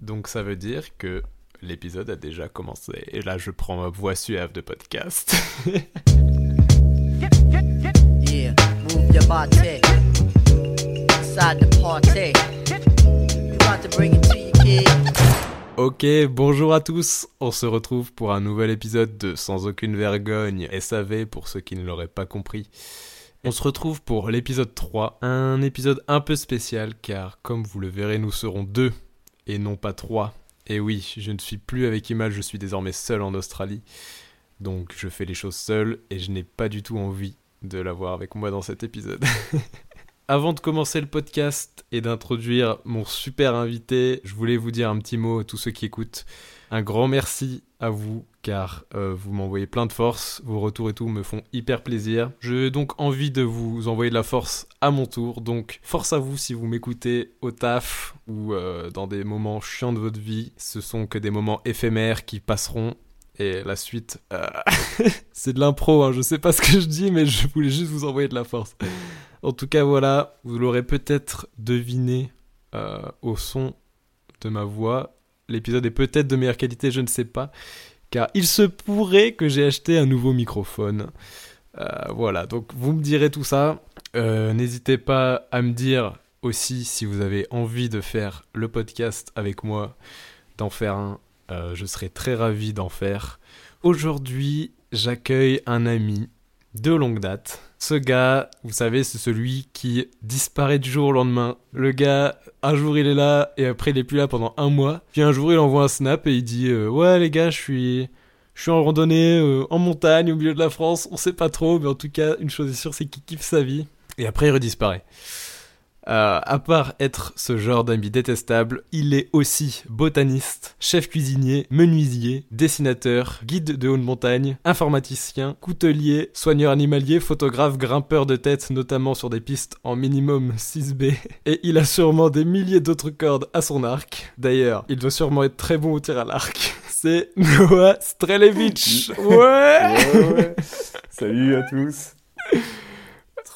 Donc ça veut dire que l'épisode a déjà commencé. Et là, je prends ma voix suave de podcast. Yeah, move your body. Inside the party. We about to bring it to you, kid. ok, bonjour à tous. On se retrouve pour un nouvel épisode de Sans aucune vergogne SAV pour ceux qui ne l'auraient pas compris. On se retrouve pour l'épisode 3, un épisode un peu spécial car comme vous le verrez, nous serons deux et non pas trois. Et oui, je ne suis plus avec Imal, je suis désormais seul en Australie. Donc je fais les choses seul et je n'ai pas du tout envie de l'avoir avec moi dans cet épisode. Avant de commencer le podcast et d'introduire mon super invité, je voulais vous dire un petit mot à tous ceux qui écoutent. Un grand merci à vous car euh, vous m'envoyez plein de force, vos retours et tout me font hyper plaisir. J'ai donc envie de vous envoyer de la force à mon tour, donc force à vous si vous m'écoutez au taf ou euh, dans des moments chiants de votre vie. Ce sont que des moments éphémères qui passeront et la suite, euh, c'est de l'impro, hein. je sais pas ce que je dis, mais je voulais juste vous envoyer de la force. En tout cas, voilà, vous l'aurez peut-être deviné au son de ma voix. L'épisode est peut-être de meilleure qualité, je ne sais pas. Car il se pourrait que j'ai acheté un nouveau microphone. Euh, voilà, donc vous me direz tout ça. Euh, N'hésitez pas à me dire aussi si vous avez envie de faire le podcast avec moi, d'en faire un. Euh, je serai très ravi d'en faire. Aujourd'hui, j'accueille un ami de longue date. Ce gars, vous savez, c'est celui qui disparaît du jour au lendemain. Le gars, un jour il est là et après il est plus là pendant un mois. Puis un jour il envoie un snap et il dit euh, Ouais les gars, je suis, je suis en randonnée euh, en montagne au milieu de la France. On sait pas trop, mais en tout cas, une chose est sûre, c'est qu'il kiffe sa vie. Et après il redisparaît. Euh, à part être ce genre d'ami détestable, il est aussi botaniste, chef cuisinier, menuisier, dessinateur, guide de haute montagne, informaticien, coutelier, soigneur animalier, photographe, grimpeur de tête, notamment sur des pistes en minimum 6B. Et il a sûrement des milliers d'autres cordes à son arc. D'ailleurs, il doit sûrement être très bon au tir à l'arc. C'est Noah Strelevich. Ouais Ouais, ouais. Salut à tous.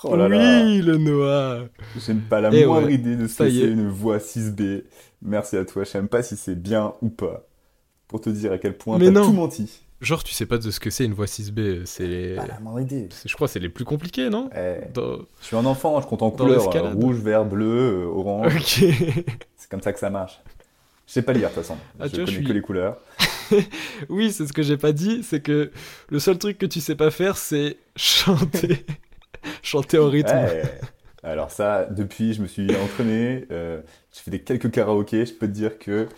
Oh là là, Oui, le Noah j'aime pas la Eh moindre ouais, idée de ce ça que y c'est est. une voix 6B. Merci à toi, je sais même pas si c'est bien ou pas. Pour te dire à quel point Mais t'as non. tout menti. Genre, tu sais pas de ce que c'est une voix 6B, c'est les... Pas la moindre idée. Je crois que c'est les plus compliqués, non? Eh, Dans- je suis un enfant, je compte en couleurs. euh, rouge, vert, bleu, euh, orange. Ok. C'est comme ça que ça marche. Je sais pas lire de toute façon. Ah, je tu vois, connais je suis- que les couleurs. Oui, c'est ce que j'ai pas dit, c'est que le seul truc que tu sais pas faire, c'est chanter. chanter au rythme. Ouais. Alors ça, depuis, je me suis entraîné. euh, j'ai fait des quelques karaokés. Je peux te dire que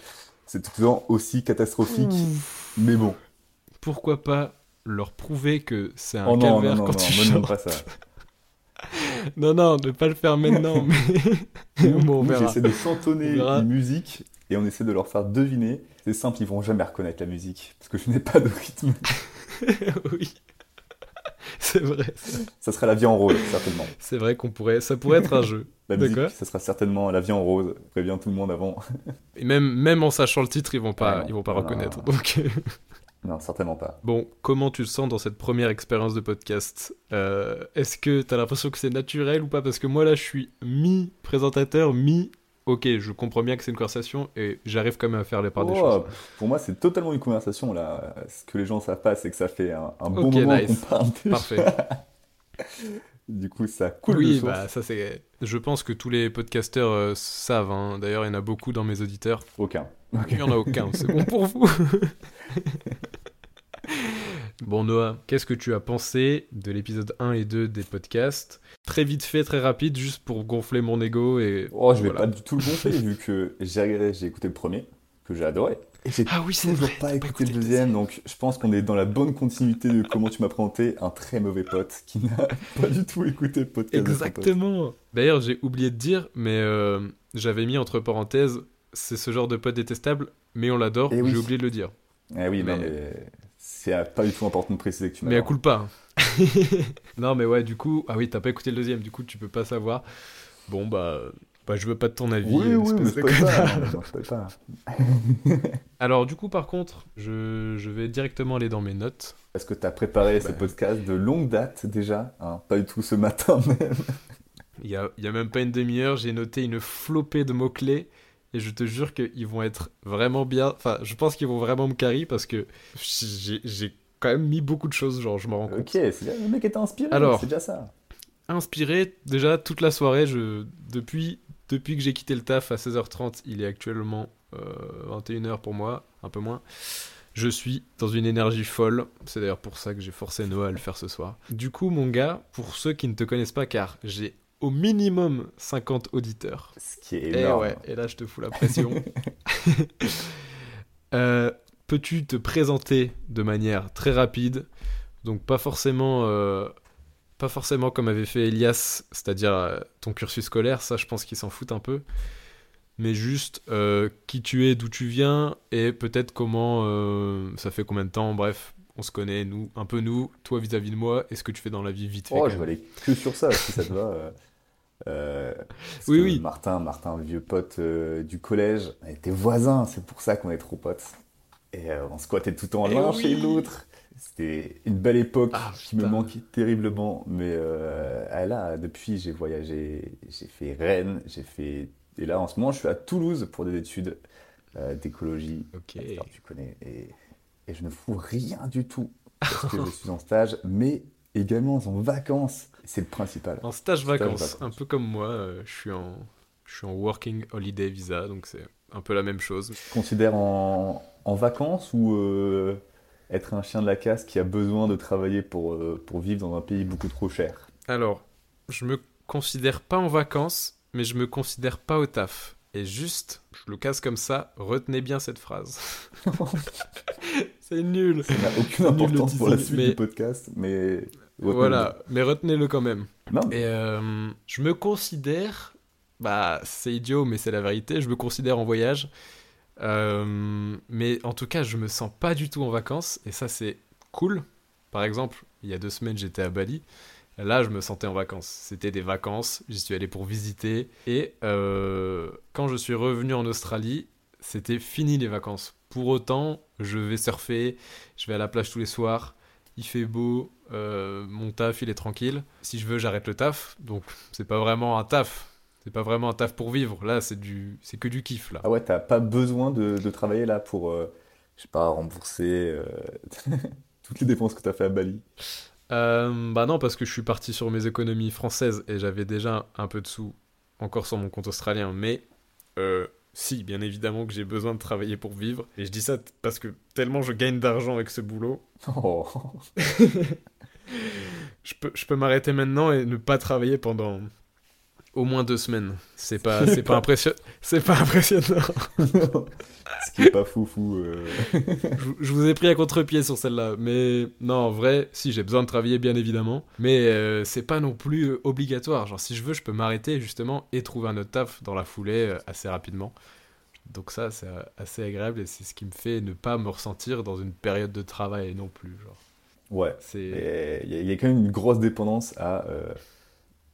c'est tout le temps aussi catastrophique. Ouh. Mais bon. Pourquoi pas leur prouver que c'est un Oh non, non, calvaire non, quand non, tu chantes pas ça. Non, non, ne pas le faire maintenant, mais bon, j'essaie de chantonner une musique et on essaie de leur faire deviner. C'est simple, ils vont jamais reconnaître la musique parce que je n'ai pas de rythme. oui. C'est vrai. Ça sera la vie en rose, certainement. C'est vrai qu'on pourrait. Ça pourrait être un jeu. La D'accord. musique, ça sera certainement la vie en rose. Préviens tout le monde avant. Et même, même en sachant le titre, ils vont pas, Ah ils vont pas non, reconnaître. non. Donc. Non, certainement pas. Bon, comment tu le sens dans cette première expérience de podcast? Euh, Est-ce que t'as l'impression que c'est naturel ou pas? Parce que moi là, je suis mi-présentateur, mi... Ok, je comprends bien que c'est une conversation et j'arrive quand même à faire les parts des Oh, choses. Pour moi, c'est totalement une conversation là. Ce que les gens savent pas, c'est que ça fait un, un bon Ok, moment nice. qu'on parle. déjà. Parfait. Du coup, ça coule oui, bah ça c'est... Je pense que tous les podcasteurs euh, savent. hein. D'ailleurs, il y en a beaucoup dans mes auditeurs. Aucun. Il y en a aucun, c'est bon pour vous. bon Noah, qu'est-ce que tu as pensé de l'épisode 1 et 2 des podcasts? Très vite fait, très rapide, juste pour gonfler mon ego et... Oh, je vais Voilà. pas du tout le gonfler vu que j'ai j'ai écouté le premier, que j'ai adoré. Et j'ai Ah oui, c'est toujours vrai. pas t'as écouté le deuxième, donc je pense qu'on est dans la bonne continuité de comment tu m'as présenté un très mauvais pote qui n'a pas du tout écouté le podcast. Exactement. D'ailleurs, j'ai oublié de dire, mais euh, j'avais mis entre parenthèses, c'est ce genre de pote détestable, mais on l'adore. Eh J'ai oui. oublié de le dire. Eh oui, mais c'est pas du tout important de préciser que tu m'as Mais à coup pas. hein. non, mais ouais, du coup, ah oui, t'as pas écouté le deuxième, du coup, tu peux pas savoir. Bon, bah, bah je veux pas de ton avis. Oui, oui, mais je peux pas. Non, non, je peux pas. Alors, du coup, par contre, je, je vais directement aller dans mes notes. Est-ce que tu as préparé ce Bah. podcast de longue date déjà? Hein Pas du tout ce matin même. Il y a, y a même pas une demi-heure, j'ai noté une flopée de mots-clés. Et je te jure qu'ils vont être vraiment bien. Enfin, je pense qu'ils vont vraiment me carry parce que j'ai quand même mis beaucoup de choses, genre je me rends compte. Ok, c'est bien, le mec était inspiré, Alors. c'est déjà ça. Inspiré, déjà toute la soirée, je depuis depuis que j'ai quitté le taf à 16h30, il est actuellement euh, 21h pour moi, un peu moins. Je suis dans une énergie folle. C'est d'ailleurs pour ça que j'ai forcé Noah à le faire ce soir. Du coup, mon gars, pour ceux qui ne te connaissent pas, car j'ai au minimum 50 auditeurs. Ce qui est Et énorme. Eh ouais, et là je te fous la pression. Euh, Peux-tu te présenter de manière très rapide? Donc pas forcément, euh, pas forcément comme avait fait Elias, c'est-à-dire euh, ton cursus scolaire, ça je pense qu'il s'en fout un peu. Mais juste qui tu es, d'où tu viens, et peut-être comment, ça fait combien de temps, bref, on se connaît, nous, un peu nous, toi vis-à-vis de moi, et ce que tu fais dans la vie vite fait. Oh, je vais aller que sur ça, si ça te va. euh, Oui, oui. Martin, Martin, vieux pote euh, du collège, on était voisins, c'est pour ça qu'on est trop potes. Et euh, on squattait tout le temps Eh l'un oui. chez l'autre. C'était une belle époque Ah, qui me manque terriblement. Mais euh, ah, là, depuis, j'ai voyagé, j'ai fait Rennes, j'ai fait. Et là, en ce moment, je suis à Toulouse pour des études d'écologie. Ok. Alors, tu connais. Et, et je ne fous rien du tout parce que je suis en stage, mais également en vacances. C'est le principal. En stage vacances, vacances. un peu comme moi, euh, je suis en, je suis en working holiday visa, donc c'est un peu la même chose. Tu considères en, en vacances ou euh, être un chien de la casse qui a besoin de travailler pour, euh, pour vivre dans un pays beaucoup trop cher? Alors, je me considère pas en vacances, mais je me considère pas au taf. Et juste, je le casse comme ça, retenez bien cette phrase. c'est nul. Ça n'a aucune Nul importance pour la suite mais- du podcast, mais. Voilà, mais retenez-le quand même. Non, Et euh, je me considère, bah c'est idiot, mais c'est la vérité, je me considère en voyage. Euh, mais en tout cas, je me sens pas du tout en vacances, et ça c'est cool. Par exemple, il y a deux semaines, j'étais à Bali. Là, je me sentais en vacances. C'était des vacances, j'y suis allé pour visiter. Et euh, quand je suis revenu en Australie, c'était fini les vacances. Pour autant, je vais surfer, je vais à la plage tous les soirs, il fait beau, euh, mon taf il est tranquille. Si je veux, j'arrête le taf. Donc, c'est pas vraiment un taf. C'est pas vraiment un taf pour vivre. Là, c'est du, c'est que du kiff là. ah ouais, t'as pas besoin de, de travailler là pour, euh, je sais pas, rembourser euh, toutes les dépenses que t'as fait à Bali? Euh, bah non, parce que je suis parti sur mes économies françaises et j'avais déjà un peu de sous encore sur mon compte australien. Mais si, bien évidemment que j'ai besoin de travailler pour vivre. Et je dis ça parce que tellement je gagne d'argent avec ce boulot, Oh. je peux, je peux m'arrêter maintenant et ne pas travailler pendant au moins deux semaines. C'est pas, c'est pas impressionnant. C'est pas impressionnant. Ce qui est pas fou fou. euh. je, je vous ai pris à contre-pied sur celle-là. Mais non, en vrai, si j'ai besoin de travailler, bien évidemment. Mais euh, c'est pas non plus euh, obligatoire. Genre, si je veux, je peux m'arrêter justement et trouver un autre taf dans la foulée euh, assez rapidement. Donc ça, c'est assez agréable et c'est ce qui me fait ne pas me ressentir dans une période de travail non plus. Genre, Ouais. Il y, a- il y a quand même une grosse dépendance à euh,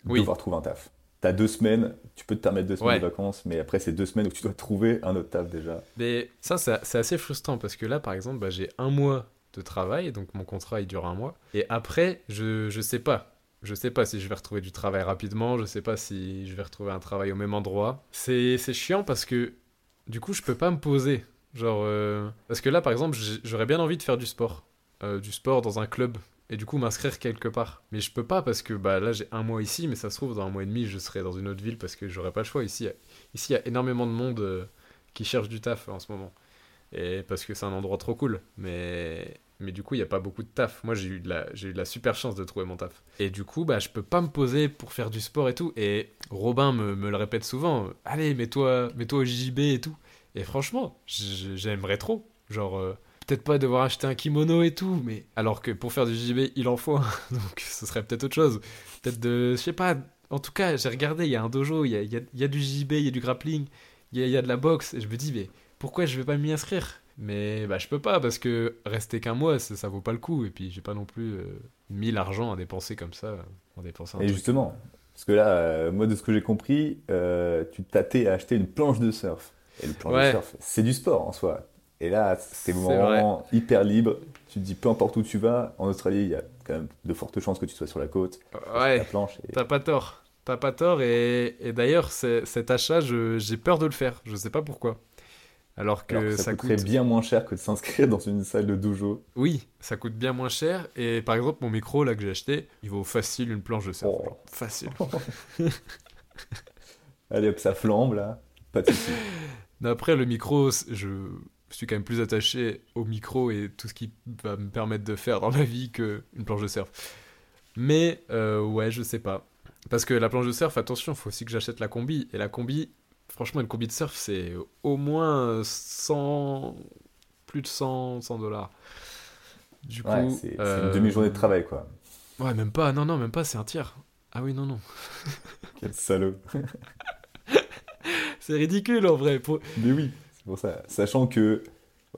Oui. devoir trouver un taf. T'as deux semaines, tu peux te permettre deux semaines Ouais. de vacances, mais après c'est deux semaines où tu dois trouver un autre taf déjà. Mais ça, c'est c'est assez frustrant parce que là, par exemple, bah, j'ai un mois de travail, donc mon contrat il dure un mois. Et après, je, je sais pas. Je sais pas si je vais retrouver du travail rapidement, je sais pas si je vais retrouver un travail au même endroit. C'est c'est chiant parce que du coup, je peux pas me poser. Genre, euh, parce que là, par exemple, j'aurais bien envie de faire du sport. Euh, du sport dans un club. Et du coup, m'inscrire quelque part. Mais je peux pas parce que bah, là, j'ai un mois ici, mais ça se trouve, dans un mois et demi, je serai dans une autre ville parce que j'aurai pas le choix. Ici, ici, il y a énormément de monde euh, qui cherche du taf en ce moment. Et parce que c'est un endroit trop cool. Mais, mais du coup, il n'y a pas beaucoup de taf. Moi, j'ai eu, la- j'ai eu la super chance de trouver mon taf. Et du coup, bah, je peux pas me poser pour faire du sport et tout. Et Robin me, me le répète souvent. Allez, mets-toi mets au JJB et tout. Et franchement, j'aimerais trop. Genre, euh, peut-être pas devoir acheter un kimono et tout, mais alors que pour faire du JJB, il en faut un. Donc, ce serait peut-être autre chose. Peut-être de. Je sais pas. En tout cas, j'ai regardé, il y a un dojo, il y a, il y a- il y a du JJB, il y a du grappling, il y a, il y a de la boxe. Et je me dis, mais pourquoi je vais pas m'y inscrire? Mais bah, je peux pas parce que rester qu'un mois, ça, ça vaut pas le coup. Et puis, j'ai pas non plus euh, mis l'argent à dépenser comme ça. En dépensant Et truc. justement, parce que là, euh, moi de ce que j'ai compris, euh, tu t'attends à acheter une planche de surf. Et le planche Ouais. de surf, c'est du sport en soi. Et là, c'est vraiment hyper libre. Tu te dis peu importe où tu vas, en Australie, il y a quand même de fortes chances que tu sois sur la côte, Ouais. la planche. Et... T'as pas tort. T'as pas tort, et, et d'ailleurs, cet achat, je- j'ai peur de le faire. Je sais pas pourquoi. Alors que Alors ça, ça, coûte. coûterait bien moins cher que de s'inscrire dans une salle de dojo. Oui, ça coûte bien moins cher. Et par exemple, mon micro là que j'ai acheté, il vaut facile une planche de surf. Oh. Facile. Allez hop, ça flambe là. Pas de soucis. Mais après, le micro, c- je suis quand même plus attaché au micro et tout ce qui va me permettre de faire dans la vie qu'une planche de surf. Mais euh, ouais, je sais pas. Parce que la planche de surf, attention, faut aussi que j'achète la combi. Et la combi, franchement, une combi de surf, c'est au moins 100. plus de 100 100 dollars. Du coup. Ouais, c'est c'est euh, une demi-journée de travail quoi. Ouais, même pas. Non, non, même pas, c'est un tiers. Ah oui, non, non. Quel salaud. C'est ridicule en vrai. Pour... Mais oui, pour ça. Sachant que,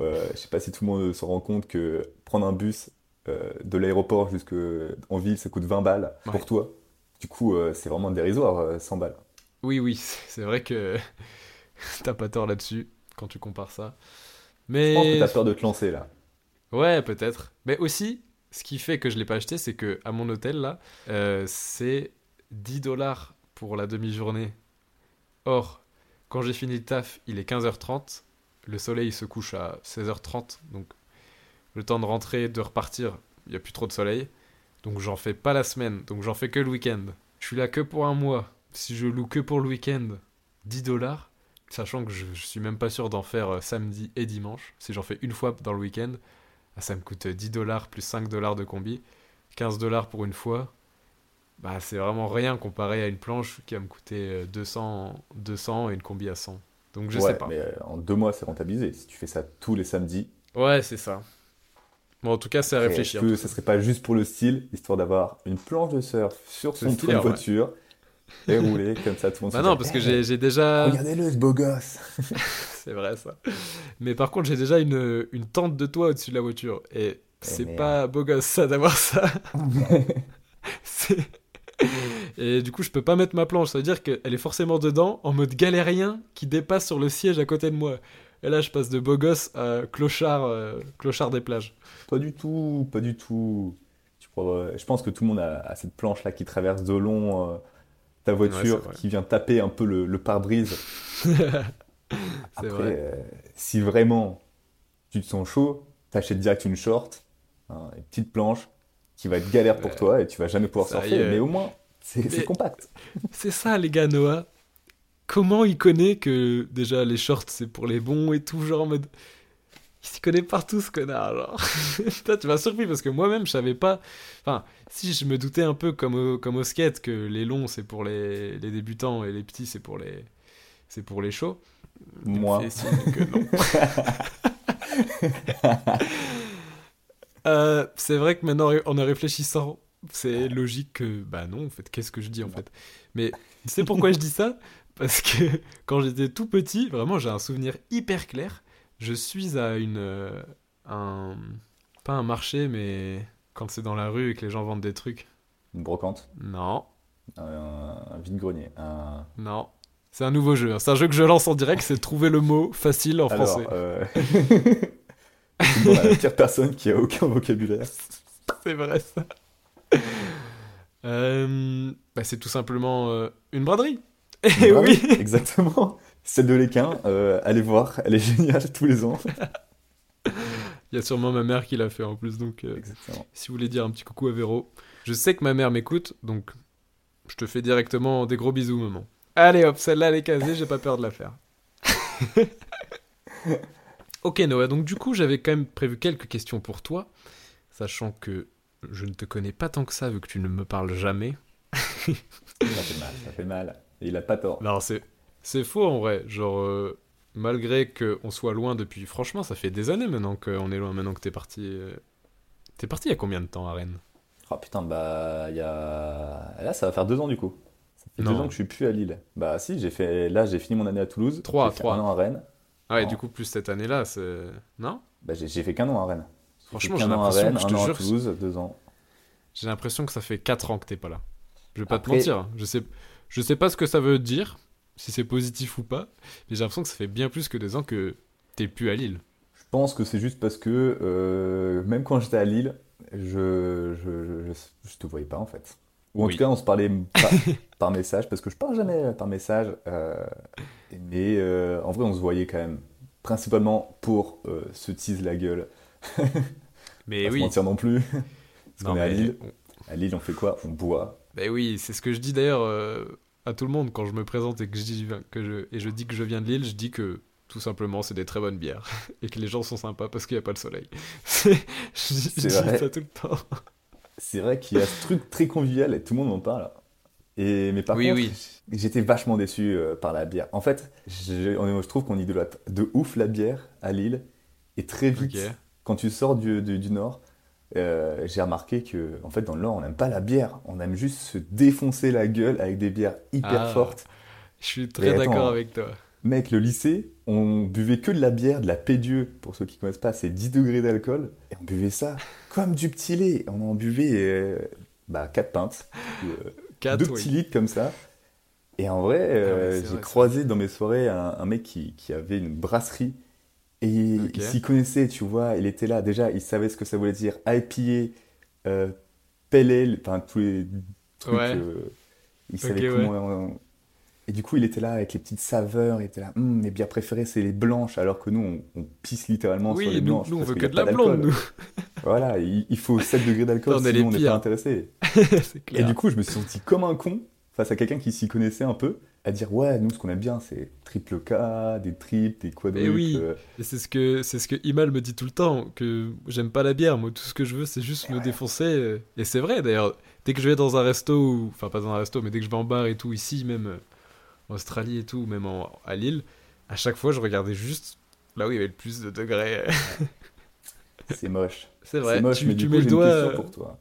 euh, je sais pas si tout le monde se rend compte que prendre un bus euh, de l'aéroport jusqu'en ville, ça coûte 20 balles Ouais. pour toi. Du coup, euh, c'est vraiment dérisoire, euh, 100 balles. Oui, oui, c'est vrai que t'as pas tort là-dessus quand tu compares ça. Je pense que Mais t'as peur de te lancer là. ouais, peut-être. Mais aussi, ce qui fait que je l'ai pas acheté, c'est que à mon hôtel là, c'est 10 dollars pour la demi-journée. Or, quand j'ai fini le taf, il est 15h30. Le soleil se couche à 16h30, donc le temps de rentrer, de repartir, il y a plus trop de soleil. Donc j'en fais pas la semaine, donc j'en fais que le week-end. Je suis là que pour un mois. Si je loue que pour le week-end, 10 dollars, sachant que je, je suis même pas sûr d'en faire euh, samedi et dimanche. Si j'en fais une fois dans le week-end, ah, ça me coûte 10 dollars plus 5 dollars de combi, 15 dollars pour une fois. Bah c'est vraiment rien comparé à une planche qui va me coûter euh, 200, 200 et une combi à 100. Donc je ouais, sais pas. mais euh, en deux mois, c'est rentabilisé. Si tu fais ça tous les samedis, Ouais, c'est ça. Bon, en tout cas, c'est à réfléchir. est-ce que ça serait pas juste pour le style, histoire d'avoir une planche de surf sur C'est son toit de voiture et rouler comme ça, tout le monde Bah non, parce que Eh, j'ai déjà... Regardez-le, ce beau gosse C'est vrai ça. Mais par contre, j'ai déjà une, une tente de toit au-dessus de la voiture. Et c'est merde. pas beau gosse ça d'avoir ça. C'est- Et du coup, je peux pas mettre ma planche. Ça veut dire qu'elle est forcément dedans, en mode galérien, qui dépasse sur le siège à côté de moi. Et là, je passe de beau gosse à clochard, euh, clochard des plages. Pas du tout, pas du tout. Tu crois- je pense que tout le monde a, a cette planche-là qui traverse de long euh, ta voiture, qui vient taper un peu le, le pare-brise. Après, vrai. euh, si vraiment tu te sens chaud, t'achètes direct une short, hein, une petite planche, qui va être galère pour Ouais. toi et tu vas jamais pouvoir Ça surfer, mais au moins, c'est compact. C'est ça, les gars, Noah. Comment il connaît que déjà les shorts c'est pour les bons et tout, genre en mode. Il s'y connaît partout ce connard, genre. Putain, tu m'as surpris parce que moi-même je savais pas. Enfin, si je me doutais un peu comme au, comme au skate que les longs c'est pour les, les débutants et les petits c'est pour les. C'est pour les chauds. Moi. non. Euh, c'est vrai que maintenant, en y réfléchissant, c'est logique que, bah non, en fait, qu'est-ce que je dis en fait? Mais c'est pourquoi je dis ça? Parce que quand j'étais tout petit, vraiment, j'ai un souvenir hyper clair. Je suis à une. euh, un. Pas un marché, mais quand c'est dans la rue et que les gens vendent des trucs. Une brocante, Non, un, un vide-grenier, un... non. C'est un nouveau jeu. hein. C'est un jeu que je lance en direct, c'est trouver le mot facile en Alors, français. bon, la pire personne qui a aucun vocabulaire. C'est vrai ça. Euh, bah, c'est tout simplement euh, une braderie. Eh Bravo, oui Exactement. Celle de l'équin, euh, allez voir, elle est géniale tous les ans. Il y a sûrement ma mère qui l'a fait en plus, donc si vous voulez dire un petit coucou à Véro. Je sais que ma mère m'écoute, donc je te fais directement des gros bisous, maman. Allez hop, celle-là elle est casée, j'ai pas peur de la faire. ok Noah, donc du coup j'avais quand même prévu quelques questions pour toi, sachant que je ne te connais pas tant que ça vu que tu ne me parles jamais. Ça fait mal, ça fait mal. Et il a pas tort. Non, c'est c'est faux en vrai. Genre, euh, malgré qu'on soit loin depuis. Franchement, ça fait des années maintenant qu'on est loin, maintenant que t'es parti. euh, T'es parti il y a combien de temps à Rennes Oh putain, bah, il y a. Là, ça va faire deux ans du coup. Ça fait Non. deux ans que je suis plus à Lille. Bah, si, j'ai fait. Là, j'ai fini mon année à Toulouse. Trois, J'ai fait trois. un an à Rennes. Ah ouais, Non. du coup, plus cette année-là, c'est. Non Bah, j'ai fait qu'un an à Rennes. J'ai Franchement, fait j'ai qu'un an à l'impression Rennes, que je te un an à jure, Toulouse, deux ans. J'ai l'impression que ça fait 4 ans que t'es pas là. Je vais pas Après- te mentir. hein. Je sais, je sais pas ce que ça veut dire, si c'est positif ou pas, mais j'ai l'impression que ça fait bien plus que deux ans que t'es plus à Lille. Je pense que c'est juste parce que euh, même quand j'étais à Lille, je, je, je, je te voyais pas en fait. Ou en Oui. tout cas, on se parlait par, par message, parce que je parle jamais par message. euh, mais euh, en vrai, on se voyait quand même, principalement pour euh, se tease la gueule. Mais pas se oui. mentir non plus. Parce qu'on est à Lille. on- À Lille, on fait quoi? On boit. Ben oui, c'est ce que je dis d'ailleurs euh, à tout le monde quand je me présente et que je dis que je et je dis que je viens de Lille, je dis que tout simplement c'est des très bonnes bières et que les gens sont sympas parce qu'il n'y a pas le soleil. Je dis, je ça tout le temps. C'est vrai qu'il y a ce truc très convivial et tout le monde en parle. Et, mais par Oui, contre, oui. j'étais vachement déçu euh, par la bière. En fait, je, trouve qu'on idolâtre de ouf la bière à Lille. Et très vite, quand tu sors du, du- du Nord, euh, j'ai remarqué que en fait, dans le Nord, on n'aime pas la bière. On aime juste se défoncer la gueule avec des bières hyper Ah. fortes. Je suis très d'accord avec toi. Mec, le lycée, on buvait que de la bière, de la P2, pour ceux qui connaissent pas, c'est 10 degrés d'alcool. Et on buvait ça comme du petit lait. On en buvait euh, bah, 4 pintes, euh, 4 deux petits litres comme ça. Et en vrai, euh, Ah c'est j'ai croisé dans mes soirées un, un mec qui, qui avait une brasserie. Et il- s'y connaissait, tu vois. Il était là, déjà, il savait ce que ça voulait dire. IPA, euh, Ale, enfin tous les trucs. Ouais. euh, il savait Ok, comment. Et du coup, il était là avec les petites saveurs. Il était là, Hum, mes bières préférées, c'est les blanches, alors que nous, on, on pisse littéralement sur Oui, les nous, blanches. nous, on veut que de la blonde, nous. Voilà, il, il faut 7 degrés d'alcool, sinon on n'est pas intéressé. Et du coup, je me suis senti comme un con face à quelqu'un qui s'y connaissait un peu, à dire ouais, nous ce qu'on aime bien, c'est triple K, des triples, des quadruples. oui. euh, Et c'est ce que c'est ce que Imal me dit tout le temps que j'aime pas la bière. Moi, tout ce que je veux, c'est juste me défoncer. euh, Et c'est vrai d'ailleurs. Dès que je vais dans un resto, ou- enfin pas dans un resto, mais dès que je vais en bar et tout ici, même euh, en Australie et tout, même en- à Lille, à chaque fois, je regardais juste là où il y avait le plus de degrés. c'est moche. c'est vrai. C'est moche, tu mais tu du mets coup, le une doigt. question euh, pour toi.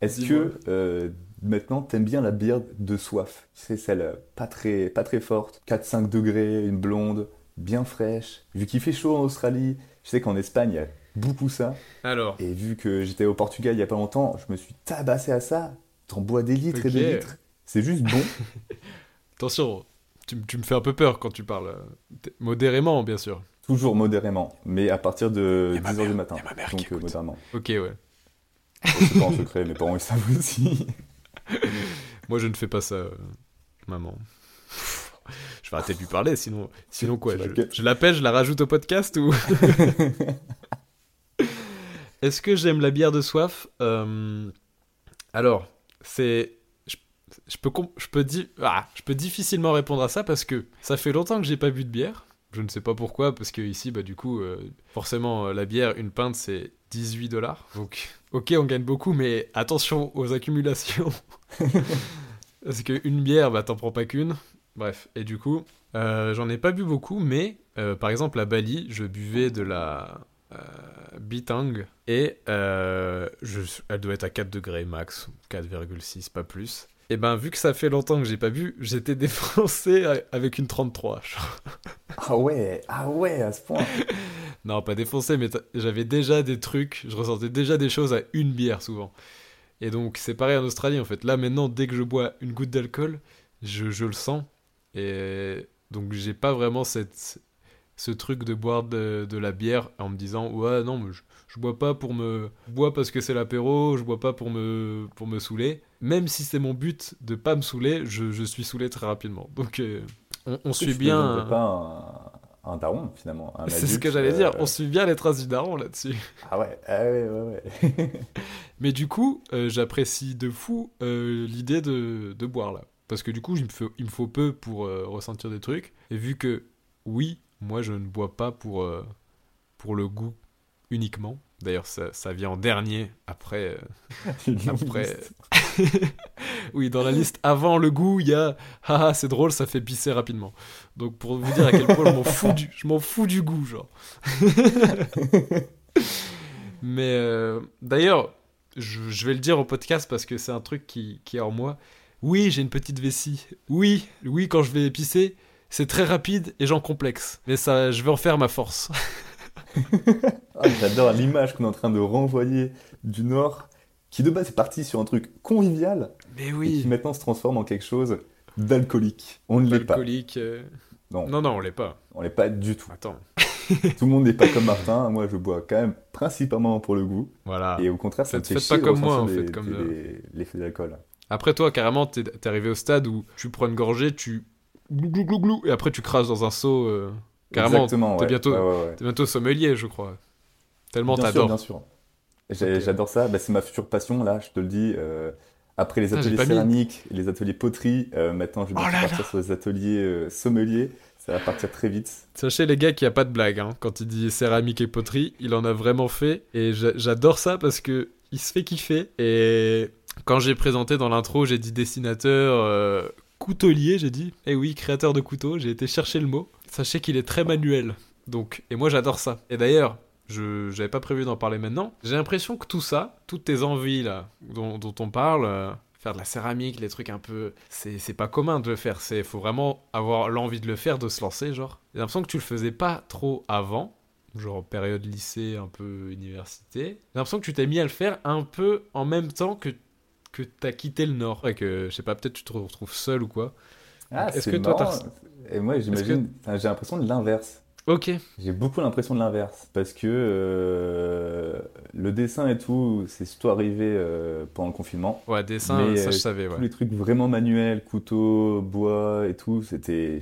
Est-ce que euh, maintenant, t'aimes bien la bière de soif? C'est celle euh, pas très, pas très forte, 4-5 degrés, une blonde, bien fraîche. Vu qu'il fait chaud en Australie, je sais qu'en Espagne, il y a beaucoup ça. Alors, Et vu que j'étais au Portugal il y a pas longtemps, je me suis tabassé à ça. T'en bois des litres et des litres. C'est juste bon. attention, tu, tu me fais un peu peur quand tu parles. euh, Modérément, bien sûr. Toujours modérément, mais à partir de Y a ma 10h mère- du matin. y a ma mère Donc qui euh, modérément. Ok, ouais. Bon, C'est pas en secret, mes parents ils savent aussi. Moi, je ne fais pas ça, euh, maman. Je vais arrêter de lui parler, sinon, sinon quoi Je, je l'appelle, je la rajoute au podcast ou? Est-ce que j'aime la bière de soif? Euh, Alors, c'est, je, peux, ah, je peux difficilement répondre à ça parce que ça fait longtemps que j'ai pas bu de bière. Je ne sais pas pourquoi, parce que ici, bah du coup, euh, forcément, euh, la bière, une pinte, c'est 18 dollars. Donc, ok, on gagne beaucoup, mais attention aux accumulations. Parce qu'une bière, bah t'en prends pas qu'une. Bref, et du coup, euh, j'en ai pas bu beaucoup, mais par exemple à Bali, je buvais de la Bitang et elle doit être à 4 degrés max, 4,6, pas plus. Et ben, vu que ça fait longtemps que j'ai pas bu, j'étais défoncé avec une 33. genre. Ah ouais, ah ouais, à ce point. Non, pas défoncé, mais j'avais déjà des trucs, je ressentais déjà des choses à une bière souvent. Et donc, c'est pareil en Australie en fait. Là, maintenant, dès que je bois une goutte d'alcool, je, je le sens. Et donc, j'ai pas vraiment cette, ce truc de boire de, de la bière en me disant Ouais, non, mais je, je bois pas pour me. Je bois parce que c'est l'apéro, je bois pas pour me, pour me saouler. Même si c'est mon but de pas me saouler, je, je suis saoulé très rapidement. Donc, euh, on, on suit bien. deviendrais pas un, un daron finalement. un C'est ce que j'allais dire, euh, on suit bien les traces du daron là-dessus. Ah ouais, ah ouais, ouais, ouais. Mais du coup, euh, j'apprécie de fou l'idée de, de boire là. Parce que du coup, il me faut, il me faut peu pour ressentir des trucs. Et vu que, oui, moi je ne bois pas pour, euh, pour le goût uniquement. D'ailleurs, ça, ça vient en dernier, après... euh, Après-. Oui, dans la liste avant le goût, il y a haha, c'est drôle, ça fait pisser rapidement. Donc pour vous dire à quel point je m'en fous du, je m'en fous du goût, genre. Mais euh, d'ailleurs, je, je vais le dire au podcast parce que c'est un truc qui, qui est en moi. Oui, j'ai une petite vessie. Oui, oui, quand je vais pisser, c'est très rapide et j'en complexe. Mais ça, je vais en faire ma force. Ah, J'adore l'image qu'on est en train de renvoyer du Nord, qui de base est parti sur un truc convivial, Mais et qui oui, maintenant se transforme en quelque chose d'alcoolique. On ne l'est pas. alcoolique. euh, Non, Non, non, on l'est pas. on l'est pas du tout. Attends. Tout le monde n'est pas comme Martin. Moi, je bois quand même principalement pour le goût. Voilà. Et au contraire, ça me fait faites chier pas comme moi, en fait, comme, les- l'effet d'alcool. Après, toi, carrément, t'es t'es arrivé au stade où tu prends une gorgée, tu glou glou glou glou, et après tu crasses dans un seau. euh, Carrément, Exactement, t'es ouais. bientôt- Ouais. T'es bientôt sommelier, je crois. Tellement Bien sûr, t'adores. bien sûr. J'adore ça. Bah, c'est ma future passion, là, je te le dis. Euh, après les Ah, ateliers mis. céramiques, les ateliers poterie, euh, maintenant je vais Oh là partir sur les ateliers euh, sommeliers. Ça va partir très vite. Sachez les gars qu'il n'y a pas de blague hein. quand il dit céramique et poterie, il en a vraiment fait et j'a- j'adore ça parce que il se fait kiffer et quand j'ai présenté dans l'intro, j'ai dit dessinateur euh, coutelier, j'ai dit eh oui, créateur de couteaux, j'ai été chercher le mot. Sachez qu'il est très manuel. Donc et moi j'adore ça. Et d'ailleurs, je j'avais pas prévu d'en parler maintenant. J'ai l'impression que tout ça, toutes tes envies là dont, on parle, euh, faire de la céramique, les trucs un peu, c'est c'est pas commun de le faire. C'est faut vraiment avoir l'envie de le faire, de se lancer, genre. J'ai l'impression que tu le faisais pas trop avant, genre période lycée, un peu université. J'ai l'impression que tu t'es mis à le faire un peu en même temps que que t'as quitté le Nord et que je sais pas, peut-être tu te retrouves seul ou quoi. Ah, Est-ce que toi, marrant. t'as- Et moi, j'imagine, j'ai l'impression de l'inverse. Ok. J'ai beaucoup l'impression de l'inverse parce que euh, le dessin et tout, c'est surtout arrivé euh, pendant le confinement. Ouais, dessin, Mais, ça euh, je savais, Tous ouais. les trucs vraiment manuels, couteau, bois et tout, c'était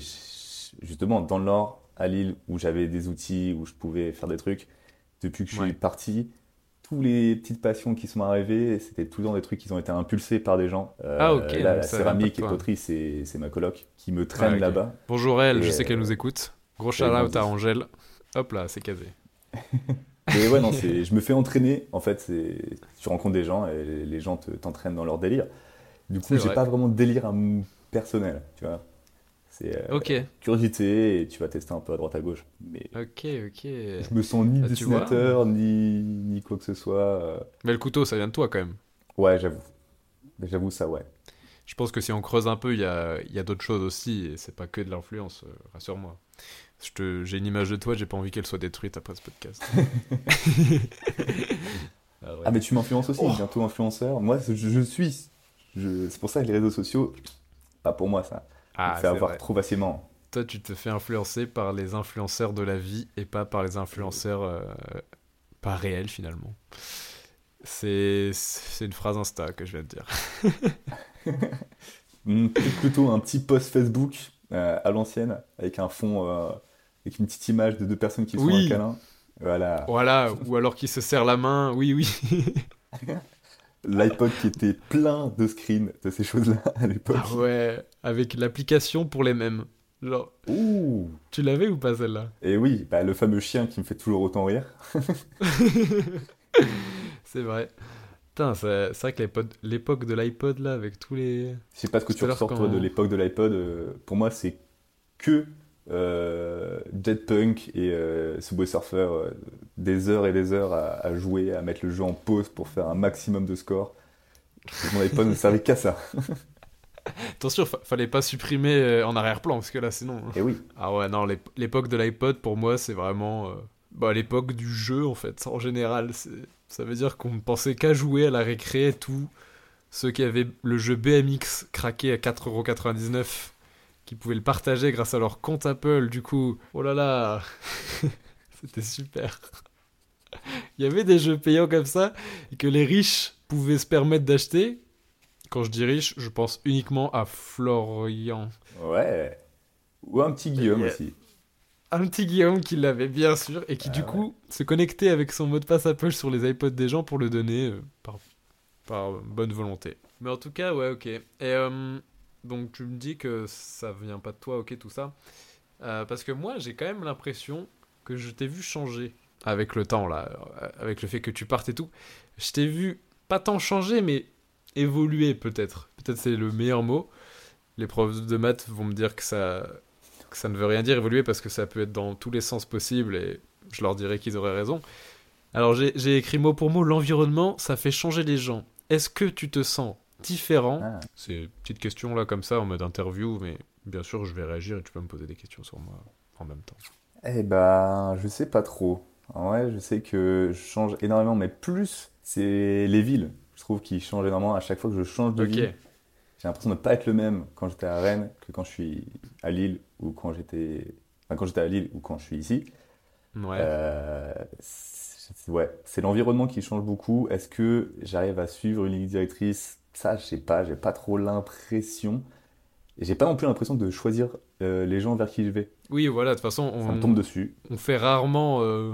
justement dans le Nord, à Lille, où j'avais des outils, où je pouvais faire des trucs. Depuis que je Ouais. suis parti, tous les petites passions qui sont arrivées, c'était toujours des trucs qui ont été impulsés par des gens. Euh, Ah, ok, Là, la céramique et poterie, c'est ma coloc qui me traîne Ouais, ok. là-bas. Bonjour elle, Et, je sais qu'elle euh, nous écoute. Gros et shout out à Angèle. Hop là, c'est casé. Mais ouais, non, c'est, je me fais entraîner. En fait, tu rencontres des gens et les- gens te- t'entraînent dans leur délire. Du coup, j'ai pas vraiment de délire à m- personnel, tu vois. C'est euh, Ok, curiosité et tu vas tester un peu à droite à gauche. Mais ok, ok. je me sens ni Ah, dessinateur, ni, ni quoi que ce soit. euh. Mais le couteau, ça vient de toi quand même. Ouais, j'avoue. J'avoue ça, ouais. Je pense que si on creuse un peu, il y a, y a d'autres choses aussi, et c'est pas que de l'influence, euh, rassure-moi. J'ai une image de toi, j'ai pas envie qu'elle soit détruite après ce podcast. Ah ouais. Ah, mais tu m'influences aussi, Oh. bientôt influenceur. Moi, je, je suis. c'est pour ça que les réseaux sociaux, pas pour moi ça. Ah, fait avoir vrai. trop facilement. Toi, tu te fais influencer par les influenceurs de la vie et pas par les influenceurs euh, pas réels finalement. C'est c'est une phrase Insta que je viens de dire. Plutôt un petit post Facebook euh, à l'ancienne, avec un fond, euh, avec une petite image de deux personnes qui se font Oui. un câlin. Voilà. Voilà, ou alors qui se serre la main, oui, oui. L'iPod qui était plein de screens de ces choses-là à l'époque. Ah ouais, avec l'application pour les mêmes. Genre, Ouh tu l'avais ou pas celle-là? Et oui, bah, le fameux chien qui me fait toujours autant rire. C'est vrai. Putain, c'est vrai que l'époque- l'époque de l'iPod là, avec tous les. Je sais pas ce que tu ressors toi de l'époque de l'iPod. euh, pour moi, c'est que euh, Jet Punk et euh, Subway Surfer, euh, des heures et des heures à, à jouer, à mettre le jeu en pause pour faire un maximum de score. Mon iPod ne servait qu'à ça. Attention, fa- fallait pas supprimer en arrière-plan, parce que là sinon. Et oui, Ah ouais, non, l'ép- l'époque de l'iPod, pour moi, c'est vraiment bah, l'époque du jeu, en fait, en général. Ça veut dire qu'on ne pensait qu'à jouer à la récré, tout. Ceux qui avaient le jeu BMX craqué à 4,99€, qui pouvaient le partager grâce à leur compte Apple, du coup, oh là là, c'était super. Il y avait des jeux payants comme ça, et que les riches pouvaient se permettre d'acheter. Quand je dis riche, je pense uniquement à Florian. ouais. Ou un petit Guillaume Yeah. aussi. un petit Guillaume qui l'avait bien sûr et qui Ah du ouais. coup se connectait avec son mot de passe Apple sur les iPods des gens pour le donner euh, par, par bonne volonté. Mais en tout cas, ouais, ok. Et euh, donc tu me dis que ça vient pas de toi, ok, tout ça. Euh, parce que moi, j'ai quand même l'impression que je t'ai vu changer avec le temps, là, euh, avec le fait que tu partes et tout. Je t'ai vu pas tant changer, mais évoluer peut-être. Peut-être c'est le meilleur mot. Les profs de maths vont me dire que ça, que ça ne veut rien dire évoluer parce que ça peut être dans tous les sens possibles et je leur dirais qu'ils auraient raison. Alors j'ai j'ai écrit mot pour mot l'environnement, ça fait changer les gens. Est-ce que tu te sens différent Ah. C'est une petite question là comme ça en mode interview, mais bien sûr je vais réagir et tu peux me poser des questions sur moi en même temps. Eh ben, je sais pas trop. En vrai, je sais que je change énormément, mais plus, c'est les villes. Je trouve qu'ils changent énormément à chaque fois que je change de Ok, ville. J'ai l'impression de ne pas être le même quand j'étais à Rennes que quand je suis à Lille ou quand j'étais, enfin, quand j'étais à Lille ou quand je suis ici. ouais. Euh, c'est- ouais, c'est l'environnement qui change beaucoup. Est-ce que j'arrive à suivre une ligne directrice ça, je sais pas, j'ai pas trop l'impression. Et j'ai pas non plus l'impression de choisir euh, les gens vers qui je vais. Oui, voilà, de toute façon, Ça me on, tombe dessus. on fait rarement euh,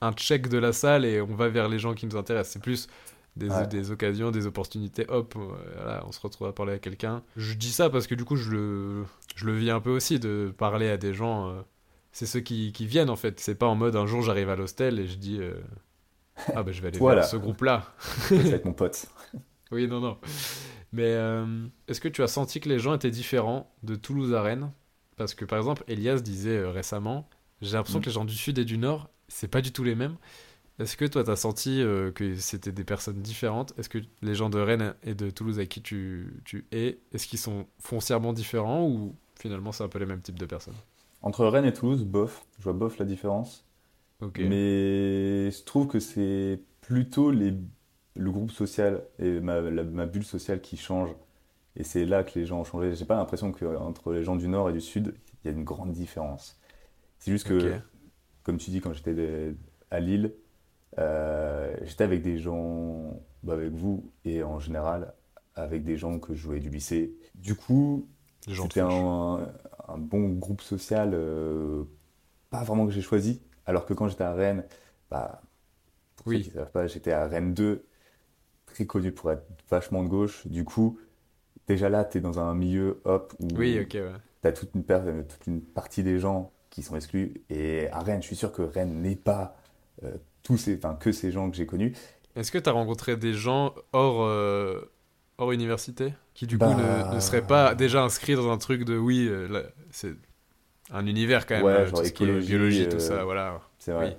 un check de la salle et on va vers les gens qui nous intéressent. C'est plus des, Ouais. des occasions, des opportunités. Hop, euh, voilà, on se retrouve à parler à quelqu'un. Je dis ça parce que du coup, je le, je le vis un peu aussi de parler à des gens. euh, c'est ceux qui, qui viennent en fait. C'est pas en mode un jour j'arrive à l'hostel et je dis ah ben je vais aller Voilà. vers ce groupe-là. Être mon pote. Oui, non, non. Mais euh, est-ce que tu as senti que les gens étaient différents de Toulouse à Rennes? Parce que par exemple, Elias disait euh, récemment, j'ai l'impression Mm. que les gens du sud et du nord, c'est pas du tout les mêmes. Est-ce que toi, t'as senti euh, que c'était des personnes différentes? Est-ce que les gens de Rennes et de Toulouse avec qui tu, tu es, est-ce qu'ils sont foncièrement différents ou finalement c'est un peu les mêmes types de personnes? Entre Rennes et Toulouse, bof, je vois bof la différence. Mais je trouve que c'est plutôt les, le groupe social et ma, la- ma bulle sociale qui change. Et c'est là que les gens ont changé. J'ai pas l'impression qu'entre les gens du Nord et du Sud, il y a une grande différence. C'est juste que, comme tu dis, quand j'étais de- à Lille, euh, j'étais avec des gens, bah, avec vous, et en général, avec des gens que je jouais du lycée. Du coup, c'était un, un bon groupe social, euh, pas vraiment que j'ai choisi. Alors que quand j'étais à Rennes, bah, pour Oui. ceux qui savent pas, j'étais à Rennes 2, très connu pour être vachement de gauche. Du coup, déjà là, tu es dans un milieu, hop, où Oui, ok, ouais. tu as toute une, euh, toute une partie des gens qui sont exclus. Et à Rennes, je suis sûr que Rennes n'est pas euh, tous ces, enfin, que ces gens que j'ai connus. Est-ce que tu as rencontré des gens hors, euh, hors université qui du coup Bah- ne, ne seraient pas déjà inscrits dans un truc de oui, euh, c'est un univers quand même, Ouais, genre tout ce qui est biologie, tout ça, voilà. C'est vrai. Oui.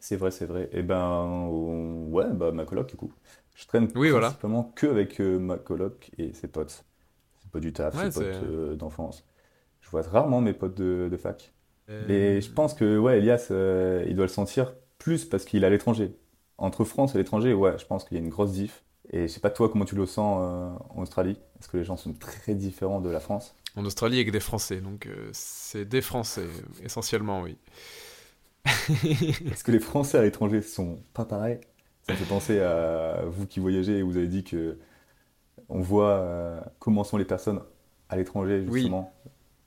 C'est vrai, c'est vrai. Et ben, on- ouais, bah, ma coloc, du coup. Je traîne Oui, voilà. principalement que avec euh, ma coloc et ses potes. C'est pas du taf, Ouais, c'est potes euh, d'enfance. Je vois rarement mes potes de, de fac. Euh, Et je pense que, ouais, Elias, euh, il doit le sentir plus parce qu'il est à l'étranger. Entre France et l'étranger, ouais, je pense qu'il y a une grosse diff. Et je sais pas toi comment tu le sens euh, en Australie? Est-ce que les gens sont très différents de la France? En Australie avec des Français, donc euh, c'est des Français essentiellement, oui. Est-ce que les Français à l'étranger sont pas pareils? Ça me fait penser à vous qui voyagez et vous avez dit que on voit euh, comment sont les personnes à l'étranger, Oui. justement.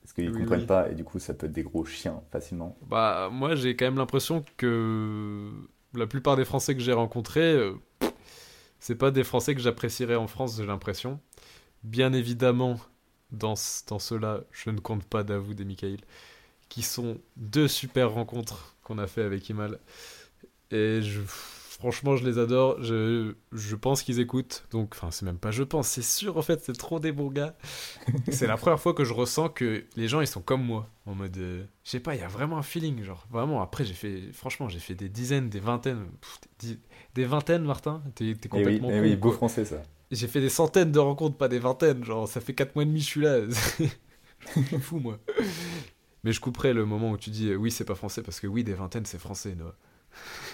Parce qu'ils Oui, comprennent oui. pas et du coup ça peut être des gros chiens facilement? Bah moi j'ai quand même l'impression que la plupart des Français que j'ai rencontrés, euh, c'est pas des Français que j'apprécierais en France, j'ai l'impression. Bien évidemment, dans, dans ceux-là, je ne compte pas Davoud et Michael, qui sont deux super rencontres qu'on a fait avec Imal. Et je, franchement, je les adore. Je, je pense qu'ils écoutent. Donc, enfin, c'est même pas je pense, c'est sûr en fait, c'est trop des bons gars. c'est la première fois que je ressens que les gens ils sont comme moi. En mode, euh, je sais pas, il y a vraiment un feeling. Genre, vraiment, après, j'ai fait, franchement, j'ai fait des dizaines, des vingtaines, pff, des, vingtaines, Martin. T'es Et oui, complètement eh con, oui, beau français ça. J'ai fait des centaines de rencontres, pas des vingtaines. Genre, ça fait 4 mois et demi je suis là. C'est fou, moi. Mais je couperai le moment où tu dis euh, oui, c'est pas français, parce que oui, des vingtaines, c'est français, Noah.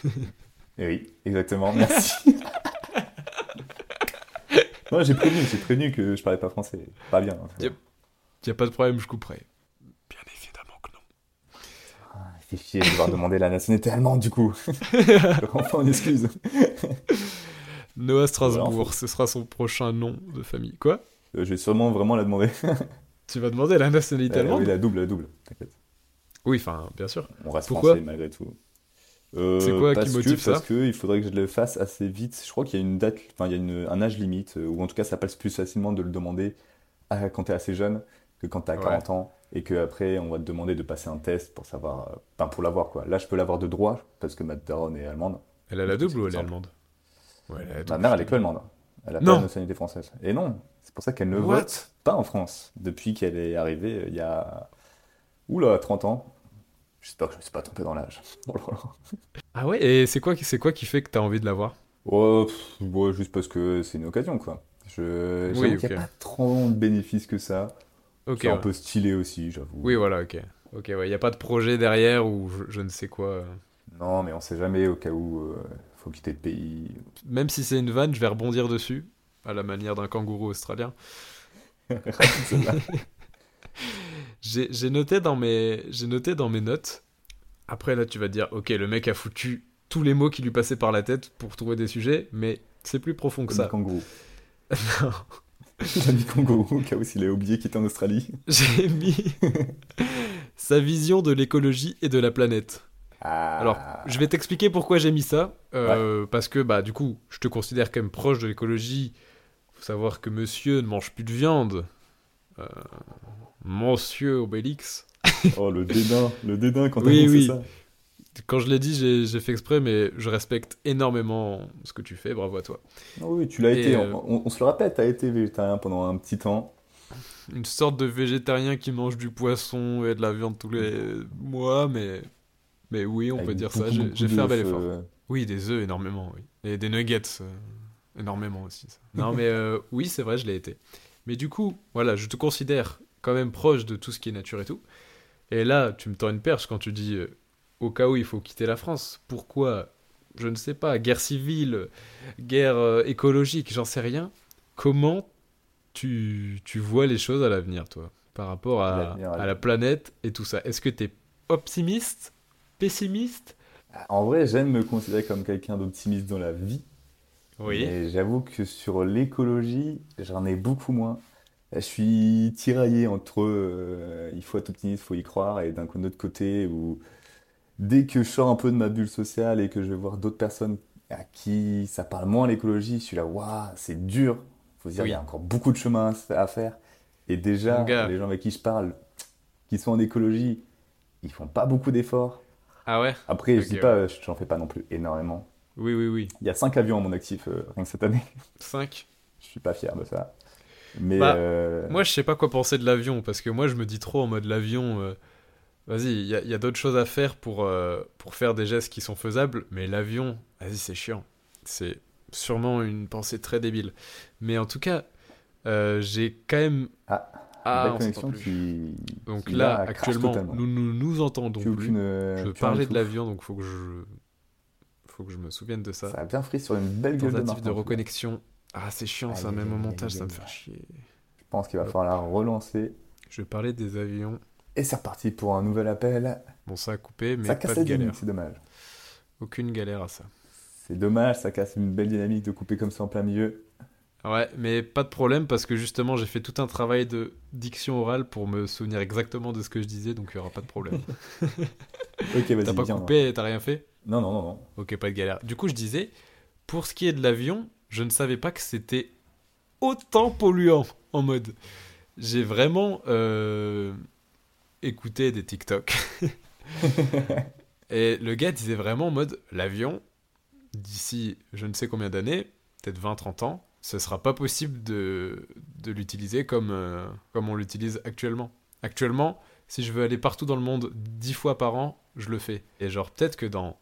Et oui, exactement, merci. Non, j'ai prévenu, j'ai prévenu que je parlais pas français. Pas bien. hein. Yep. Y a pas de problème, je couperai. Bien évidemment que non. Ah, fait chier de devoir demander la nationalité allemande du coup. enfin, on excuse. Noah Strasbourg, Voilà. ce sera son prochain nom de famille. Quoi? Euh, je vais sûrement vraiment la demander. Tu vas demander la nationalité Euh, allemande? oui, la double, la double, t'inquiète. Oui, enfin, bien sûr. On reste Pourquoi? français malgré tout. Euh, C'est quoi qui motive que, ça Parce qu'il faudrait que je le fasse assez vite. Je crois qu'il y a une date, enfin il y a une- un âge limite, euh, ou en tout cas ça passe plus facilement de le demander à- quand tu es assez jeune que quand tu as Ouais. 40 ans. Et qu'après on va te demander de passer un test pour savoir, euh, enfin pour l'avoir quoi. Là je peux l'avoir de droit parce que ma daronne est allemande. Elle a la double ou elle est allemande Ouais, elle a Ma mère elle est que allemande. Elle a Non. pas la nationalité française. Et non, c'est pour ça qu'elle ne What vote pas en France depuis qu'elle est arrivée il y a. Oula, 30 ans. J'espère que je ne me suis pas trompé dans l'âge. Oh. Ah ouais Et c'est quoi, qui- c'est quoi qui fait que t'as envie de l'avoir pff, ouais, juste parce que c'est une occasion, quoi. Je, Oui, n'y a pas trop de bénéfices que ça. Ok. c'est un peu stylé aussi, j'avoue. Oui, voilà, ok. Ok, ouais, y a pas de projet derrière ou je, je ne sais quoi. euh. Non, mais on sait jamais au cas où euh, faut quitter le pays. Même si c'est une vanne, je vais rebondir dessus, à la manière d'un kangourou australien. J'ai j'ai noté, dans mes- j'ai noté dans mes notes. Après, là, tu vas te dire, ok, le mec a foutu tous les mots qui lui passaient par la tête pour trouver des sujets, mais c'est plus profond que ça. kangourou. Non. Il a mis Congo au cas où s'il a oublié qu'il était en Australie. J'ai mis sa vision de l'écologie et de la planète. Ah. Alors, je vais t'expliquer pourquoi j'ai mis ça. Euh, Parce que, bah, du coup, je te considère quand même proche de l'écologie. Faut savoir que monsieur ne mange plus de viande. Euh, monsieur Obélix. Oh, le dédain, le dédain quand Oui, oui. ça. Quand je l'ai dit, j'ai fait exprès, mais je respecte énormément ce que tu fais. Bravo à toi. Ah Oui, tu l'as été. euh, On, on se le rappelle, t'as été végétarien pendant un petit temps. Une sorte de végétarien qui mange du poisson et de la viande tous les mois, mais, mais oui, on avec peut dire beaucoup, ça. J'ai fait un bel effort. euh, Oui, des œufs énormément, oui. Et des nuggets euh, énormément aussi. ça. Non, mais euh, oui, c'est vrai, je l'ai été. Mais du coup, voilà, je te considère quand même proche de tout ce qui est nature et tout. Et là, tu me tends une perche quand tu dis euh, au cas où il faut quitter la France. Pourquoi Je ne sais pas. Guerre civile, guerre euh, écologique, j'en sais rien. Comment tu, tu vois les choses à l'avenir, toi, par rapport à, la planète et tout ça? Est-ce que tu es optimiste Pessimiste? En vrai, j'aime me considérer comme quelqu'un d'optimiste dans la vie. Mais j'avoue que sur l'écologie, j'en ai beaucoup moins. Je suis tiraillé entre euh, il faut être optimiste, il faut y croire, et d'un autre côté où dès que je sors un peu de ma bulle sociale et que je vais voir d'autres personnes à qui ça parle moins l'écologie, je suis là, waouh, c'est dur. Faut se dire, Oui. il y a encore beaucoup de chemin à faire. Et déjà, les gens avec qui je parle, qui sont en écologie, ils font pas beaucoup d'efforts. Ah ouais? Après, Ok, je dis pas, j'en fais pas non plus énormément. Oui, oui, oui. Il y a 5 avions à mon actif euh, rien que cette année. 5 Je suis pas fier de ça. Mais Bah, euh, Moi, je sais pas quoi penser de l'avion, parce que moi, je me dis trop en mode l'avion. euh, Vas-y, il y a, il y a d'autres choses à faire pour, euh, pour faire des gestes qui sont faisables, mais l'avion, vas-y, c'est chiant. C'est sûrement une pensée très débile. Mais en tout cas, j'ai quand même. Ah, Ah, on s'entend plus. qui, Donc qui, là, actuellement, nous nous, nous entendons Plus aucune, Je parler de l'avion, donc faut que je. Faut que je me souvienne de ça. Ça a bien frit sur une belle gueule de de reconnexion. Ah, c'est chiant ça, même au montage, ça me fait chier. Je pense qu'il va falloir la relancer. Je vais parler des avions. Et c'est reparti pour un nouvel appel. Bon, ça a coupé, mais ça pas de galère. c'est dommage. Aucune galère à ça. C'est dommage, ça casse une belle dynamique de couper comme ça en plein milieu. Ouais, mais pas de problème parce que justement j'ai fait tout un travail de diction orale pour me souvenir exactement de ce que je disais, donc il y aura pas de problème. Ok, vas-y, T'as pas coupé, t'as rien fait? Non, non, non, non. Ok, pas de galère. Du coup, je disais, pour ce qui est de l'avion, je ne savais pas que c'était autant polluant en mode. J'ai vraiment euh, écouté des TikTok. Et le gars disait vraiment en mode l'avion, d'ici je ne sais combien d'années, peut-être 20-30 ans, ce sera pas possible de, de l'utiliser comme, euh, comme on l'utilise actuellement. Actuellement, si je veux aller partout dans le monde 10 fois par an, je le fais. Et genre, peut-être que dans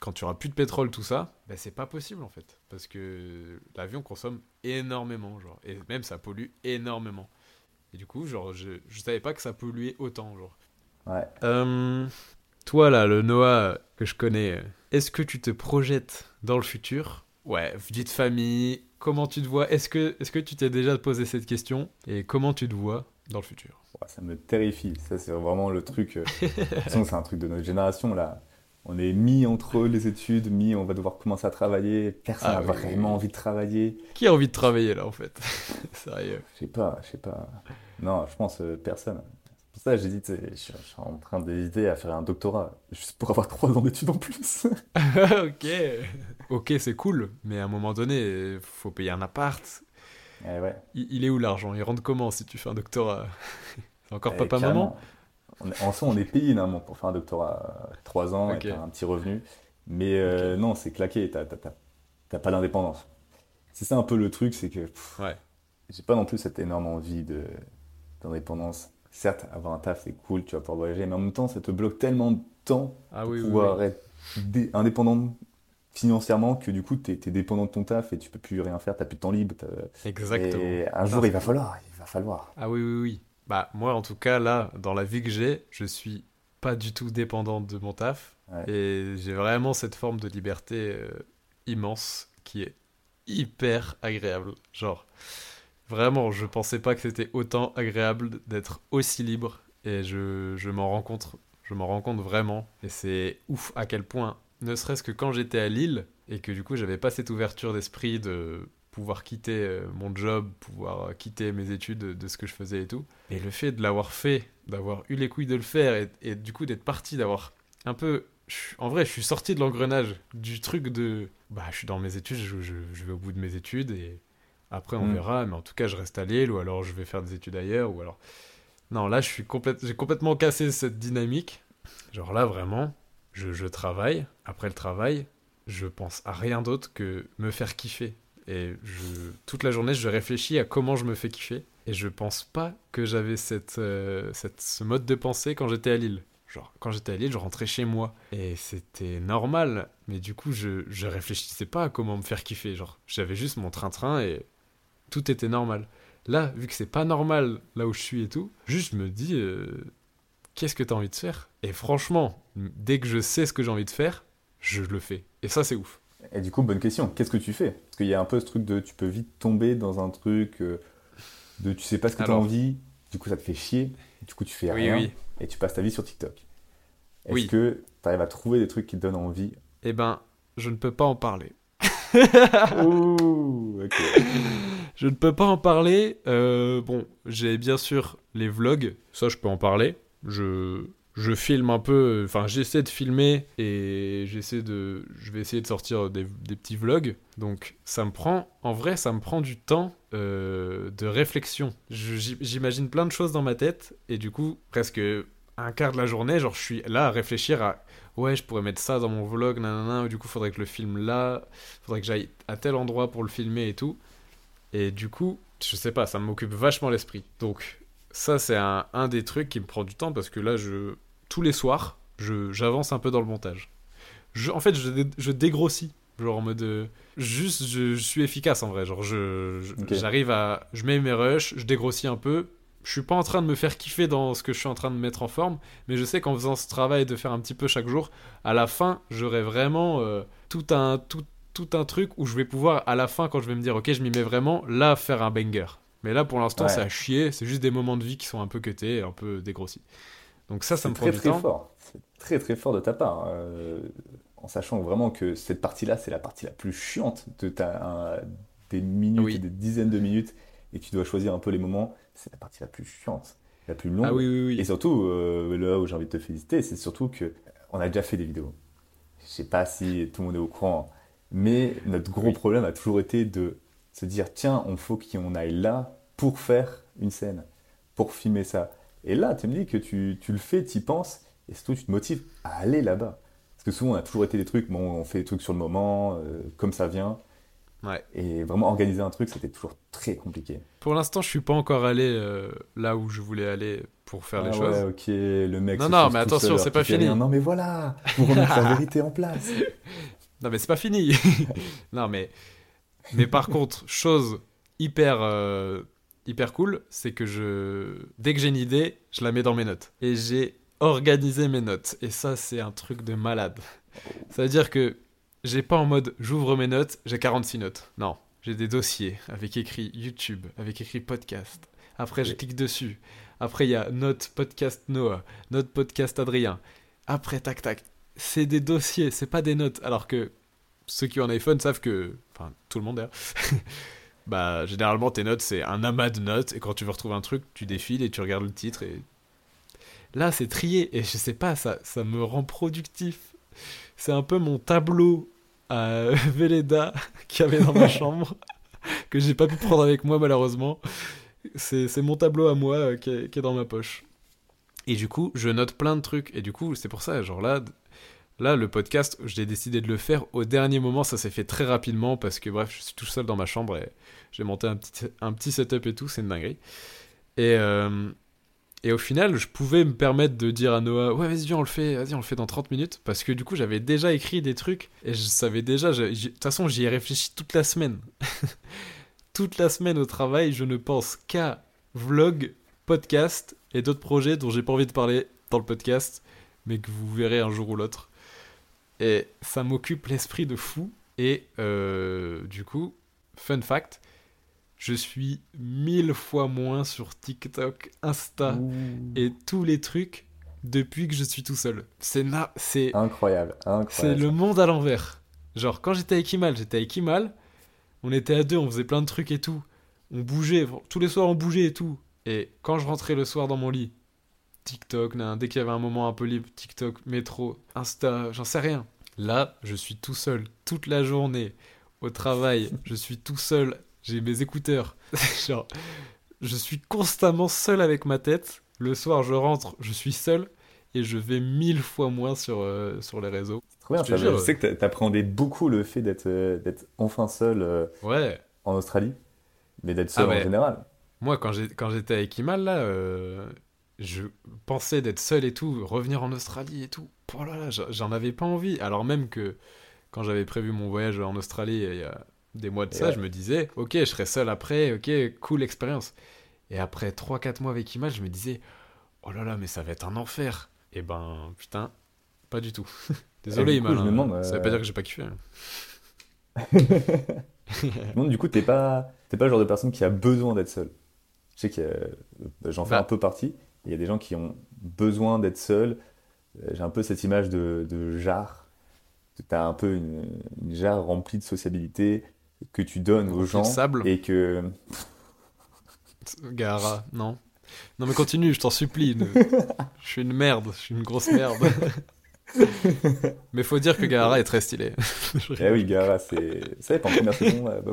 quand tu auras plus de pétrole, tout ça, bah, c'est pas possible en fait. Parce que l'avion consomme énormément, genre. Et même ça pollue énormément. Et du coup, genre, je, je savais pas que ça polluait autant, genre. Ouais. Euh, toi là, le Noah que je connais, est-ce que tu te projettes dans le futur? Ouais, vie de famille, comment tu te vois? Est-ce que, est que tu t'es déjà posé cette question? Et comment tu te vois dans le futur? Ça me terrifie. Ça, c'est vraiment le truc. euh, de toute façon, c'est un truc de notre génération, là. On est mis entre les études, mis on va devoir commencer à travailler. Personne Ah n'a oui, vraiment oui. envie de travailler. Qui a envie de travailler là en fait? Sérieux. Je sais pas, je sais pas. Non, je pense euh, personne. C'est pour ça que j'hésite. Je suis je suis en train d'hésiter à faire un doctorat, juste pour avoir trois ans d'études en plus. ok. Ok, c'est cool, mais à un moment donné, faut payer un appart. Eh ouais. Il, il est où l'argent? Il rentre comment si tu fais un doctorat? C'est encore Eh, papa, carrément. maman On est- En soi, on est payé normalement pour faire un doctorat euh, trois ans Ok. et un petit revenu. Mais euh, non, c'est claqué, t'as pas d'indépendance. C'est ça un peu le truc, c'est que Ouais. j'ai pas non plus cette énorme envie d'indépendance. Certes, avoir un taf, c'est cool, tu vas pouvoir voyager, mais en même temps, ça te bloque tellement de temps Ah pour oui, pouvoir oui. être dé- indépendant financièrement que du coup, t'es es dépendant de ton taf et tu peux plus rien faire, t'as plus de temps libre. Exactement. Et un jour, il va falloir, il va falloir. Ah oui, oui, oui. Bah, moi, en tout cas, là, dans la vie que j'ai, je suis pas du tout dépendante de mon taf. Ouais. Et j'ai vraiment cette forme de liberté euh, immense qui est hyper agréable. Genre, vraiment, je pensais pas que c'était autant agréable d'être aussi libre. Et je, je m'en rends compte, je m'en rends compte vraiment. Et c'est ouf à quel point, ne serait-ce que quand j'étais à Lille, et que du coup, j'avais pas cette ouverture d'esprit de pouvoir quitter euh, mon job, pouvoir euh, quitter mes études de, de ce que je faisais et tout. Et le fait de l'avoir fait, d'avoir eu les couilles de le faire et, et du coup d'être parti, d'avoir un peu. je En vrai, je suis sorti de l'engrenage du truc de. Bah, je suis dans mes études, je, je- je vais au bout de mes études et après on Mm. verra, mais en tout cas, je reste à Lille ou alors je vais faire des études ailleurs ou alors. Non, là, je suis complète... j'ai complètement cassé cette dynamique. Genre là, vraiment, je travaille. Après le travail, je pense à rien d'autre que me faire kiffer. Et toute la journée, je réfléchis à comment je me fais kiffer. Et je pense pas que j'avais cette, euh, cette, ce mode de pensée quand j'étais à Lille. Genre, quand j'étais à Lille, je rentrais chez moi. Et c'était normal. Mais du coup, je, je réfléchissais pas à comment me faire kiffer. Genre, j'avais juste mon train-train et tout était normal. Là, vu que c'est pas normal là où je suis et tout, juste je me dis, euh, qu'est-ce que t'as envie de faire? Et franchement, dès que je sais ce que j'ai envie de faire, je le fais. Et ça, c'est ouf. Et du coup, bonne question, qu'est-ce que tu fais? Parce qu'il y a un peu ce truc de tu peux vite tomber dans un truc euh, de tu sais pas ce que tu as Alors. envie, du coup ça te fait chier, du coup tu fais Oui, rien oui. et tu passes ta vie sur TikTok. Est-ce Oui. que tu arrives à trouver des trucs qui te donnent envie? Eh ben, je ne peux pas en parler. Ouh. Je ne peux pas en parler. Euh, bon, j'ai bien sûr les vlogs, ça je peux en parler. Je, je filme un peu, enfin j'essaie de filmer et j'essaie de, je vais essayer de sortir des, petits vlogs. Donc ça me prend, en vrai, ça me prend du temps euh, de réflexion. J'imagine plein de choses dans ma tête et du coup presque un quart de la journée, genre je suis là à réfléchir à ouais je pourrais mettre ça dans mon vlog, nanana, du coup faudrait que je le filme là, faudrait que j'aille à tel endroit pour le filmer et tout. Et du coup, je sais pas, ça m'occupe vachement l'esprit. Donc, ça, c'est un, un des trucs qui me prend du temps parce que là, je, tous les soirs, je, j'avance un peu dans le montage. Je, en fait, je, dé- je dégrossis. Genre en mode. euh, juste, je, je suis efficace en vrai. Genre, j'arrive à. Je mets mes rushs, je dégrossis un peu. Je suis pas en train de me faire kiffer dans ce que je suis en train de mettre en forme, mais je sais qu'en faisant ce travail de faire un petit peu chaque jour, à la fin, j'aurai vraiment euh, tout un tout, tout un truc où je vais pouvoir à la fin quand je vais me dire ok je m'y mets vraiment là faire un banger. Mais là pour l'instant Ouais. c'est à chier, c'est juste des moments de vie qui sont un peu cutés, un peu dégrossis. Donc ça ça me prend très du très temps. fort. C'est très très fort de ta part. euh, en sachant vraiment que cette partie-là, c'est la partie la plus chiante de ta, un- des minutes Oui. des dizaines de minutes, et tu dois choisir un peu les moments. C'est la partie la plus chiante, la plus longue. Ah oui oui oui. Et surtout, euh, là où j'ai envie de te féliciter, c'est surtout que on a déjà fait des vidéos. Je sais pas si tout le monde est au courant, mais notre gros problème a toujours été de se dire tiens, on faut qu'on aille là pour faire une scène, pour filmer ça. Et là, tu me dis que tu, tu le fais, tu y penses, et surtout tu te motives à aller là-bas. Parce que souvent, on a toujours été des trucs, bon, on fait des trucs sur le moment, euh, comme ça vient. Ouais. Et vraiment organiser un truc, c'était toujours très compliqué. Pour l'instant je suis pas encore allé euh, là où je voulais aller pour faire les Ah choses. ouais, ok, le mec. Non, se non, mais attention, c'est pas fini. rien. Non, mais voilà, pour remettre la vérité en place. Non mais c'est pas fini. non mais mais par contre chose hyper euh, hyper cool, c'est que je dès que j'ai une idée, je la mets dans mes notes et j'ai organisé mes notes et ça c'est un truc de malade. Ça veut dire que j'ai pas en mode j'ouvre mes notes, j'ai 46 notes. Non, j'ai des dossiers avec écrit YouTube, avec écrit podcast. Après je clique dessus. Après il y a note podcast Noah, note podcast Adrien. Après tac tac. C'est des dossiers, c'est pas des notes alors que ceux qui ont un iPhone savent que, enfin tout le monde d'ailleurs, bah généralement tes notes c'est un amas de notes et quand tu veux retrouver un truc tu défiles et tu regardes le titre et là c'est trié et je sais pas ça ça me rend productif. C'est un peu mon tableau à Véleda qu'il y avait dans ma chambre que j'ai pas pu prendre avec moi malheureusement. C'est c'est mon tableau à moi euh, qui est, qui est dans ma poche. Et du coup, je note plein de trucs. Et du coup, c'est pour ça, genre là, Là, le podcast, j'ai décidé de le faire au dernier moment. Ça s'est fait très rapidement parce que, bref, je suis tout seul dans ma chambre et j'ai monté un petit, setup et tout. C'est une dinguerie. Et, euh, et au final, je pouvais me permettre de dire à Noah Ouais, vas-y, on le fait, vas-y, on le fait dans 30 minutes. Parce que du coup, j'avais déjà écrit des trucs et je savais déjà. De toute façon, j'y ai réfléchi toute la semaine. toute la semaine au travail, je ne pense qu'à vlog, podcast et d'autres projets dont j'ai pas envie de parler dans le podcast, mais que vous verrez un jour ou l'autre. Et ça m'occupe l'esprit de fou. Et euh, du coup, fun fact, je suis mille fois moins sur TikTok, Insta Ouh. et tous les trucs depuis que je suis tout seul. C'est na- c'est Incroyable, c'est le monde à l'envers. Genre quand j'étais avec Imal, j'étais avec Imal. On était à deux, on faisait plein de trucs et tout. On bougeait, tous les soirs on bougeait et tout. Et quand je rentrais le soir dans mon lit, TikTok, nan, dès qu'il y avait un moment un peu libre, TikTok, métro, Insta, j'en sais rien. Là, je suis tout seul toute la journée au travail, je suis tout seul, j'ai mes écouteurs. Genre, je suis constamment seul avec ma tête. Le soir, je rentre, je suis seul et je vais mille fois moins sur, euh, sur les réseaux. Trop bien, Je je sais que t'a- t'appréhendais beaucoup le fait d'être euh, enfin seul euh, Ouais, en Australie, mais d'être seul Ah ouais. en général. moi quand j'étais avec Imal là, euh, je pensais d'être seul et tout, revenir en Australie et tout. Oh là là, j'en- avais pas envie. Alors même que quand j'avais prévu mon voyage en Australie il y a des mois de ça, ouais. je me disais, ok, je serai seul après, ok, cool expérience. Et après 3-4 mois avec Imal, je me disais, oh là là, mais ça va être un enfer. Et ben, putain, pas du tout. Désolé Imal, hein. demande, ça veut euh, pas dire que j'ai pas kiffé. hein. Non, du coup, t'es pas, pas le genre de personne qui a besoin d'être seul. Je sais que euh, j'en fais Bah. un peu partie. Il y a des gens qui ont besoin d'être seuls. Euh, J'ai un peu cette image de, de jarre. T'as un peu une, une jarre remplie de sociabilité que tu donnes aux de gens sable. et que Gara, non. Non mais continue, je t'en supplie. ne- Je suis une merde, je suis une grosse merde. mais faut dire que Gara est très stylé. Eh oui, Gara, c'est. Ça dépend, première saison. euh, bah,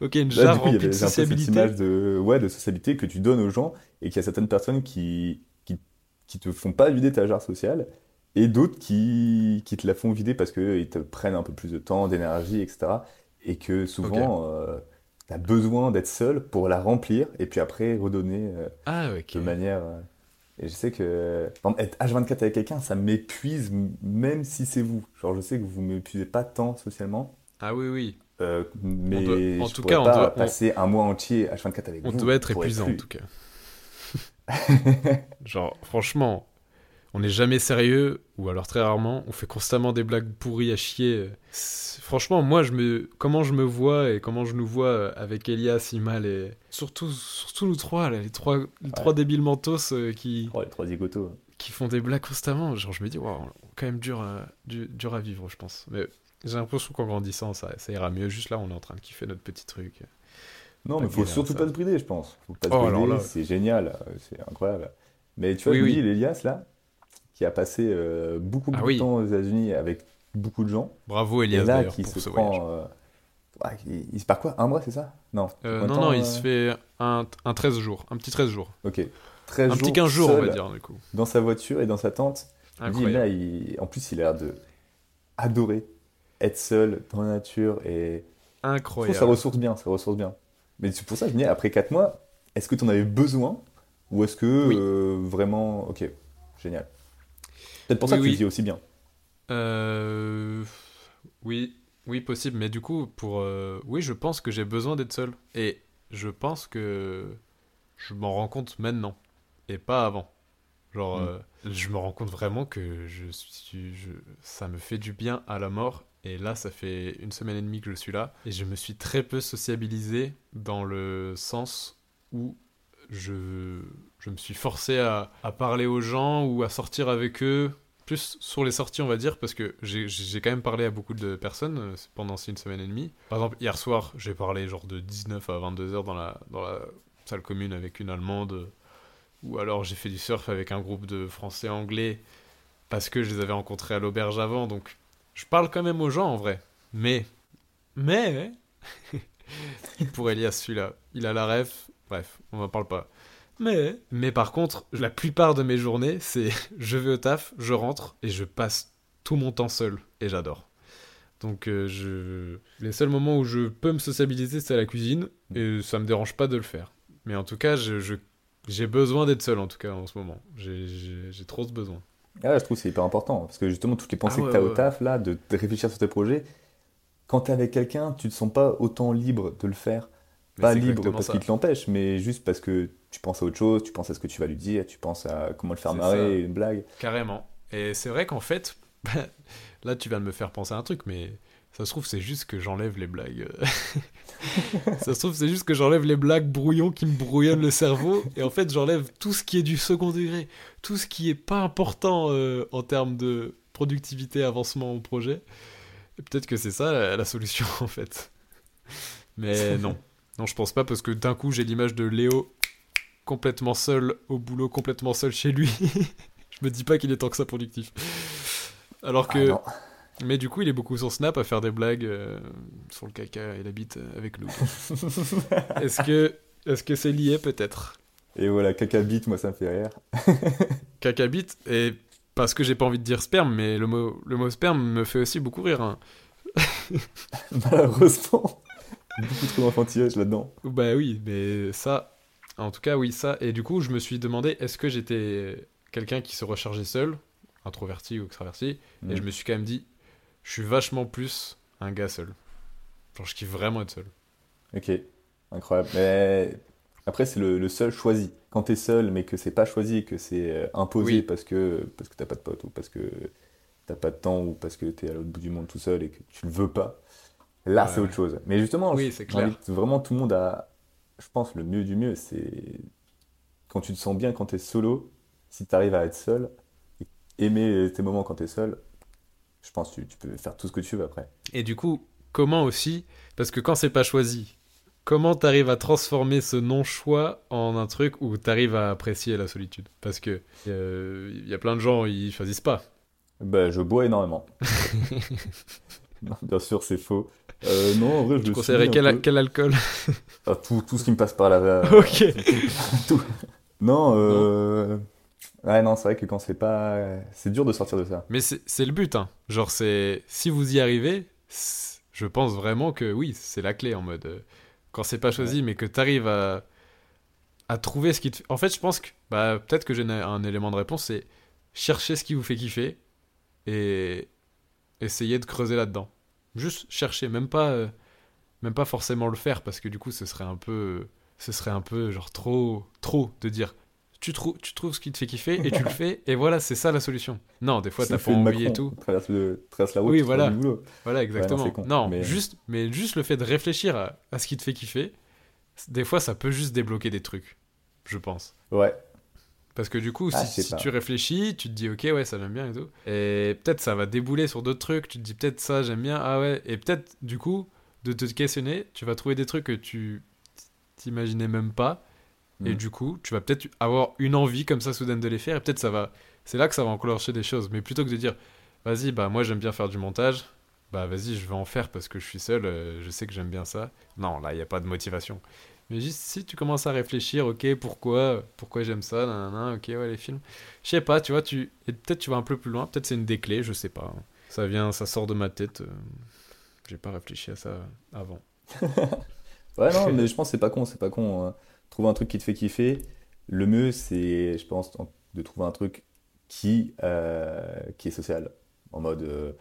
ok, une jarre remplie de peu cette sociabilité. image de, ouais, de sociabilité que tu donnes aux gens et qu'il y a certaines personnes qui, qui, qui te font pas vider ta jarre sociale et d'autres qui, qui te la font vider parce qu'ils te prennent un peu plus de temps, d'énergie, etc. Et que souvent, tu as besoin d'être seul pour la remplir et puis après redonner euh, Ah de manière. euh, Et je sais que exemple, être H24 avec quelqu'un, ça m'épuise même si c'est vous. Genre, je sais que vous m'épuisez pas tant socialement. Ah oui oui. Euh, mais doit- en je tout cas, on pas doit- on- passer un mois entier H24 avec On vous. doit être épuisant en tout cas. Genre franchement, on n'est jamais sérieux ou alors très rarement. On fait constamment des blagues pourries à chier. Franchement, moi je me, comment je me vois et comment je nous vois avec Elias, Imal et surtout, surtout nous trois, là, les trois, les trois débiles mentos euh, qui, Oh, les trois zigotos. qui font des blagues constamment. Genre, je me dis, waouh, quand même dur à, dur, dur à vivre, je pense. Mais j'ai l'impression qu'en grandissant, ça, ça ira mieux. Juste là, on est en train de kiffer notre petit truc. Non, Pas mais faut surtout ça. pas se brider, je pense. Faut pas se Oh, brider, là- c'est génial, euh, c'est incroyable. Mais tu vois, Oui, oui. l'Elias, là, qui a passé euh, beaucoup, Ah beaucoup oui. de temps aux États-Unis avec beaucoup de gens, Bravo, et Elias, là, qui pour se ce prend. voyage. euh, ouais, il, il se part quoi? Un mois, c'est ça? Non. Euh, non, temps, non, il se fait un, un 13 jours, un petit 13 jours. Ok. 13 Un petit jours 15 jours, on va dire, du coup. Dans sa voiture et dans sa tente. Incroyable. là, il- en plus, il a l'air de adorer être seul dans la nature et Je trouve Incroyable. ça ressource bien, ça ressource bien. Mais c'est pour ça que je me dis, après 4 mois, est-ce que tu en avais besoin ou est-ce que Oui. euh, vraiment, ok, génial. Peut-être pour Oui, ça que tu le dis aussi bien. Euh, Oui, oui, possible. Mais du coup, pour. euh, Oui, je pense que j'ai besoin d'être seul. Et je pense que je m'en rends compte maintenant. Et pas avant. Genre, Mm. euh, je me rends compte vraiment que je suis. Je... Ça me fait du bien à la mort. Et là, ça fait une semaine et demie que je suis là. Et je me suis très peu sociabilisé dans le sens où je, je me suis forcé à, à parler aux gens ou à sortir avec eux. Plus sur les sorties, on va dire, parce que j'ai quand même parlé à beaucoup de personnes euh, pendant une semaine et demie. Par exemple, hier soir, j'ai parlé genre de 19 à 22 heures dans la, dans la salle commune avec une Allemande. Ou alors j'ai fait du surf avec un groupe de Français-Anglais parce que je les avais rencontrés à l'auberge avant. Donc je parle quand même aux gens en vrai. Mais, mais, pour Elias celui-là, il a la ref. Bref, on n'en parle pas. Mais, mais par contre, la plupart de mes journées, c'est je vais au taf, je rentre et je passe tout mon temps seul et j'adore. Donc euh, je les seuls moments où je peux me sociabiliser, c'est à la cuisine et ça me dérange pas de le faire. Mais en tout cas, je, je- j'ai besoin d'être seul en tout cas en ce moment. J'ai- J'ai j'ai trop ce besoin. Ah, je trouve que c'est hyper important parce que justement, toutes les pensées Ah ouais, que tu as ouais, au taf, là, de, de réfléchir sur tes projets, quand tu es avec quelqu'un, tu te sens pas autant libre de le faire. Mais Pas libre parce qu'il te l'empêche, mais juste parce que tu penses à autre chose, tu penses à ce que tu vas lui dire, tu penses à comment le faire marrer, ça. une blague. Carrément. Et c'est vrai qu'en fait, là tu viens de me faire penser à un truc, mais ça se trouve c'est juste que j'enlève les blagues. ça se trouve c'est juste que j'enlève les blagues brouillons qui me brouillonnent le cerveau, et en fait j'enlève tout ce qui est du second degré, tout ce qui est pas important euh, en termes de productivité, avancement au projet. Peut-être que c'est ça la, la solution en fait. Mais non. Non, je pense pas parce que d'un coup j'ai l'image de Léo complètement seul au boulot, complètement seul chez lui. je me dis pas qu'il est tant que ça productif. Alors Ah que. Mais du coup, il est beaucoup sur Snap à faire des blagues euh, sur le caca et la bite avec nous. Est-ce que est-ce que c'est lié peut-être? Et voilà, caca bite, moi ça me fait rire. Caca bite et parce que j'ai pas envie de dire sperme, mais le mot le mot sperme me fait aussi beaucoup rire. hein. Malheureusement, beaucoup trop d'enfantillage là-dedans. Bah oui, mais ça, en tout cas oui ça. Et du coup, je me suis demandé est-ce que j'étais quelqu'un qui se rechargeait seul, introverti ou extraverti, et Mm. je me suis quand même dit je suis vachement plus un gars seul. Genre je kiffe vraiment être seul. Ok, incroyable. Mais après, c'est le, le seul choisi. Quand t'es seul, mais que c'est pas choisi, que c'est euh, imposé Oui. parce que parce que t'as pas de pote ou parce que t'as pas de temps ou parce que t'es à l'autre bout du monde tout seul et que tu le veux pas, là Ouais, c'est autre chose. Mais justement, Oui, j'invite vraiment tout le monde à. Je pense le mieux du mieux, c'est quand tu te sens bien quand t'es solo, si t'arrives à être seul, et aimer tes moments quand t'es seul, je pense que tu, tu peux faire tout ce que tu veux après. Et du coup, comment aussi Parce que quand c'est pas choisi, comment t'arrives à transformer ce non-choix en un truc où t'arrives à apprécier la solitude? Parce que il y a plein de gens, ils choisissent pas. Bah, je bois énormément. Non, bien sûr, c'est faux. Euh, non, en vrai, je Tu le conseillerais quel, peu. quel alcool? Ah, tout, tout ce qui me passe par là. Ok. tout. Non, euh... Ouais, non, c'est vrai que quand c'est pas... C'est dur de sortir de ça. Mais c'est c'est le but, hein. Genre, c'est si vous y arrivez, je pense vraiment que oui, c'est la clé en mode. euh, quand c'est pas choisi, mais que t'arrives à, à trouver ce qui te. En fait, je pense que. Bah, peut-être que j'ai un- un élément de réponse, c'est chercher ce qui vous fait kiffer et essayer de creuser là-dedans. Juste chercher, même pas, euh, même pas forcément le faire, parce que du coup, ce serait un peu. Ce serait un peu, genre, trop, trop de dire. Tu, trou- tu trouves ce qui te fait kiffer et tu le fais, et voilà, c'est ça la solution. Non, des fois, t'as pas envie et tout. Traverse, le... traverse la route, Oui, voilà. trouves du boulot. Voilà, exactement. con, non, mais- juste, mais juste le fait de réfléchir à, à ce qui te fait kiffer, des fois, ça peut juste débloquer des trucs, je pense. Ouais, Parce que du coup, Ah, si, tu réfléchis, tu te dis, ok, ouais, ça j'aime bien et tout. Et peut-être ça va débouler sur d'autres trucs, tu te dis, peut-être ça j'aime bien, ah ouais. Et peut-être, du coup, de te questionner, tu vas trouver des trucs que tu t'imaginais même pas. Et Mm. du coup, tu vas peut-être avoir une envie comme ça soudaine de les faire. Et peut-être ça va. C'est là que ça va enclencher des choses. Mais plutôt que de dire, vas-y, bah moi j'aime bien faire du montage, bah vas-y, je vais en faire parce que je suis seul, euh, je sais que j'aime bien ça. Non, là, il n'y a pas de motivation. Mais juste si tu commences à réfléchir, ok, pourquoi, pourquoi j'aime ça, nanana, ok, ouais, les films. Je sais pas, tu vois, tu et peut-être tu vas un peu plus loin, peut-être c'est une des clés, je sais pas. Ça vient, ça sort de ma tête. euh, J'ai pas réfléchi à ça avant. Ouais, non, mais je pense que c'est pas con, c'est pas con. Trouver un truc qui te fait kiffer, le mieux, c'est, je pense, en- de trouver un truc qui, euh, qui est social. En mode, euh,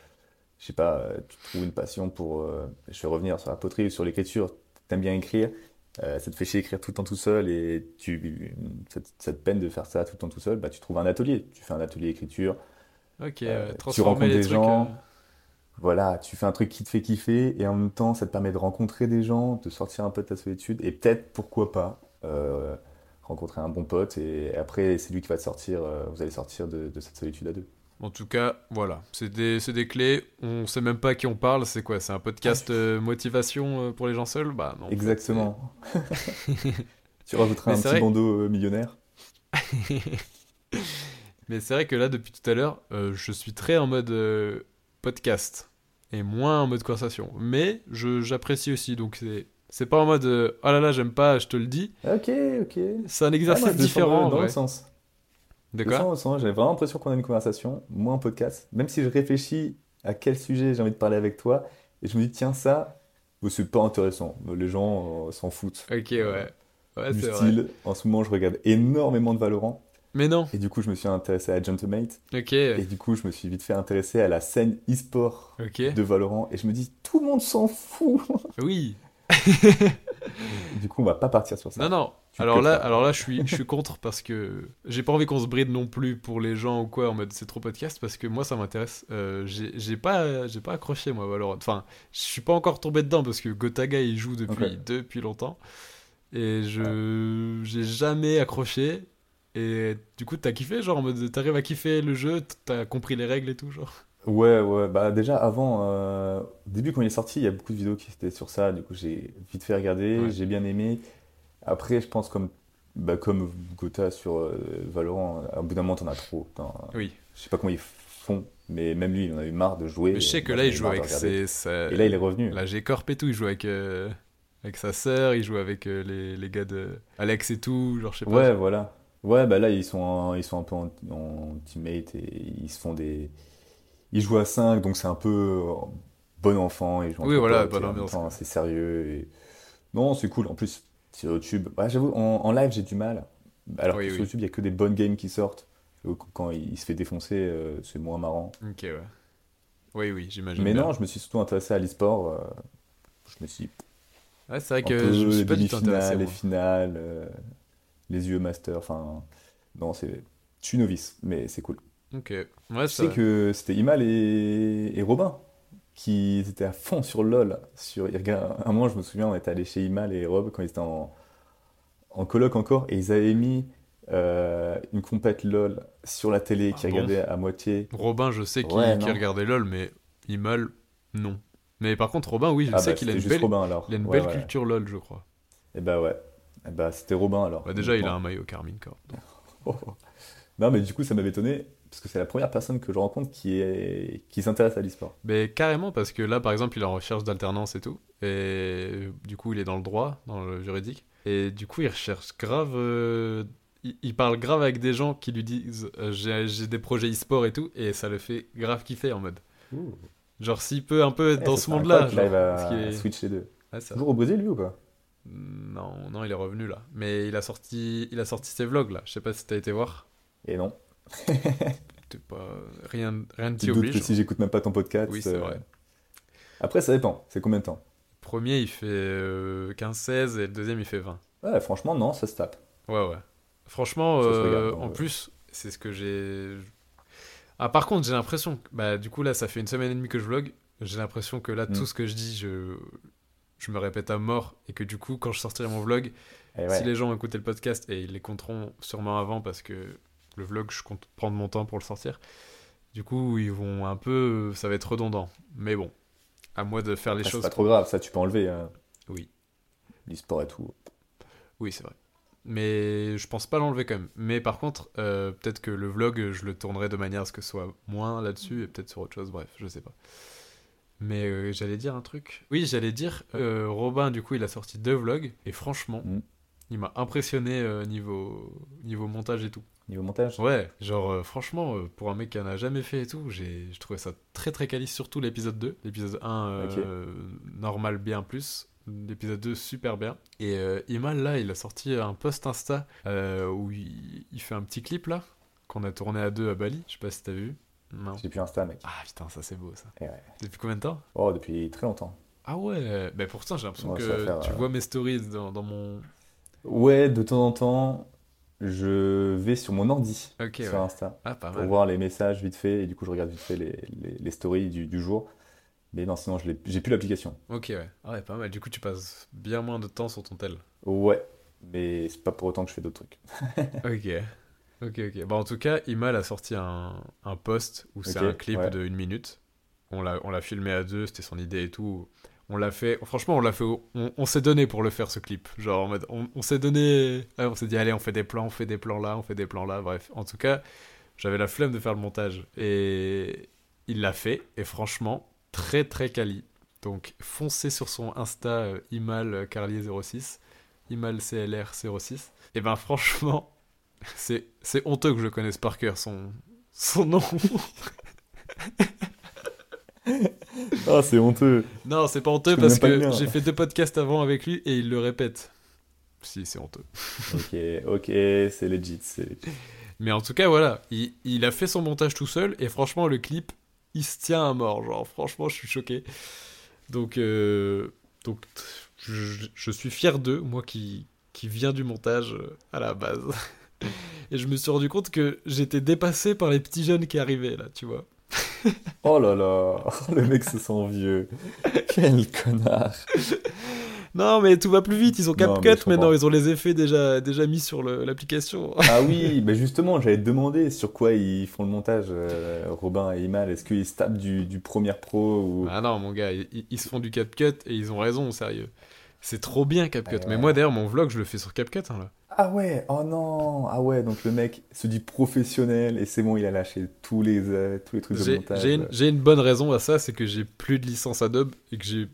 je sais pas, euh, tu trouves une passion pour. euh, je vais revenir sur la poterie ou sur l'écriture. T'aimes bien écrire, ça te fait chier écrire tout le temps tout seul et tu, cette, cette peine de faire ça tout le temps tout seul, bah, tu trouves un atelier. Tu fais un atelier écriture. Ok, tu rencontres les des trucs. gens, Voilà, tu fais un truc qui te fait kiffer et en même temps, ça te permet de rencontrer des gens, de sortir un peu de ta solitude et peut-être, pourquoi pas, euh, rencontrer un bon pote et après, c'est lui qui va te sortir, euh, vous allez sortir de, de cette solitude à deux. En tout cas, voilà, c'est des, des clés. On sait même pas à qui on parle. C'est quoi? C'est un podcast euh, motivation euh, pour les gens seuls? Bah non. Exactement. tu rajouteras Mais un petit bandeau millionnaire? Mais c'est vrai que là, depuis tout à l'heure, euh, je suis très en mode podcast et moins en mode conversation. Mais j'apprécie aussi. Donc c'est, c'est pas en mode euh, oh là là, j'aime pas, je te le dis. Ok, ok. C'est un Ah, exercice moi, différent. dans le sens. De quoi le sens. J'ai vraiment l'impression qu'on a une conversation, moins un podcast. Même si je réfléchis à quel sujet j'ai envie de parler avec toi et je me dis, tiens, ça, oh, c'est pas intéressant. Les gens euh, s'en foutent. Ok, ouais. Ouais, du vrai. style, en ce moment, je regarde énormément de Valorant. Mais non. Et du coup, je me suis intéressé à Gentlemate. Ok. Et du coup, je me suis vite fait intéresser à la scène e-sport Ok. de Valorant. Et je me dis, tout le monde s'en fout. Oui. du coup, on va pas partir sur ça. Non, non. Tu Alors là, pas. alors là, je suis, je suis contre parce que j'ai pas envie qu'on se bride non plus pour les gens ou quoi en mode c'est trop podcast parce que moi ça m'intéresse. Euh, j'ai j'ai pas, j'ai pas accroché moi Valorant. Enfin, je suis pas encore tombé dedans parce que Gotaga il joue depuis depuis longtemps et je j'ai jamais accroché. Et du coup, t'as kiffé genre en mode t'arrives à kiffer le jeu, t'as compris les règles et tout genre. Ouais, ouais, bah déjà avant, euh, au début quand il est sorti, il y a beaucoup de vidéos qui étaient sur ça, du coup j'ai vite fait regarder, Ouais. j'ai bien aimé. Après, je pense comme, bah, comme Gotha sur euh, Valorant, à bout d'un moment t'en as trop. Oui. Je sais pas comment ils font, mais même lui il en a eu marre de jouer. Mais je sais que là, il joue avec ses. sa- Et là il est revenu. La G-Corp et tout, il joue avec, euh, avec sa sœur, il joue avec euh, les, les gars de Alex et tout, genre je sais pas. Ouais, voilà. Ouais, bah là ils sont, en- ils sont un peu en, en teammate et ils se font des. Ils jouent à 5, donc c'est un peu euh, bon enfant, ils jouent Oui, voilà, bonne et ambiance. C'est sérieux. Et... Non, c'est cool. En plus, sur YouTube, bah, j'avoue, en, en live j'ai du mal. Alors Oui, sur oui. YouTube, il y a que des bonnes games qui sortent. Euh, Quand il se fait défoncer, euh, c'est moins marrant. Ok, ouais. Oui, oui, j'imagine. Mais bien. non, je me suis surtout intéressé à l'e-sport. euh, je me suis Ouais, c'est vrai que peu je me suis les pas du tout intéressé. les finales, euh, les UE Masters. Enfin, non, c'est. Je suis novice, mais c'est cool. Ok. Ouais, Je ça. sais que c'était Imal et, et Robin qui étaient à fond sur LoL. Sur, un moment, je me souviens, on était allé chez Imal et Rob quand ils étaient en, en coloc encore et ils avaient mis euh, une compète LoL sur la télé Ah qui bon regardait à moitié. Robin, je sais qu'il Ouais, regardait LoL, mais Imal, non. Mais par contre, Robin, oui, je Ah sais bah, qu'il a une belle, Robin alors. il a une Ouais, belle ouais. culture LoL, je crois. Et bah ouais. Et bah c'était Robin alors. Bah, déjà, il a un maillot Carmine Corp. donc. Non mais du coup ça m'avait étonné parce que c'est la première personne que je rencontre qui est qui s'intéresse à l'e-sport. Mais carrément, parce que là, par exemple, il est en recherche d'alternance et tout. Et du coup, il est dans le droit, dans le juridique. Et du coup, il recherche grave. euh, Il, il parle grave avec des gens qui lui disent euh, j'ai j'ai des projets e-sport et tout. Et ça le fait grave kiffer en mode. Genre, s'il peut un peu être Eh, dans ce monde-là. genre, arrive à, est- switch les deux. Ça- Toujours au Brésil lui ou pas? Non, non, il est revenu là. Mais il a sorti, il a sorti ses vlogs là. Je sais pas si t'as été voir. Et non. Pas rien, rien ne t'y doutes que oblige. si j'écoute même pas ton podcast. Oui, c'est euh, vrai. Après, ça dépend. C'est combien de temps? Premier, il fait euh, 15-16 et le deuxième, il fait 20. Ouais, franchement, non, ça se tape. Ouais, ouais. Franchement, euh, regarde, en ouais. plus, c'est ce que j'ai. Ah, par contre, j'ai l'impression. que- Bah, du coup, là, ça fait une semaine et demie que je vlog. J'ai l'impression que là, Mm. tout ce que je dis, je... je me répète à mort. Et que du coup, quand je sortirai mon vlog, ouais. si les gens ont écouté le podcast, et ils les compteront sûrement avant parce que le vlog, je compte prendre mon temps pour le sortir. Du coup, ils vont un peu. Ça va être redondant. Mais bon, à moi de faire les Ah, c'est choses. pas trop grave, ça tu peux enlever. hein. Oui. L'e-sport et tout. Oui, c'est vrai. Mais je pense pas l'enlever quand même. Mais par contre, euh, peut-être que le vlog, je le tournerai de manière à ce que ce soit moins là-dessus et peut-être sur autre chose. Bref, je sais pas. Mais euh, j'allais dire un truc. Oui, j'allais dire, euh, Robin, du coup, il a sorti deux vlogs. Et franchement, Mm. il m'a impressionné niveau, niveau montage et tout. Niveau montage Ouais, genre, euh, franchement, euh, pour un mec qui en a jamais fait et tout, j'ai je trouvais ça très très quali, surtout l'épisode 2. L'épisode 1, euh, normal bien plus. L'épisode 2, super bien. Et Imal, là, il a sorti un post Insta où il, il fait un petit clip, là, qu'on a tourné à deux à Bali. Je sais pas si t'as vu. Non. J'ai plus Insta, mec. Ah putain, ça c'est beau, ça. Ouais. Depuis combien de temps? Oh, depuis très longtemps. Ah ouais, bah pourtant j'ai l'impression Ouais, que faire, tu vois mes stories dans, dans mon... Ouais, de temps en temps, je vais sur mon ordi, sur ouais. Insta, Ah, pour mal. voir les messages vite fait, et du coup, je regarde vite fait les, les, les stories du, du jour. Mais non, sinon, j'ai plus l'application. Ok, ouais. Ah ouais, pas mal. Du coup, tu passes bien moins de temps sur ton tel. Ouais, mais c'est pas pour autant que je fais d'autres trucs. Ok. Ok, ok. Bah, en tout cas, Imal a sorti un, un post où c'est un clip ouais. de une minute. On l'a filmé à deux, c'était son idée et tout. On l'a fait, franchement, on l'a fait, on, s'est donné pour le faire ce clip. Genre, on, s'est donné, on s'est dit, allez, on fait des plans, on fait des plans là, on fait des plans là. Bref, en tout cas, j'avais la flemme de faire le montage. Et il l'a fait, et franchement, très très quali. Donc, foncez sur son Insta, euh, Imal euh, Carlier06, Imal CLR06. Et ben, franchement, c'est honteux que je connaisse par cœur son, son nom. Ah, c'est honteux. non, c'est pas honteux parce que j'ai fait deux podcasts avant avec lui et il le répète. Si, c'est honteux. Ok, ok, c'est legit, c'est legit. Mais en tout cas, voilà, il, il a fait son montage tout seul et franchement, le clip, il se tient à mort. Genre, franchement, je suis choqué. Donc, euh, donc je, je suis fier d'eux, moi qui, qui viens du montage euh, à la base. Et je me suis rendu compte que j'étais dépassé par les petits jeunes qui arrivaient là, tu vois. Oh là là, le mec se sent vieux. Quel connard. Non, mais tout va plus vite. Ils ont mais CapCut maintenant. Ils ont les effets déjà, déjà mis sur l'application. Ah oui, bah justement, j'allais te demander sur quoi ils font le montage, euh, Robin et Imal. Est-ce qu'ils se tapent du, du Premiere Pro ou... Ah non, mon gars, ils, ils se font du CapCut et ils ont raison, sérieux. C'est trop bien CapCut. Mais moi, d'ailleurs, mon vlog, je le fais sur CapCut. hein, là. Ah ouais, oh non, ah ouais, donc le mec se dit professionnel et c'est bon, il a lâché tous les, euh, tous les trucs de montage. j'ai une, bonne raison à ça, c'est que j'ai plus de licence Adobe et que j'ai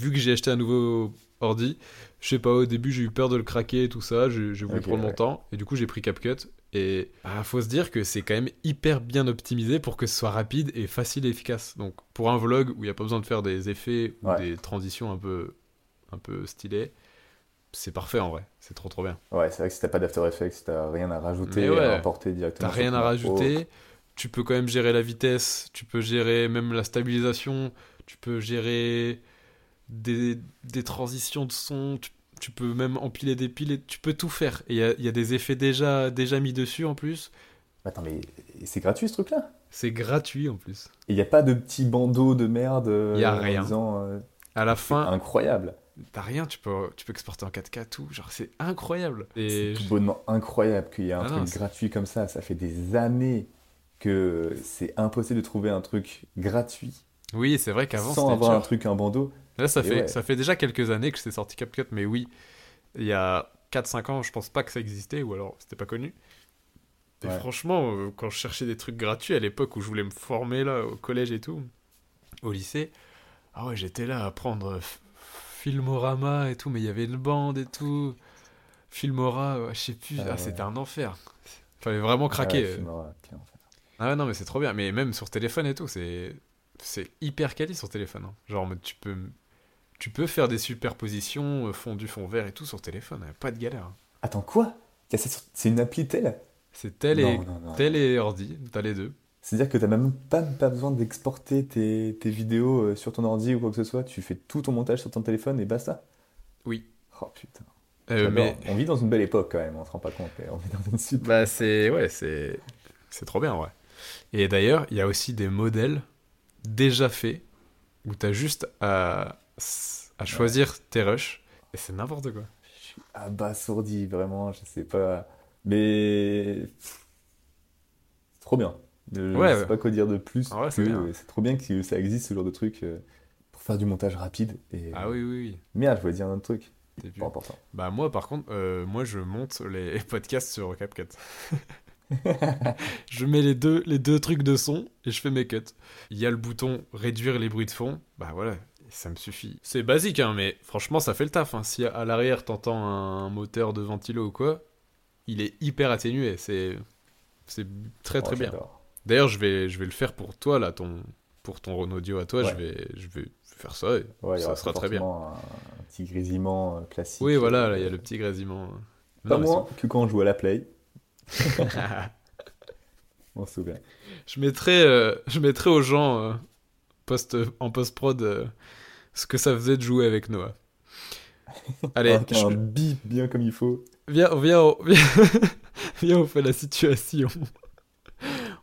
vu que j'ai acheté un nouveau ordi. Je sais pas, au début j'ai eu peur de le craquer et tout ça, j'ai voulu prendre mon temps et du coup j'ai pris CapCut. Et bah, faut se dire que c'est quand même hyper bien optimisé pour que ce soit rapide et facile et efficace. Donc pour un vlog où il n'y a pas besoin de faire des effets ou Ouais. des transitions un peu, un peu stylées, c'est parfait en vrai, c'est trop trop bien. Ouais, c'est vrai que si t'as pas d'After Effects, t'as rien à rajouter, ouais. à importer directement. T'as rien à rajouter. Tu peux quand même gérer la vitesse. Tu peux gérer même la stabilisation. Tu peux gérer des, des transitions de son. Tu, tu peux même empiler des piles. Tu peux tout faire. Et il y a, il y a des effets déjà, déjà mis dessus en plus. Attends, mais c'est gratuit ce truc-là? C'est gratuit en plus. Et il n'y a pas de petits bandeaux de merde euh, Y a en rien. disant, euh, À la fin, incroyable. T'as rien. Tu peux, tu peux exporter en 4K tout. Genre, c'est incroyable. Et C'est tout bonnement incroyable qu'il y ait un Ah truc non, gratuit comme ça. Ça fait des années que c'est impossible de trouver un truc gratuit oui, c'est vrai qu'avant, sans avoir un truc, un bandeau. Là, ça fait, ouais. ça fait déjà quelques années que c'est sorti CapCut, mais oui, il y a 4-5 ans, je pense pas que ça existait, ou alors c'était pas connu. Et Ouais. franchement, euh, quand je cherchais des trucs gratuits à l'époque où je voulais me former là, au collège et tout, au lycée, ah ouais, j'étais là à prendre F- Filmorama et tout, mais il y avait une bande et tout. Filmora, ouais, je sais plus, Ah ah, c'était un enfer. Fallait vraiment craquer. Filmora, quel enfer. Ah non, mais c'est trop bien. Mais même sur téléphone et tout, c'est c'est hyper quali sur téléphone. hein. Genre, tu peux tu peux faire des superpositions, euh, fond du fond vert et tout sur téléphone. hein. Pas de galère. hein. Attends, quoi? C'est une appli telle? C'est tel et Non, non, non. tel et ordi. T'as les deux. C'est-à-dire que t'as même pas, pas besoin d'exporter tes, tes vidéos euh, sur ton ordi ou quoi que ce soit. Tu fais tout ton montage sur ton téléphone et basta. Oui. Oh putain. Euh, mais On vit dans une belle époque quand même, on se rend pas compte. On vit dans une super. bah c'est ouais, c'est c'est trop bien, ouais. Et d'ailleurs, il y a aussi des modèles déjà faits où t'as juste à à choisir tes rushs et c'est n'importe quoi. Je suis abasourdi, vraiment, je sais pas. Mais. trop bien. Je Ouais, sais ouais. pas quoi dire de plus. Ah ouais, c'est c'est trop bien que ça existe ce genre de truc euh, pour faire du montage rapide. Et... Ah oui oui oui. Merde, je voulais dire un autre truc. Plus- Pas important. Bah moi par contre, euh, moi je monte les podcasts sur CapCut. je mets les deux, les deux trucs de son et je fais mes cuts. Il y a le bouton réduire les bruits de fond, bah voilà, ça me suffit. C'est basique hein, mais franchement ça fait le taf. Hein. Si à l'arrière t'entends un moteur de ventilo ou quoi, il est hyper atténué, c'est c'est très très Oh, bien. D'ailleurs je vais, je vais le faire pour toi là, ton, pour ton Audio à toi, Ouais. je, vais, je vais faire ça et Ouais, ça sera très bien. Un, un petit grésillement euh, classique. Oui voilà, là il y a Euh, le petit grésillement. Pas Non, mais moins que quand on joue à la Play, on se souvient. Je mettrai, euh, je mettrai aux gens euh, post, en post-prod euh, ce que ça faisait de jouer avec Noah. Allez, Avec je- un bip bien comme il faut. viens, viens, on- viens, viens, on fait la situation.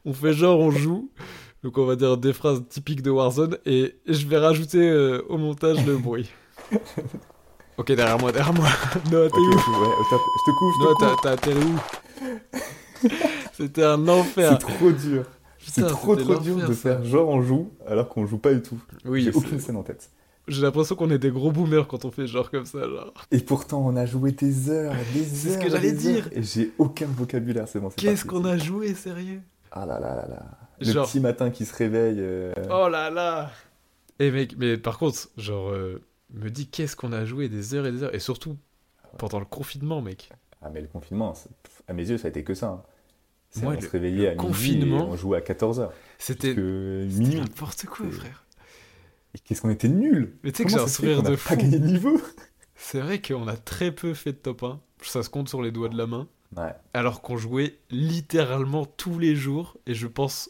On fait genre, on joue. Donc on va dire des phrases typiques de Warzone et je vais rajouter euh, au montage le bruit. Ok, derrière moi, derrière moi. Noah, t'es où ouais. Je te couvre, je te Noah, couvre. t'as- t'as atterri où C'était un enfer. C'est trop dur. C'est trop trop dur de faire genre on joue alors qu'on joue pas du tout. Oui, J'ai aucune scène en tête. j'ai l'impression qu'on est des gros boomers quand on fait genre comme ça, genre. Et pourtant on a joué des heures, des heures. C'est ce que j'allais dire. heures, Et j'ai aucun vocabulaire, c'est bon. c'est Qu'est-ce qu'on a joué, sérieux? Ah là là là là. Le Genre- petit matin qui se réveille. euh, Oh là là Et mec, mais par contre, genre, euh, me dis qu'est-ce qu'on a joué des heures et des heures, et surtout pendant le confinement, mec. Ah mais le confinement, pff, à mes yeux ça a été que ça. hein. C'est- Moi, on le- se réveillait à midi confinement, et on jouait à 14h. C'était n'importe quoi, frère. Et qu'est-ce qu'on était nuls Mais tu sais que j'ai un sourire de pas fou. gagné de niveau C'est vrai qu'on a très peu fait de top 1. Ça se compte sur les doigts de la main. Ouais. Alors qu'on jouait littéralement tous les jours. Et je pense,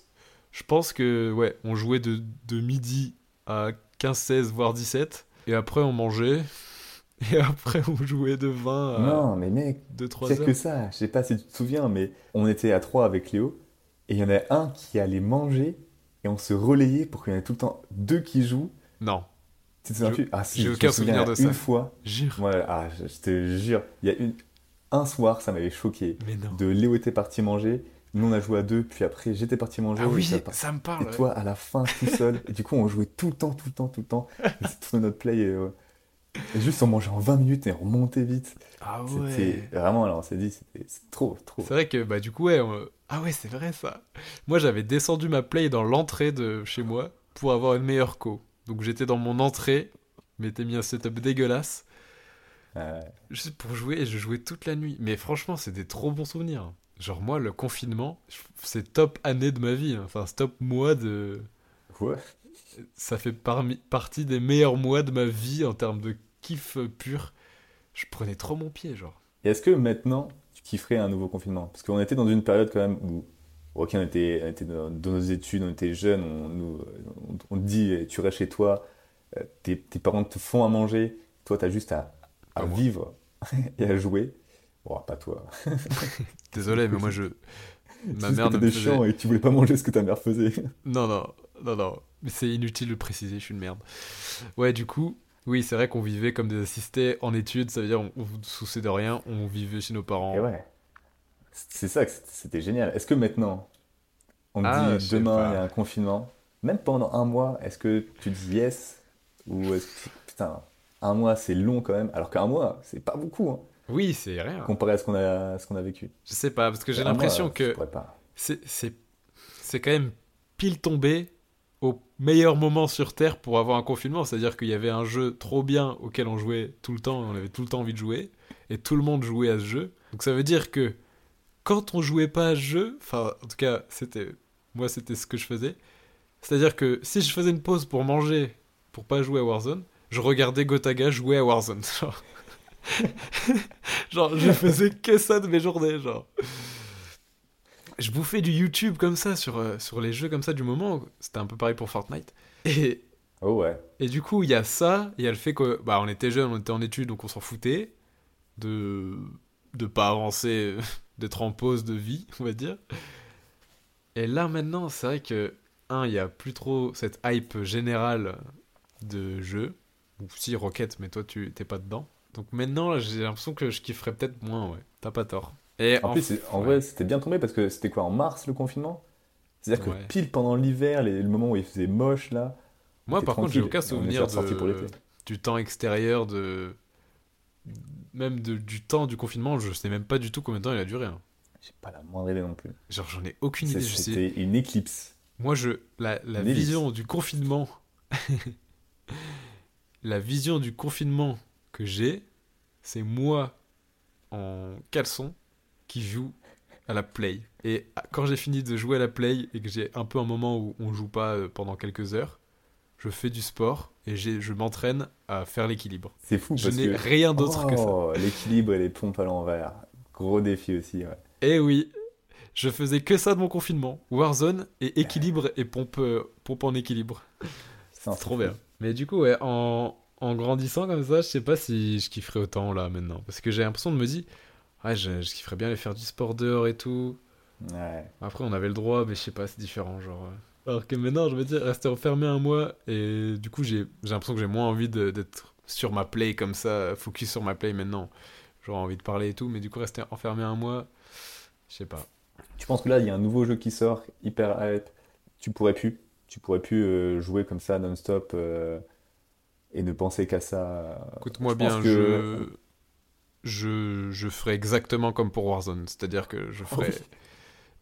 je pense que, ouais, on jouait de, de midi à 15, 16, voire 17. Et après, on mangeait. Et après, on jouait de 20 à Non mais mec, 2, 3 pire heures. que ça. Je sais pas si tu te souviens, mais on était à trois avec Léo. Et il y en a un qui allait manger et on se relayait pour qu'il y en ait tout le temps deux qui jouent. Non. Tu te souviens plus? Ah si, j'ai aucun souvenir de Une ça. fois, Jure. ouais, ah, je te jure, il y a une, un soir, ça m'avait choqué. Mais non. De Léo était parti manger, nous on a joué à deux, puis après j'étais parti manger. Ah oui, ça me parle. Et ouais. toi, à la fin, tout seul. Et du coup, on jouait tout le temps, tout le temps, tout le temps. Tourné notre play. Et, et juste, on mangeait en 20 minutes et on remontait vite. Ah C'était ouais. vraiment, alors on s'est dit, c'était trop, trop. C'est vrai que bah du coup ouais. on- Ah ouais, c'est vrai ça. Moi j'avais descendu ma play dans l'entrée de chez moi pour avoir une meilleure co. Donc j'étais dans mon entrée, m'étais mis un setup dégueulasse Euh, juste pour jouer et je jouais toute la nuit. Mais franchement, c'est des trop bons souvenirs. Genre moi le confinement, c'est top année de ma vie. hein. Enfin c'est top mois de. ouais. Ça fait parmi... partie des meilleurs mois de ma vie en termes de kiff pur. Je prenais trop mon pied genre. Et est-ce que maintenant, tu kifferais un nouveau confinement? Parce qu'on était dans une période quand même où, ok, on était, on était dans, dans nos études, on était jeunes, on, on, dit, tu restes chez toi, euh, tes, tes parents te font à manger, toi, t'as juste à, à Pas moi. vivre et à jouer. Bon, pas toi. Désolé, mais moi je. Ma mère ne me faisait... chiant et tu voulais pas manger ce que ta mère faisait. Non, non, non, non. Mais c'est inutile de le préciser, je suis une merde. Ouais, du coup, oui, c'est vrai qu'on vivait comme des assistés en études, ça veut dire on, on se souciait de rien, on vivait chez nos parents. Et ouais. C'est ça que c'était- génial. Est-ce que maintenant, on Ah, dit demain il y a un confinement, même pendant un mois, est-ce que tu dis yes Ou est-ce que putain, un mois c'est long quand même, alors qu'un mois c'est pas beaucoup hein, Oui, c'est rien. comparé à ce qu'on a, à ce qu'on a vécu. Je sais pas, parce que j'ai l'impression que pourrais pas. c'est c'est c'est quand même pile tombé au meilleur moment sur Terre pour avoir un confinement. C'est-à-dire qu'il y avait un jeu trop bien auquel on jouait tout le temps, on avait tout le temps envie de jouer, et tout le monde jouait à ce jeu. Donc ça veut dire que quand on jouait pas à ce jeu, enfin en tout cas c'était moi c'était ce que je faisais. C'est-à-dire que si je faisais une pause pour manger, pour pas jouer à Warzone, je regardais Gotaga jouer à Warzone. Genre, genre je faisais que ça de mes journées, genre. Je bouffais du YouTube comme ça sur, euh, sur les jeux comme ça du moment. C'était un peu pareil pour Fortnite. Et, Oh ouais. et du coup, il y a ça, il y a le fait que bah, on était jeunes, on était en études, donc on s'en foutait de de pas avancer, d'être en pause de vie, on va dire. Et là maintenant, c'est vrai que un, il y a plus trop cette hype générale de jeu. Ou si Rocket, mais toi tu t'es pas dedans. Donc maintenant, j'ai l'impression que je kifferais peut-être moins, ouais. T'as pas tort. Et En plus, en ouais. vrai, c'était bien tombé parce que c'était quoi en mars le confinement? C'est-à-dire que pile pendant l'hiver, le moment où il faisait moche là. Moi, par contre, j'ai aucun souvenir pour de... l'été. du temps extérieur, de même de- du temps du confinement. Je sais même pas du tout combien de temps il a duré. hein. J'ai pas la moindre idée non plus. Genre, j'en ai aucune idée. C'était une éclipse. Moi, je la, vision du confinement, la vision du confinement que j'ai, c'est moi en caleçon qui joue à la play. Et quand j'ai fini de jouer à la play et que j'ai un peu un moment où on joue pas euh, pendant quelques heures, je fais du sport et je m'entraîne à faire l'équilibre. C'est fou Je n'ai que. rien d'autre que ça. Oh, l'équilibre et les pompes à l'envers. Gros défi aussi, ouais. Eh oui, je faisais que ça de mon confinement. Warzone et équilibre et pompe, euh, pompe en équilibre. C'est trop bien. Mais du coup, ouais, en, en grandissant comme ça, je sais pas si je kifferais autant là maintenant. Parce que j'ai l'impression de me dire, ouais, je, je kifferais bien aller faire du sport dehors et tout. Ouais. Après, on avait le droit, mais je sais pas, c'est différent. Genre, euh. Alors que maintenant, je me dis, rester enfermé un mois, et du coup, j'ai j'ai l'impression que j'ai moins envie de- d'être sur ma play comme ça, focus sur ma play maintenant. J'aurais envie de parler et tout, mais du coup, rester enfermé un mois, je sais pas. Tu penses que là, il y a un nouveau jeu qui sort, hyper hype. Tu pourrais plus? Tu pourrais plus euh, jouer comme ça non-stop euh, et ne penser qu'à ça. Écoute-moi Je bien, que- je, je, je ferai exactement comme pour Warzone, c'est-à-dire que je ferai, Oui.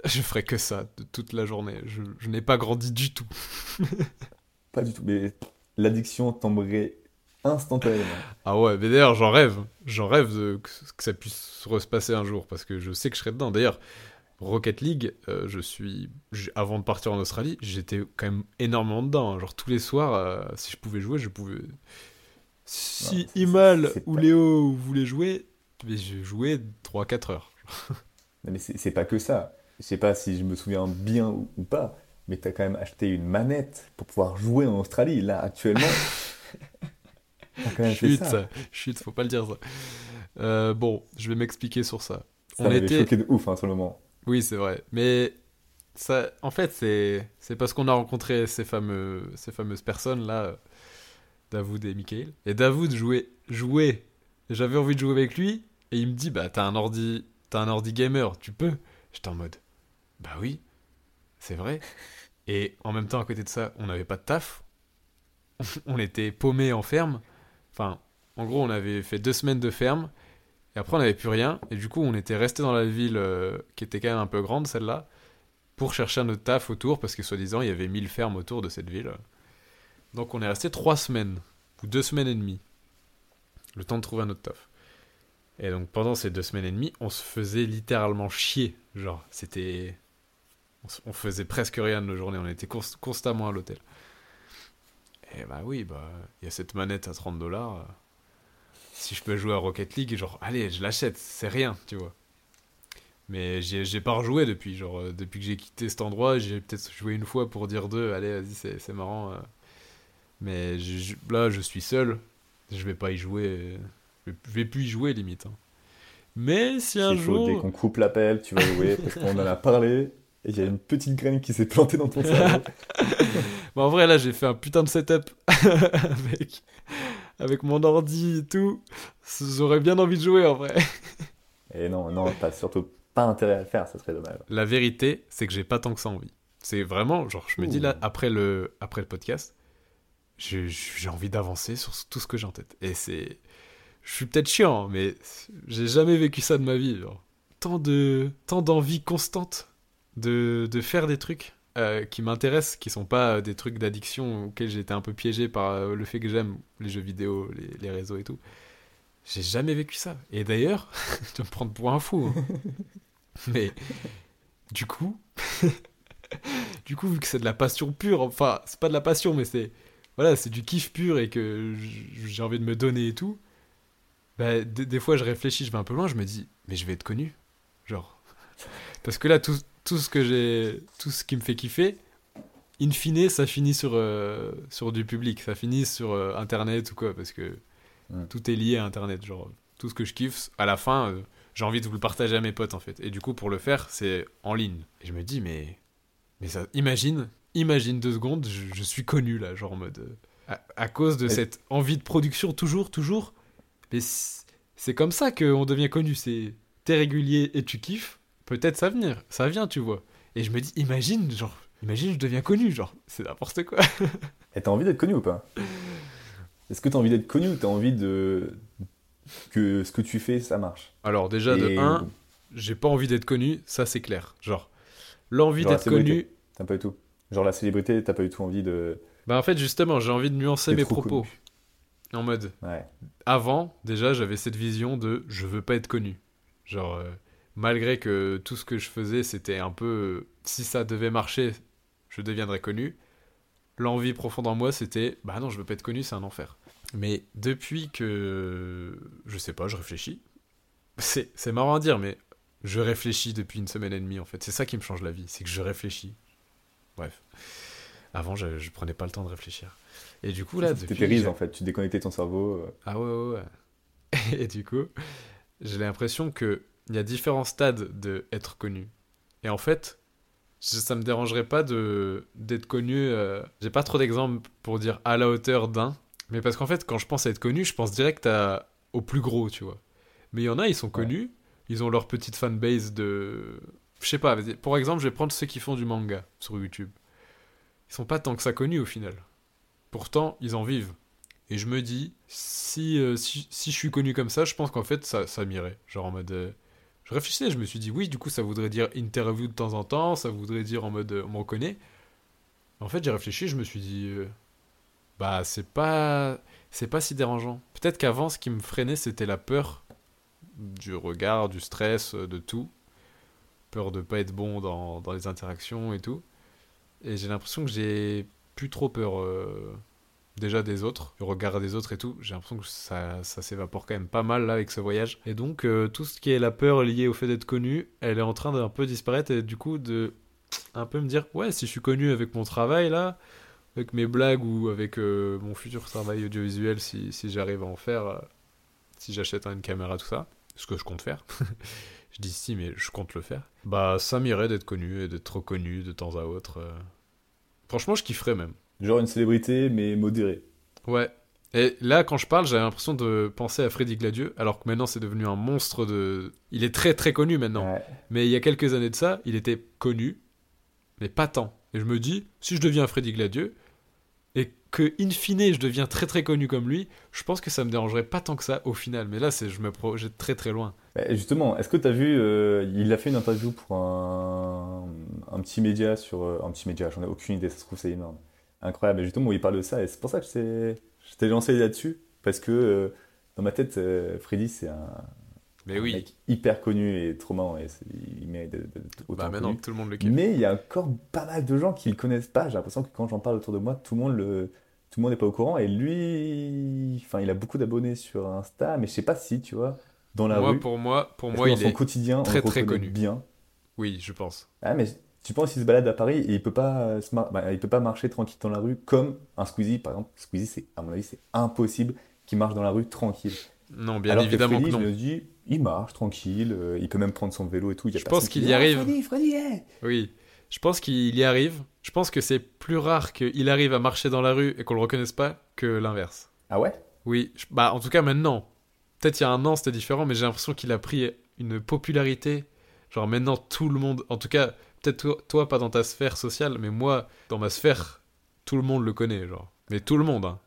je ferai que ça de toute la journée. Je, je n'ai pas grandi du tout. Pas du tout. Mais l'addiction tomberait instantanément. Ah ouais, mais d'ailleurs, j'en rêve. J'en rêve de, que, que ça puisse se passer un jour, parce que je sais que je serai dedans. D'ailleurs, Rocket League, euh, je suis. Avant de partir en Australie, j'étais quand même énormément dedans. hein. Genre tous les soirs, euh, si je pouvais jouer, je pouvais. Si Imal ou pas- Léo voulaient jouer, mais je jouais 3-4 heures. Non, Mais c'est pas que ça. Je sais pas si je me souviens bien ou, ou pas, mais t'as quand même acheté une manette pour pouvoir jouer en Australie. Là, actuellement, quand même fait Chut, ça. ça. Chut, faut pas le dire ça. Euh, bon, je vais m'expliquer sur ça. Ça On était- choqué de ouf hein, sur le moment. Oui, c'est vrai. Mais ça, en fait, c'est parce qu'on a rencontré ces fameux ces fameuses personnes là Davoud et Michael. Et Davoud jouait, jouait. J'avais envie de jouer avec lui, et il me dit, bah t'as un ordi, t'as un ordi gamer, tu peux. J'étais en mode, bah oui, c'est vrai. Et en même temps, à côté de ça, on n'avait pas de taf. on était paumé en ferme. Enfin, en gros, on avait fait deux semaines de ferme. Et après, on n'avait plus rien. Et du coup, on était resté dans la ville euh, qui était quand même un peu grande, celle-là, pour chercher notre taf autour, parce que soi-disant, il y avait 1000 fermes autour de cette ville. Donc, on est resté trois semaines, ou deux semaines et demie, le temps de trouver un autre taf. Et donc, pendant ces deux semaines et demie, on se faisait littéralement chier. Genre, c'était. On, faisait presque rien de nos journées, on était cons- constamment à l'hôtel. Et bah oui, bah, il y a cette manette à 30 dollars. Si je peux jouer à Rocket League, genre, allez, je l'achète, c'est rien, tu vois. Mais j'ai pas rejoué depuis, genre, euh, depuis que j'ai quitté cet endroit, j'ai peut-être joué une fois pour dire deux, allez, vas-y, c'est marrant. euh. Mais je- là, je suis seul, je vais pas y jouer, je vais- je vais plus y jouer limite. hein. Mais si un Il faut, dès jour. qu'on coupe l'appel, tu vas jouer, parce qu'on en a parlé, et il y a une petite graine qui s'est plantée dans ton cerveau. Bon, en vrai, là, j'ai fait un putain de setup avec, avec mon ordi et tout. J'aurais bien envie de jouer en vrai. Et non, non, t'as surtout pas intérêt à le faire, ça serait dommage. La vérité, c'est que j'ai pas tant que ça envie. C'est vraiment, genre, je me dis là, après le, après le podcast, j'ai j'ai envie d'avancer sur tout ce que j'ai en tête. Et c'est. Je suis peut-être chiant, mais j'ai jamais vécu ça de ma vie. Genre. Tant de tant d'envie constante de, de faire des trucs euh, qui m'intéressent, qui sont pas euh, des trucs d'addiction auxquels j'ai été un peu piégé par euh, le fait que j'aime les jeux vidéo, les, les réseaux et tout. J'ai jamais vécu ça. Et d'ailleurs, vas me prendre pour un fou. hein. Mais du coup, du coup, vu que c'est de la passion pure, enfin, c'est pas de la passion, mais c'est voilà, c'est du kiff pur et que j'ai envie de me donner et tout. Bah, des, des fois, je réfléchis, je vais un peu loin, je me dis, mais je vais être connu, genre, parce que là, tout, tout ce que j'ai, tout ce qui me fait kiffer, in fine, ça finit sur euh, sur du public, ça finit sur euh, Internet ou quoi, parce que tout est lié à Internet, genre tout ce que je kiffe, à la fin, euh, j'ai envie de vous le partager à mes potes en fait. Et du coup, pour le faire, c'est en ligne. Et je me dis, mais mais ça, imagine, imagine deux secondes, je, je suis connu là, genre en mode. à, à cause de Et- cette envie de production, toujours, toujours. Mais c'est comme ça qu'on devient connu. C'est t'es régulier et tu kiffes. Peut-être ça venir, ça vient, tu vois. Et je me dis, imagine, genre, imagine, je deviens connu, genre, c'est n'importe quoi. Et t'as envie d'être connu ou pas? Est-ce que t'as envie d'être connu ou t'as envie de que ce que tu fais, ça marche? Alors déjà de Et- 1, j'ai pas envie d'être connu, ça c'est clair. Genre, l'envie d'être connu. T'as pas du tout. Genre la célébrité, t'as pas du tout envie de. bah en fait justement, j'ai envie de nuancer mes propos. connu. En mode, Ouais. avant, déjà, j'avais cette vision de je veux pas être connu. Genre, euh, malgré que tout ce que je faisais, c'était un peu. si ça devait marcher, je deviendrais connu. L'envie profonde en moi, c'était bah non, je veux pas être connu, c'est un enfer. Mais depuis que. Je sais pas, je réfléchis. C'est c'est marrant à dire, mais je réfléchis depuis une semaine et demie en fait. C'est ça qui me change la vie, c'est que je réfléchis. Bref. Avant, je, je prenais pas le temps de réfléchir. Et du coup, là, périse j'ai- en fait, tu déconnectais ton cerveau. euh, ah ouais, ouais, ouais. Et du coup, j'ai l'impression que il y a différents stades de être connu. Et en fait, ça me dérangerait pas de d'être connu. euh, J'ai pas trop d'exemples pour dire à la hauteur d'un. Mais parce qu'en fait, quand je pense à être connu, je pense direct à, au plus gros, tu vois. Mais il y en a, ils sont connus. Ils ont leur petite fanbase de. Je sais pas, pour exemple, je vais prendre ceux qui font du manga sur YouTube. Ils sont pas tant que ça connus au final. Pourtant, ils en vivent. Et je me dis, si, euh, si, si je suis connu comme ça, je pense qu'en fait, ça, ça m'irait. Genre en mode. euh, je réfléchissais, je me suis dit, oui, du coup, ça voudrait dire interview de temps en temps, ça voudrait dire en mode euh, on m'en connaît. En fait, j'ai réfléchi, je me suis dit, euh, bah, c'est pas. C'est pas si dérangeant. Peut-être qu'avant, ce qui me freinait, c'était la peur du regard, du stress, euh, de tout. Peur de pas être bon dans, les interactions et tout. Et j'ai l'impression que j'ai plus trop peur. Déjà des autres, du regard des autres et tout, j'ai l'impression que ça, ça s'évapore quand même pas mal là avec ce voyage. Et donc euh, tout ce qui est la peur liée au fait d'être connu, elle est en train d'un peu disparaître et du coup de un peu me dire ouais si je suis connu avec mon travail là, avec mes blagues ou avec euh, mon futur travail audiovisuel si, si j'arrive à en faire, euh, si j'achète une caméra tout ça, ce que je compte faire. je dis si mais je compte le faire. Bah ça m'irait d'être connu et d'être reconnu de temps à autre. Franchement je kifferais même. Genre une célébrité, mais modérée. Ouais. Et là, quand je parle, j'ai l'impression de penser à Freddy Gladieux, alors que maintenant c'est devenu un monstre de. Il est très très connu maintenant. Ouais. Mais il y a quelques années de ça, il était connu, mais pas tant. Et je me dis, si je deviens Freddy Gladieux, et que, in fine, je deviens très très connu comme lui, je pense que ça me dérangerait pas tant que ça au final. Mais là, c'est, je me projette très très loin. Bah, justement, est-ce que tu as vu, euh, il a fait une interview pour un, un petit média sur. euh, un petit média, j'en ai aucune idée, ça se trouve, c'est énorme. Incroyable, et justement, il parle de ça, et c'est pour ça que je t'ai lancé là-dessus, parce que euh, dans ma tête, euh, Freddy, c'est un, Mais un oui, mec hyper connu et trop marrant, et il mérite de- autant bah maintenant connu. tout le monde le kiffe. Mais il y a encore pas mal de gens qui le connaissent pas. J'ai l'impression que quand j'en parle autour de moi, tout le monde le, tout le monde n'est pas au courant. Et lui, enfin, il a beaucoup d'abonnés sur Insta, mais je sais pas si, tu vois, dans la moi, rue, pour moi, pour moi, dans il son est. quotidien, très, très connu. bien? Oui, je pense. Ah, mais tu penses qu'il se balade à Paris et il peut pas, se mar- bah, il peut pas marcher tranquille dans la rue comme un Squeezie, par exemple. Squeezie, c'est, à mon avis, c'est impossible qu'il marche dans la rue tranquille. Non, bien Alors évidemment que que Freddy, non. je me dis, il marche tranquille, euh, il peut même prendre son vélo et tout. y a Je pense qui qu'il y Ah, arrive. Freddy, Freddy, hey Oui, je pense qu'il y arrive. Je pense que c'est plus rare qu'il arrive à marcher dans la rue et qu'on le reconnaisse pas que l'inverse. Ah ouais? Oui, je- bah en tout cas maintenant. Peut-être il y a un an c'était différent, mais j'ai l'impression qu'il a pris une popularité. Genre maintenant tout le monde, en tout cas peut-être toi, toi, pas dans ta sphère sociale, mais moi dans ma sphère, tout le monde le connaît, genre. Mais tout le monde. Hein.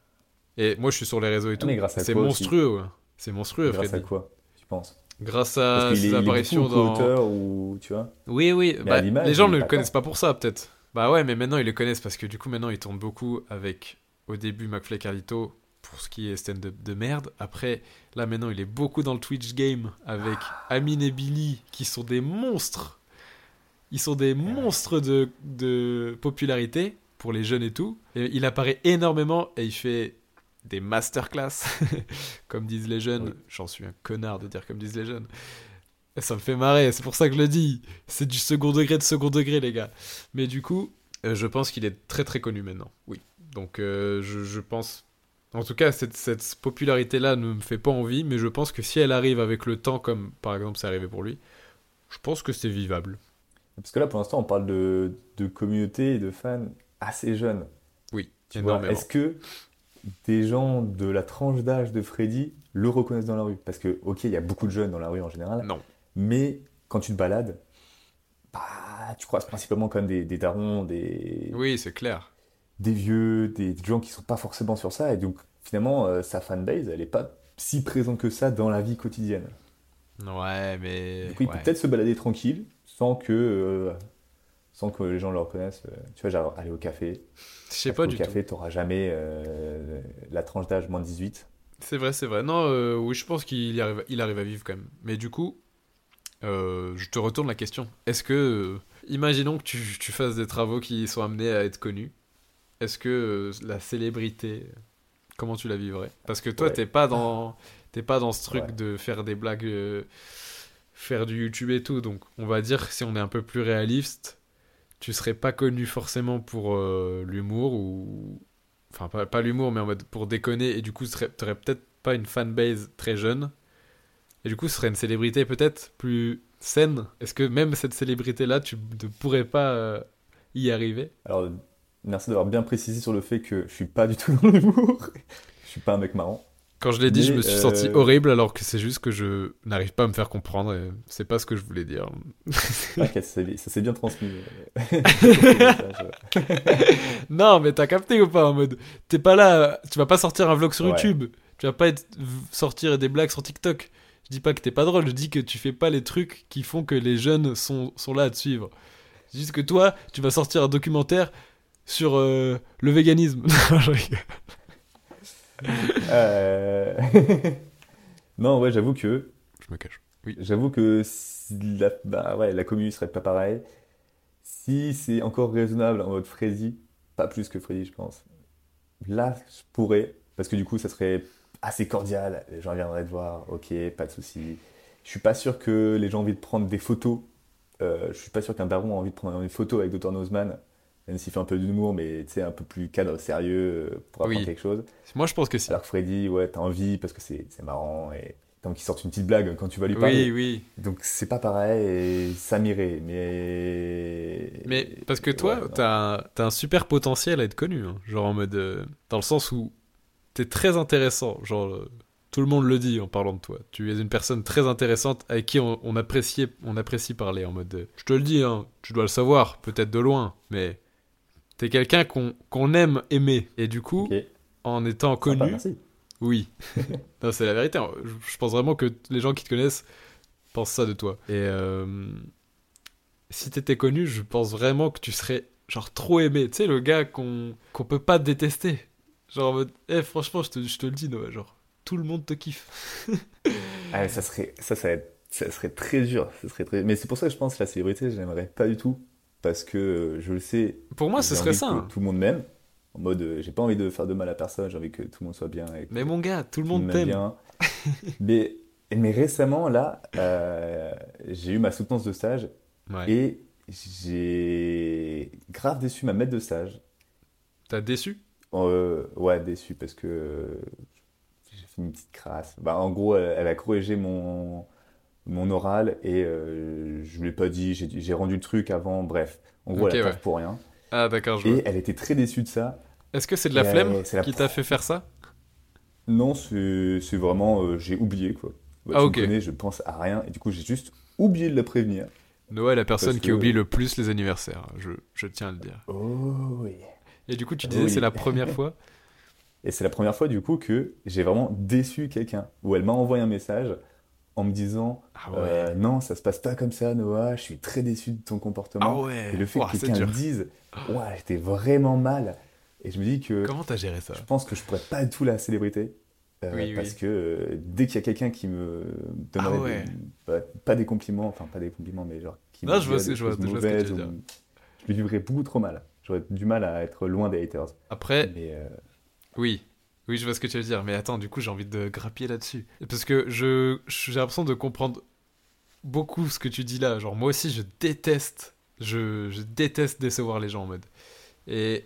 Et moi je suis sur les réseaux et tout. Ah, mais grâce à C'est quoi monstrueux, ouais. C'est monstrueux, Grâce à quoi, tu penses? Grâce à ses apparitions dans. ou tu vois? Oui, oui. Bah, les gens ne le connaissent pas pour ça, peut-être. Bah ouais, mais maintenant ils le connaissent parce que du coup, maintenant il tourne beaucoup avec, au début, McFly Carlito pour ce qui est stand-up de merde. Après, là maintenant, il est beaucoup dans le Twitch game avec Amine et Billy qui sont des monstres. Ils sont des monstres de, de popularité pour les jeunes et tout. Et il apparaît énormément et il fait des masterclass, comme disent les jeunes. Oui. J'en suis un connard de dire comme disent les jeunes. Ça me fait marrer, c'est pour ça que je le dis. C'est du second degré de second degré, les gars. Mais du coup, euh, je pense qu'il est très très connu maintenant. Oui. Donc euh, je, je pense. En tout cas, cette, cette popularité-là ne me fait pas envie, mais je pense que si elle arrive avec le temps, comme par exemple c'est arrivé pour lui, je pense que c'est vivable. Parce que là, pour l'instant, on parle de, de communauté et de fans assez jeunes. Oui, Tu vois, est-ce que des gens de la tranche d'âge de Freddy le reconnaissent dans la rue? Parce que, ok, il y a beaucoup de jeunes dans la rue en général, Non. mais quand tu te balades, bah, tu croises principalement quand même des, des darons, des, Oui, c'est clair. des vieux, des, des gens qui sont pas forcément sur ça, et donc finalement, euh, sa fanbase, elle est pas si présente que ça dans la vie quotidienne. Ouais, mais. Du coup, il ouais. peut peut-être se balader tranquille, sans que, euh, sans que les gens le reconnaissent. Euh, Tu vois, genre aller au café. Je sais pas du café, t'auras jamais euh, la tranche d'âge moins de 18. C'est vrai, c'est vrai. Non, euh, oui, je pense qu'il arrive, il arrive à vivre quand même. Mais du coup, euh, je te retourne la question. Est-ce que, imaginons que tu, tu fasses des travaux qui sont amenés à être connus. Est-ce que la célébrité, comment tu la vivrais? Parce que toi, Ouais. t'es pas dans, t'es pas dans ce truc Ouais. de faire des blagues, faire du YouTube et tout. Donc, on va dire si on est un peu plus réaliste, tu serais pas connu forcément pour euh, l'humour ou enfin pas, l'humour mais en mode pour déconner et du coup tu t'aurais peut-être pas une fanbase très jeune et du coup ce serait une célébrité peut-être plus saine est-ce que même cette célébrité là tu ne pourrais pas euh, y arriver? Alors, merci d'avoir bien précisé sur le fait que je suis pas du tout dans l'humour. je suis pas un mec marrant. Quand je l'ai dit je me suis euh, senti horrible alors que c'est juste que je n'arrive pas à me faire comprendre et c'est pas ce que je voulais dire Ok, ça s'est- bien transmis. non mais t'as capté ou pas en mode t'es pas là tu vas pas sortir un vlog sur Ouais. YouTube tu vas pas être, sortir des blagues sur TikTok je dis pas que t'es pas drôle je dis que tu fais pas les trucs qui font que les jeunes sont, sont là à te suivre c'est juste que toi tu vas sortir un documentaire sur euh, le véganisme. Euh, non, ouais, j'avoue que je me cache J'avoue que si la, bah ouais, la commune serait pas pareil. Si c'est encore raisonnable en mode Freddy, pas plus que Freddy, je pense. Là, je pourrais, parce que du coup, ça serait assez cordial. Les gens viendraient te voir, ok, pas de souci. Je suis pas sûr que les gens ont envie de prendre des photos. Euh, je suis pas sûr qu'un baron a envie de prendre une photo avec Dr. Nozman, même s'il fait un peu d'humour, mais tu sais, un peu plus cadre, sérieux, euh, pour apprendre Oui. quelque chose. moi je pense que si Alors que Freddy, ouais, t'as envie parce que c'est c'est marrant et tant qu'il sorte une petite blague quand tu vas lui parler. oui oui Donc c'est pas pareil et ça m'irait, mais. Mais parce que toi, Ouais, t'as un, super potentiel à être connu, hein. genre en mode. euh, dans le sens où t'es très intéressant. Genre, euh, tout le monde le dit en parlant de toi. Tu es une personne très intéressante avec qui on, on apprécie, on apprécie parler en mode. euh, je te le dis, hein, tu dois le savoir, peut-être de loin, mais t'es quelqu'un qu'on aime aimer. Et du coup, en étant Sympa, connu, merci. oui. non, c'est la vérité. hein. Je, pense vraiment que les gens qui te connaissent pensent ça de toi. Et euh, si t'étais connu, je pense vraiment que tu serais genre trop aimé. Tu sais, le gars qu'on qu'on peut pas détester. Genre, en mode, Eh, franchement, je te, je te le dis, Noah, genre, tout le monde te kiffe. Ah, ça serait, ça, ça, ça serait très dur. Ça serait très... Mais c'est pour ça que je pense que la célébrité, je n'aimerais pas du tout. Parce que euh, je le sais. Pour moi, ce serait ça. hein. Tout le monde m'aime. En mode, euh, j'ai pas envie de faire de mal à personne, j'ai envie que tout le monde soit bien. Et Mais mon gars, tout le monde t'aime. mais, mais récemment, là, euh, j'ai eu ma soutenance de stage Ouais. et j'ai grave déçu ma maître de stage. T'as déçu? Euh, ouais, déçu parce que j'ai fait une petite crasse. Bah, en gros, elle, elle a corrigé mon, mon oral et euh, je lui ai pas dit, j'ai rendu le truc avant, bref. En gros, Ok, elle a ouais. pour rien. Ah, d'accord, je vois. Et elle était très déçue de ça. Est-ce que c'est de la et, flemme euh, la qui t'a fait faire ça? Non, c'est vraiment, euh, j'ai oublié quoi. Bah, Ah, tu ok. me connais, je pense à rien et du coup, j'ai juste oublié de la prévenir. Noah est la personne qui oublie le plus les anniversaires. Je, je tiens à le dire. Oh oui. Et du coup, tu disais, Oui. c'est la première fois? Et c'est la première fois du coup que j'ai vraiment déçu quelqu'un. Où elle m'a envoyé un message en me disant Ah ouais. Euh, non, ça se passe pas comme ça, Noah. Je suis très déçu de ton ah comportement. ouais. Et le fait Ouah, que quelqu'un me dise, ouais, j'étais vraiment mal. Et je me dis que Comment t'as géré ça? je pense que je pourrais pas du tout la célébrité. euh, Oui, oui. parce que euh, dès qu'il y a quelqu'un qui me donnerait Ah ouais. pas, des compliments, enfin pas des compliments, mais genre qui Non, me je vois ce- des je vois- je vois ce que tu mauvaises, veux dire. je lui vivrais beaucoup trop mal. J'aurais du mal à être loin des haters. Après, Mais oui. Oui, je vois ce que tu veux dire. Mais attends, du coup, j'ai envie de grappiller là-dessus. Parce que je j'ai l'impression de comprendre beaucoup ce que tu dis là. Genre, moi aussi, je déteste. Je, je déteste décevoir les gens en mode. Et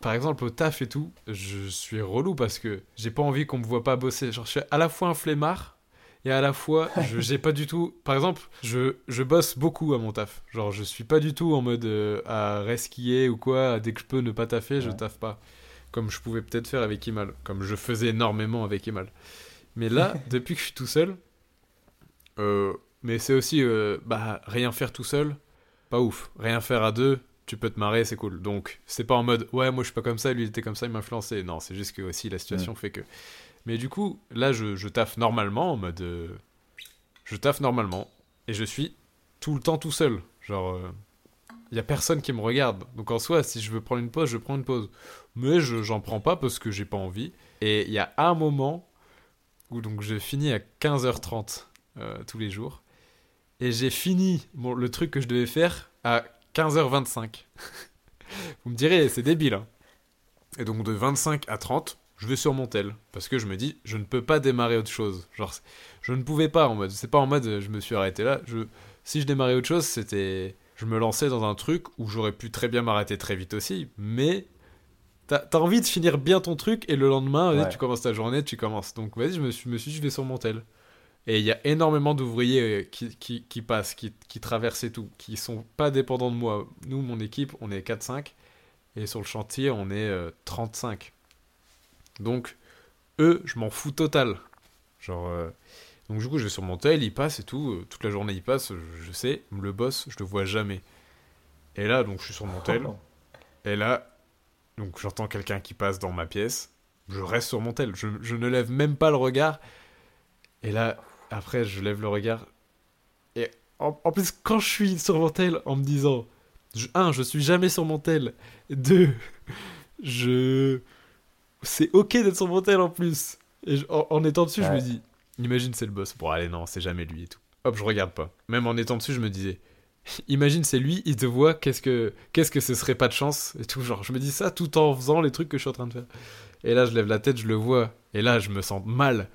par exemple, au taf et tout, je suis relou parce que j'ai pas envie qu'on me voit pas bosser. Genre, je suis à la fois un flemmard et à la fois, je j'ai pas du tout. Par exemple, je, je bosse beaucoup à mon taf. Genre, je suis pas du tout en mode euh, à resquiller ou quoi. Dès que je peux ne pas taffer, je Ouais. taffe pas. Comme je pouvais peut-être faire avec Imal. Comme je faisais énormément avec Imal. Mais là, depuis que je suis tout seul, euh, mais c'est aussi euh, bah, rien faire tout seul, pas ouf. Rien faire à deux, tu peux te marrer, c'est cool. Donc, c'est pas en mode ouais, moi je suis pas comme ça, lui il était comme ça, il m'a influencé. Non, c'est juste que aussi la situation fait que. Mais du coup, là je, je taffe normalement, en mode. euh, je taffe normalement, et je suis tout le temps tout seul. Genre, il y a personne qui me regarde. Donc en soi, si je veux prendre une pause, je prends une pause. Mais je j'en prends pas parce que j'ai pas envie. Et il y a un moment où donc je finis à 15h30 euh, tous les jours. Et j'ai fini le truc que je devais faire à 15h25. Vous me direz, c'est débile. hein. Et donc de 25 à 30, je vais sur mon tel. Parce que je me dis, je ne peux pas démarrer autre chose. Genre, je ne pouvais pas en mode. C'est pas en mode, je me suis arrêté là. Je, si je démarrais autre chose, c'était. Je me lançais dans un truc où j'aurais pu très bien m'arrêter très vite aussi. Mais T'as envie de finir bien ton truc et le lendemain, Ouais. tu commences ta journée, tu commences. Donc vas-y, je me suis, me suis je vais sur mon tel. Et il y a énormément d'ouvriers euh, qui, qui, qui passent, qui, qui traversent et tout, qui sont pas dépendants de moi. Nous, mon équipe, on est 4-5. Et sur le chantier, on est euh, 35. Donc, eux, je m'en fous total. Genre. euh, Donc du coup, je vais sur mon tel, il passe et tout. euh, toute la journée, il passe, je, je sais. Le boss, je le vois jamais. Et là, donc, je suis sur mon tel. Et là, donc j'entends quelqu'un qui passe dans ma pièce. Je reste sur mon tel. Je, je ne lève même pas le regard. Et là, après, je lève le regard. Et en, en plus, quand je suis sur mon tel en me disant je- un, je suis jamais sur mon tel. Deux, je. C'est ok d'être sur mon tel en plus. Et je- en, en étant dessus, je me dis imagine c'est le boss. Bon, allez, non, c'est jamais lui et tout. Hop, je regarde pas. Même en étant dessus, je me disais imagine c'est lui, il te voit, qu'est-ce que qu'est-ce que ce serait pas de chance et tout genre je me dis ça tout en faisant les trucs que je suis en train de faire. Et là je lève la tête, je le vois et là je me sens mal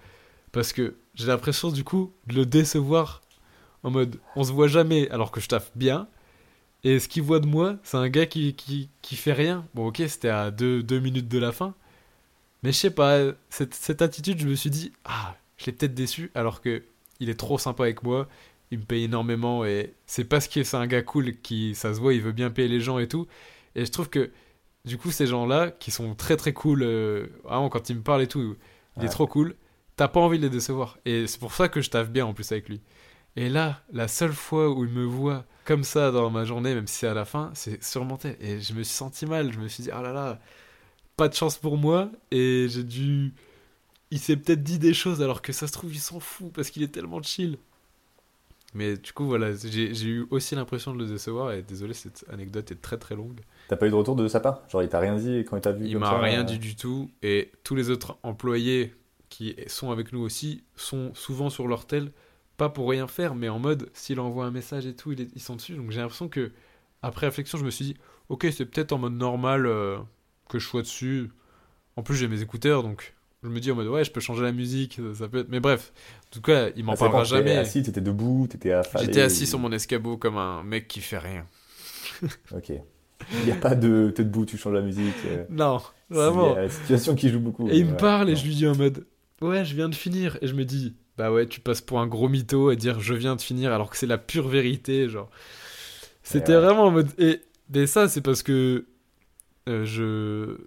parce que j'ai l'impression du coup de le décevoir en mode on se voit jamais alors que je taffe bien et ce qu'il voit de moi, c'est un gars qui, qui, qui fait rien. Bon OK, c'était à deux, deux minutes de la fin. Mais je sais pas, cette, cette attitude, je me suis dit ah, je l'ai peut-être déçu alors que il est trop sympa avec moi il me paye énormément et c'est parce que c'est un gars cool qui ça se voit il veut bien payer les gens et tout et je trouve que du coup, ces gens-là, qui sont très très cool, euh, vraiment quand ils me parlent et tout, il Ouais. est trop cool, t'as pas envie de les décevoir. Et c'est pour ça que je taffe bien en plus avec lui. Et là, la seule fois où il me voit comme ça dans ma journée, même si c'est à la fin, c'est surmonté. Et je me suis senti mal, je me suis dit, ah là là, pas de chance pour moi. Et j'ai dû. Il s'est peut-être dit des choses alors que ça se trouve, il s'en fout parce qu'il est tellement chill. Mais du coup, voilà, j'ai j'ai eu aussi l'impression de le décevoir. Et désolé, cette anecdote est très très longue. T'as pas eu de retour de sa part? Genre, il t'a rien dit quand il t'a vu Il comme m'a ça, rien euh, dit du tout. Et tous les autres employés qui sont avec nous aussi sont souvent sur leur tel, pas pour rien faire, mais en mode s'il envoie un message et tout, il est- ils sont dessus. Donc j'ai l'impression que, après réflexion, je me suis dit, ok, c'est peut-être en mode normal euh, que je sois dessus. En plus, j'ai mes écouteurs, donc je me dis en mode ouais, je peux changer la musique, ça- ça peut être. Mais bref, en tout cas, il m'en Ah, parlera t'étais jamais. assis, t'étais debout, t'étais affalé. J'étais assis sur mon escabeau comme un mec qui fait rien. Ok. Il n'y a pas de t'es debout, tu changes la musique. euh, Non, c'est vraiment. la situation qui joue beaucoup. Et il me Ouais, parle et je lui dis en mode Ouais, je viens de finir. Et je me dis Bah ouais, tu passes pour un gros mytho à dire je viens de finir alors que c'est la pure vérité. Genre, c'était ouais. vraiment en mode. Et, ça, c'est parce que euh, je.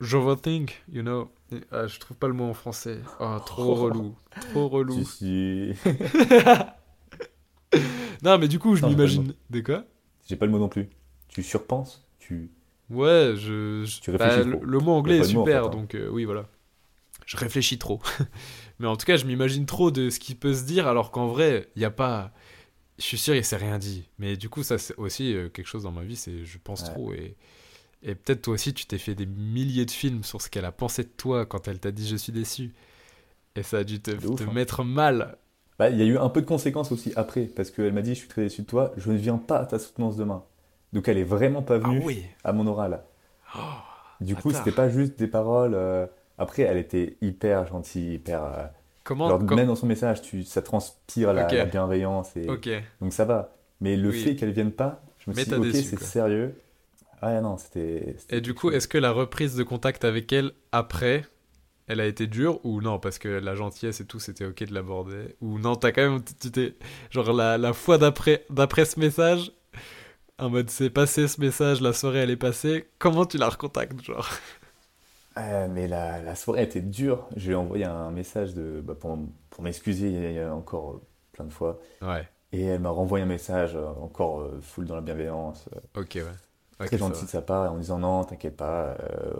J'overthink, you know. Ah, je trouve pas le mot en français. Ah, trop Oh. relou. Trop relou. Si, si. Non, mais du coup, je m'imagine. Des quoi? J'ai pas le mot non plus. Tu surpenses tu... Ouais, je. je- Tu réfléchis bah, le, trop. le mot anglais est mot, en super, fait, hein. donc euh, oui, voilà. Je réfléchis trop. Mais en tout cas, je m'imagine trop de ce qui peut se dire, alors qu'en vrai, il n'y a pas. Je suis sûr, il s'est rien dit. Mais du coup, ça, c'est aussi euh, quelque chose dans ma vie, c'est je pense Ouais. trop. Et, et peut-être toi aussi, tu t'es fait des milliers de films sur ce qu'elle a pensé de toi quand elle t'a dit je suis déçu. Et ça a dû te, De ouf, te hein. mettre mal. Bah, il y a eu un peu de conséquences aussi après, parce qu'elle m'a dit Je suis très déçu de toi, je ne viens pas à ta soutenance demain. Donc elle est vraiment pas Ah venue oui à mon oral. Oh, Du coup, c'était pas juste des paroles. euh, Après, elle était hyper gentille, hyper. euh, Comment genre, com- Même dans son message, tu... ça transpire la, la bienveillance. Et... Ok. Donc ça va. Mais le Oui. fait qu'elle vienne pas, je me suis dit Ok, c'est sérieux. Ah non, c'était. c'était Et du coup, est-ce que la reprise de contact avec elle après, elle a été dure ou non? Parce que la gentillesse et tout, c'était ok de l'aborder. Ou non, t'as quand même. Tu t'es. Genre la, la fois d'après, ce message, en mode c'est passé ce message, la soirée elle est passée, comment tu la recontactes Genre? Euh, mais la, la soirée était dure. Je lui ai envoyé un message de, bah, pour, pour m'excuser encore euh, plein de fois. Ouais, Et elle m'a renvoyé un message euh, encore full dans la bienveillance, ok, ouais. Ok, très gentil de sa part, en disant non, t'inquiète pas, euh,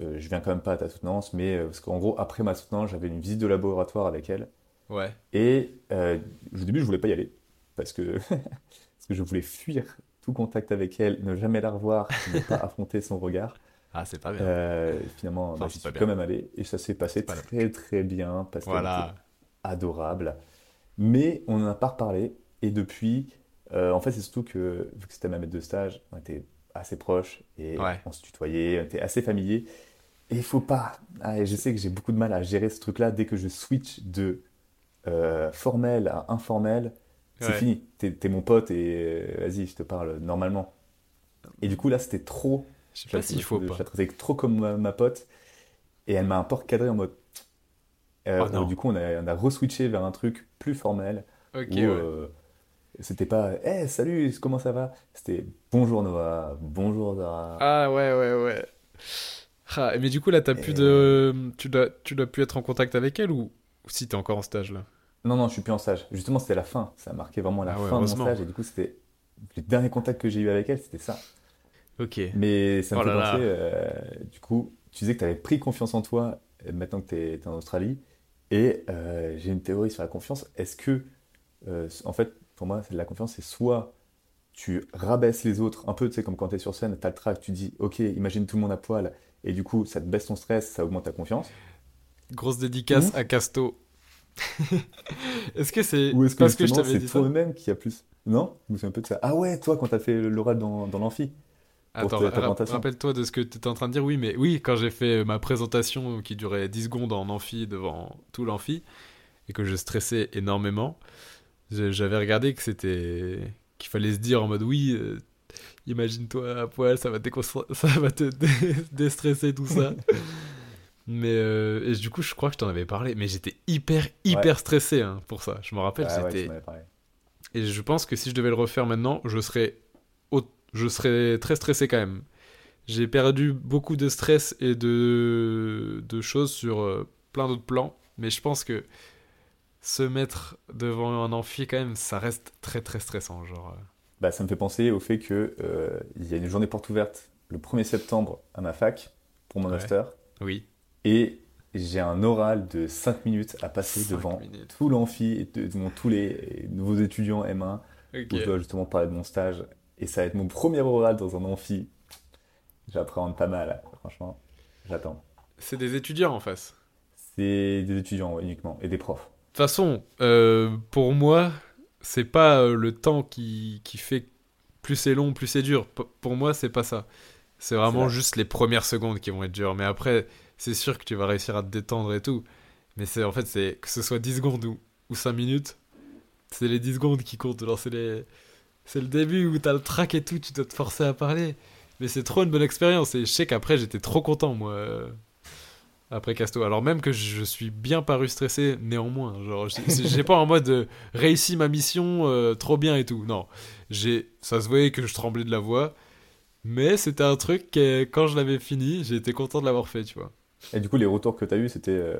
euh, je viens quand même pas à ta soutenance, mais euh, parce qu'en gros, après ma soutenance, j'avais une visite de laboratoire avec elle. Ouais. Et euh, au début, je voulais pas y aller parce que, parce que je voulais fuir tout contact avec elle, ne jamais la revoir, ne pas affronter son regard. Ah, c'est pas bien. Euh, finalement, Enfin, bah, pas suis bien. quand même allé et ça s'est passé très très bien parce qu'elle était voilà. adorable. Mais on n'en a pas reparlé et depuis, euh, en fait, c'est surtout que vu que c'était ma maître de stage, on était assez proches et Ouais. on se tutoyait, on était assez familiers. Et il faut pas. Ah, et je sais que j'ai beaucoup de mal à gérer ce truc-là dès que je switch de euh, formel à informel. C'est Ouais. fini. T'es t'es mon pote et euh, vas-y, je te parle normalement. Et du coup, là, c'était trop. Je sais Je pas s'il faut je pas. la traitais trop comme ma, ma pote. Et elle m'a un peu recadré en mode. Euh, Oh non. du coup, on a, on a re-switché vers un truc plus formel. Ok, où ouais. C'était pas Hey, salut, comment ça va? C'était bonjour Noah, bonjour Zara. Ah ouais, ouais, ouais. Ah, mais du coup, là, t'as plus Et- de. Tu dois, tu dois plus être en contact avec elle ou, ou si t'es encore en stage là? Non, non, je suis plus en stage. Justement, c'était la fin. Ça a marqué vraiment la Ah ouais, fin de mon stage. Et du coup, c'était. Les derniers contacts que j'ai eu avec elle, c'était ça. Ok. Mais ça me Oh fait penser, euh, du coup, tu disais que tu avais pris confiance en toi euh, maintenant que tu es, en Australie. Et euh, j'ai une théorie sur la confiance. Est-ce que, euh, en fait, pour moi, c'est de la confiance, c'est soit tu rabaisses les autres, un peu, tu sais, comme quand tu es sur scène, tu as le track, tu dis, ok, imagine tout le monde à poil, et du coup, ça te baisse ton stress, ça augmente ta confiance. Grosse dédicace Ou- à Casto. Est-ce que c'est Ou est-ce que, parce que je justement, t'avais dit toi-même qui a plus. Non? Je me souviens un peu de ça. Ah ouais, toi, quand tu as fait l'oral dans, dans l'amphi. Attends, rappelle-toi de ce que tu étais en train de dire. Oui, mais oui, quand j'ai fait ma présentation qui durait 10 secondes en amphi devant tout l'amphi et que je stressais énormément, je- j'avais regardé que c'était qu'il fallait se dire en mode oui, euh, imagine-toi à poil, ça va, ça va te dé- déstresser tout ça. mais euh, et du coup, je crois que je t'en avais parlé, mais j'étais hyper hyper stressé hein, pour ça. Je me rappelle, Ah c'était et je pense que si je devais le refaire maintenant, je serais, je serais très stressé quand même. j'ai perdu beaucoup de stress et de, de choses sur euh, plein d'autres plans. Mais je pense que se mettre devant un amphi, quand même, ça reste très très stressant. Genre, euh. Bah, ça me fait penser au fait que euh, il y a une journée porte ouverte le 1er septembre à ma fac pour mon Ouais. master. Oui. Et j'ai un oral de 5 minutes à passer devant minutes. tout l'amphi, devant tous les nouveaux étudiants M1, Ok. où je dois justement parler de mon stage. Et ça va être mon premier oral dans un amphi. J'appréhende pas mal, franchement. J'attends. C'est des étudiants en face. C'est des étudiants ouais, uniquement, et des profs. De toute façon, euh, pour moi, c'est pas euh, le temps qui, qui fait plus c'est long, plus c'est dur. P- pour moi, c'est pas ça. C'est vraiment vrai. juste les premières secondes qui vont être dures. Mais après, c'est sûr que tu vas réussir à te détendre et tout. Mais c'est en fait, c'est que ce soit 10 secondes ou, ou 5 minutes, c'est les 10 secondes qui comptent. C'est les... c'est le début où t'as le track et tout, tu dois te forcer à parler. Mais c'est trop une bonne expérience. Et je sais qu'après, j'étais trop content, moi. Après Casto. Alors même que je suis bien paru stressé néanmoins. Genre, j'ai pas en mode euh, réussi ma mission euh, trop bien et tout. Non, j'ai, ça se voyait que je tremblais de la voix, mais c'était un truc que quand je l'avais fini, j'ai été content de l'avoir fait, tu vois. Et du coup, les retours que tu as eus, c'était. Euh,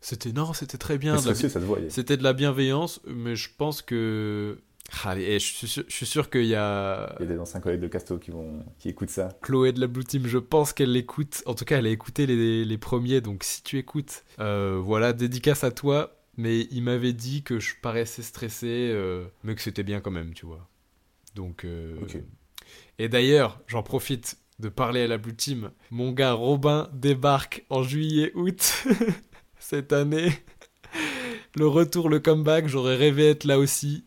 C'était non, c'était très bien. de la. C'était de la bienveillance, mais je pense que. Ah, Allez, eh, je suis sûr, qu'il y a Il y a des anciens collègues de Casto qui, vont... qui écoutent ça. Chloé de la Blue Team, je pense qu'elle l'écoute. En tout cas, elle a écouté les, les premiers, donc si tu écoutes, euh, voilà, dédicace à toi. Mais il m'avait dit que je paraissais stressé, euh, mais que c'était bien quand même, tu vois. Donc. euh, Ok. Et d'ailleurs, j'en profite de parler à la Blue Team. Mon gars Robin débarque en juillet-août cette année. Le retour, le comeback, j'aurais rêvé être là aussi.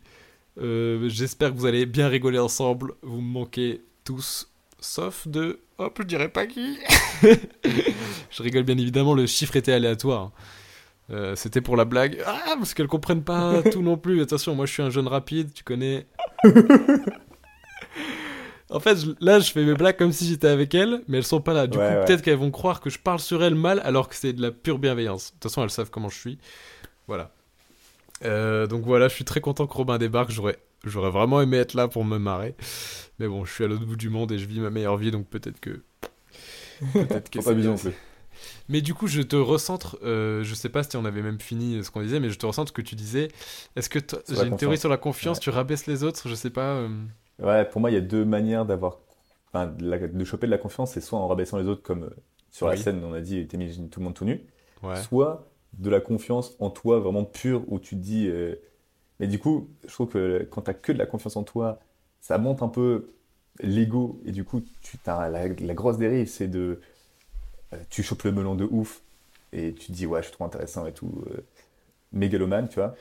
Euh, J'espère que vous allez bien rigoler ensemble. Vous me manquez tous, sauf de. Hop, je dirais pas qui. je rigole bien évidemment, le chiffre était aléatoire. Euh, C'était pour la blague. Ah, parce qu'elles comprennent pas tout non plus. Attention, moi je suis un jeune rapide, tu connais. En fait, je- là, je fais mes blagues comme si j'étais avec elles, mais elles sont pas là. Du Ouais, coup, ouais. peut-être qu'elles vont croire que je parle sur elles mal, alors que c'est de la pure bienveillance. De toute façon, elles savent comment je suis. Voilà. Euh, donc voilà, je suis très content que Robin débarque. J'aurais, j'aurais vraiment aimé être là pour me marrer. Mais bon, je suis à l'autre bout du monde et je vis ma meilleure vie, donc peut-être que. Peut-être que c'est bien mais du coup, je te recentre, euh, je sais pas si on avait même fini ce qu'on disait, mais je te recentre ce que tu disais. Est-ce que j'ai une théorie sur la confiance, Ouais. tu rabaisses les autres, je sais pas. euh, Ouais, pour moi, il y a deux manières d'avoir. Enfin, de, choper de la confiance, c'est soit en rabaissant les autres, comme euh, sur la scène, on a dit, t'imagines tout le monde tout nu. Ouais. soit de la confiance en toi vraiment pure où tu te dis euh, mais du coup je trouve que quand t'as que de la confiance en toi ça monte un peu l'ego et du coup tu as la, la grosse dérive c'est de euh, tu chopes le melon de ouf et tu te dis ouais je suis trop intéressant et tout euh, mégalomane tu vois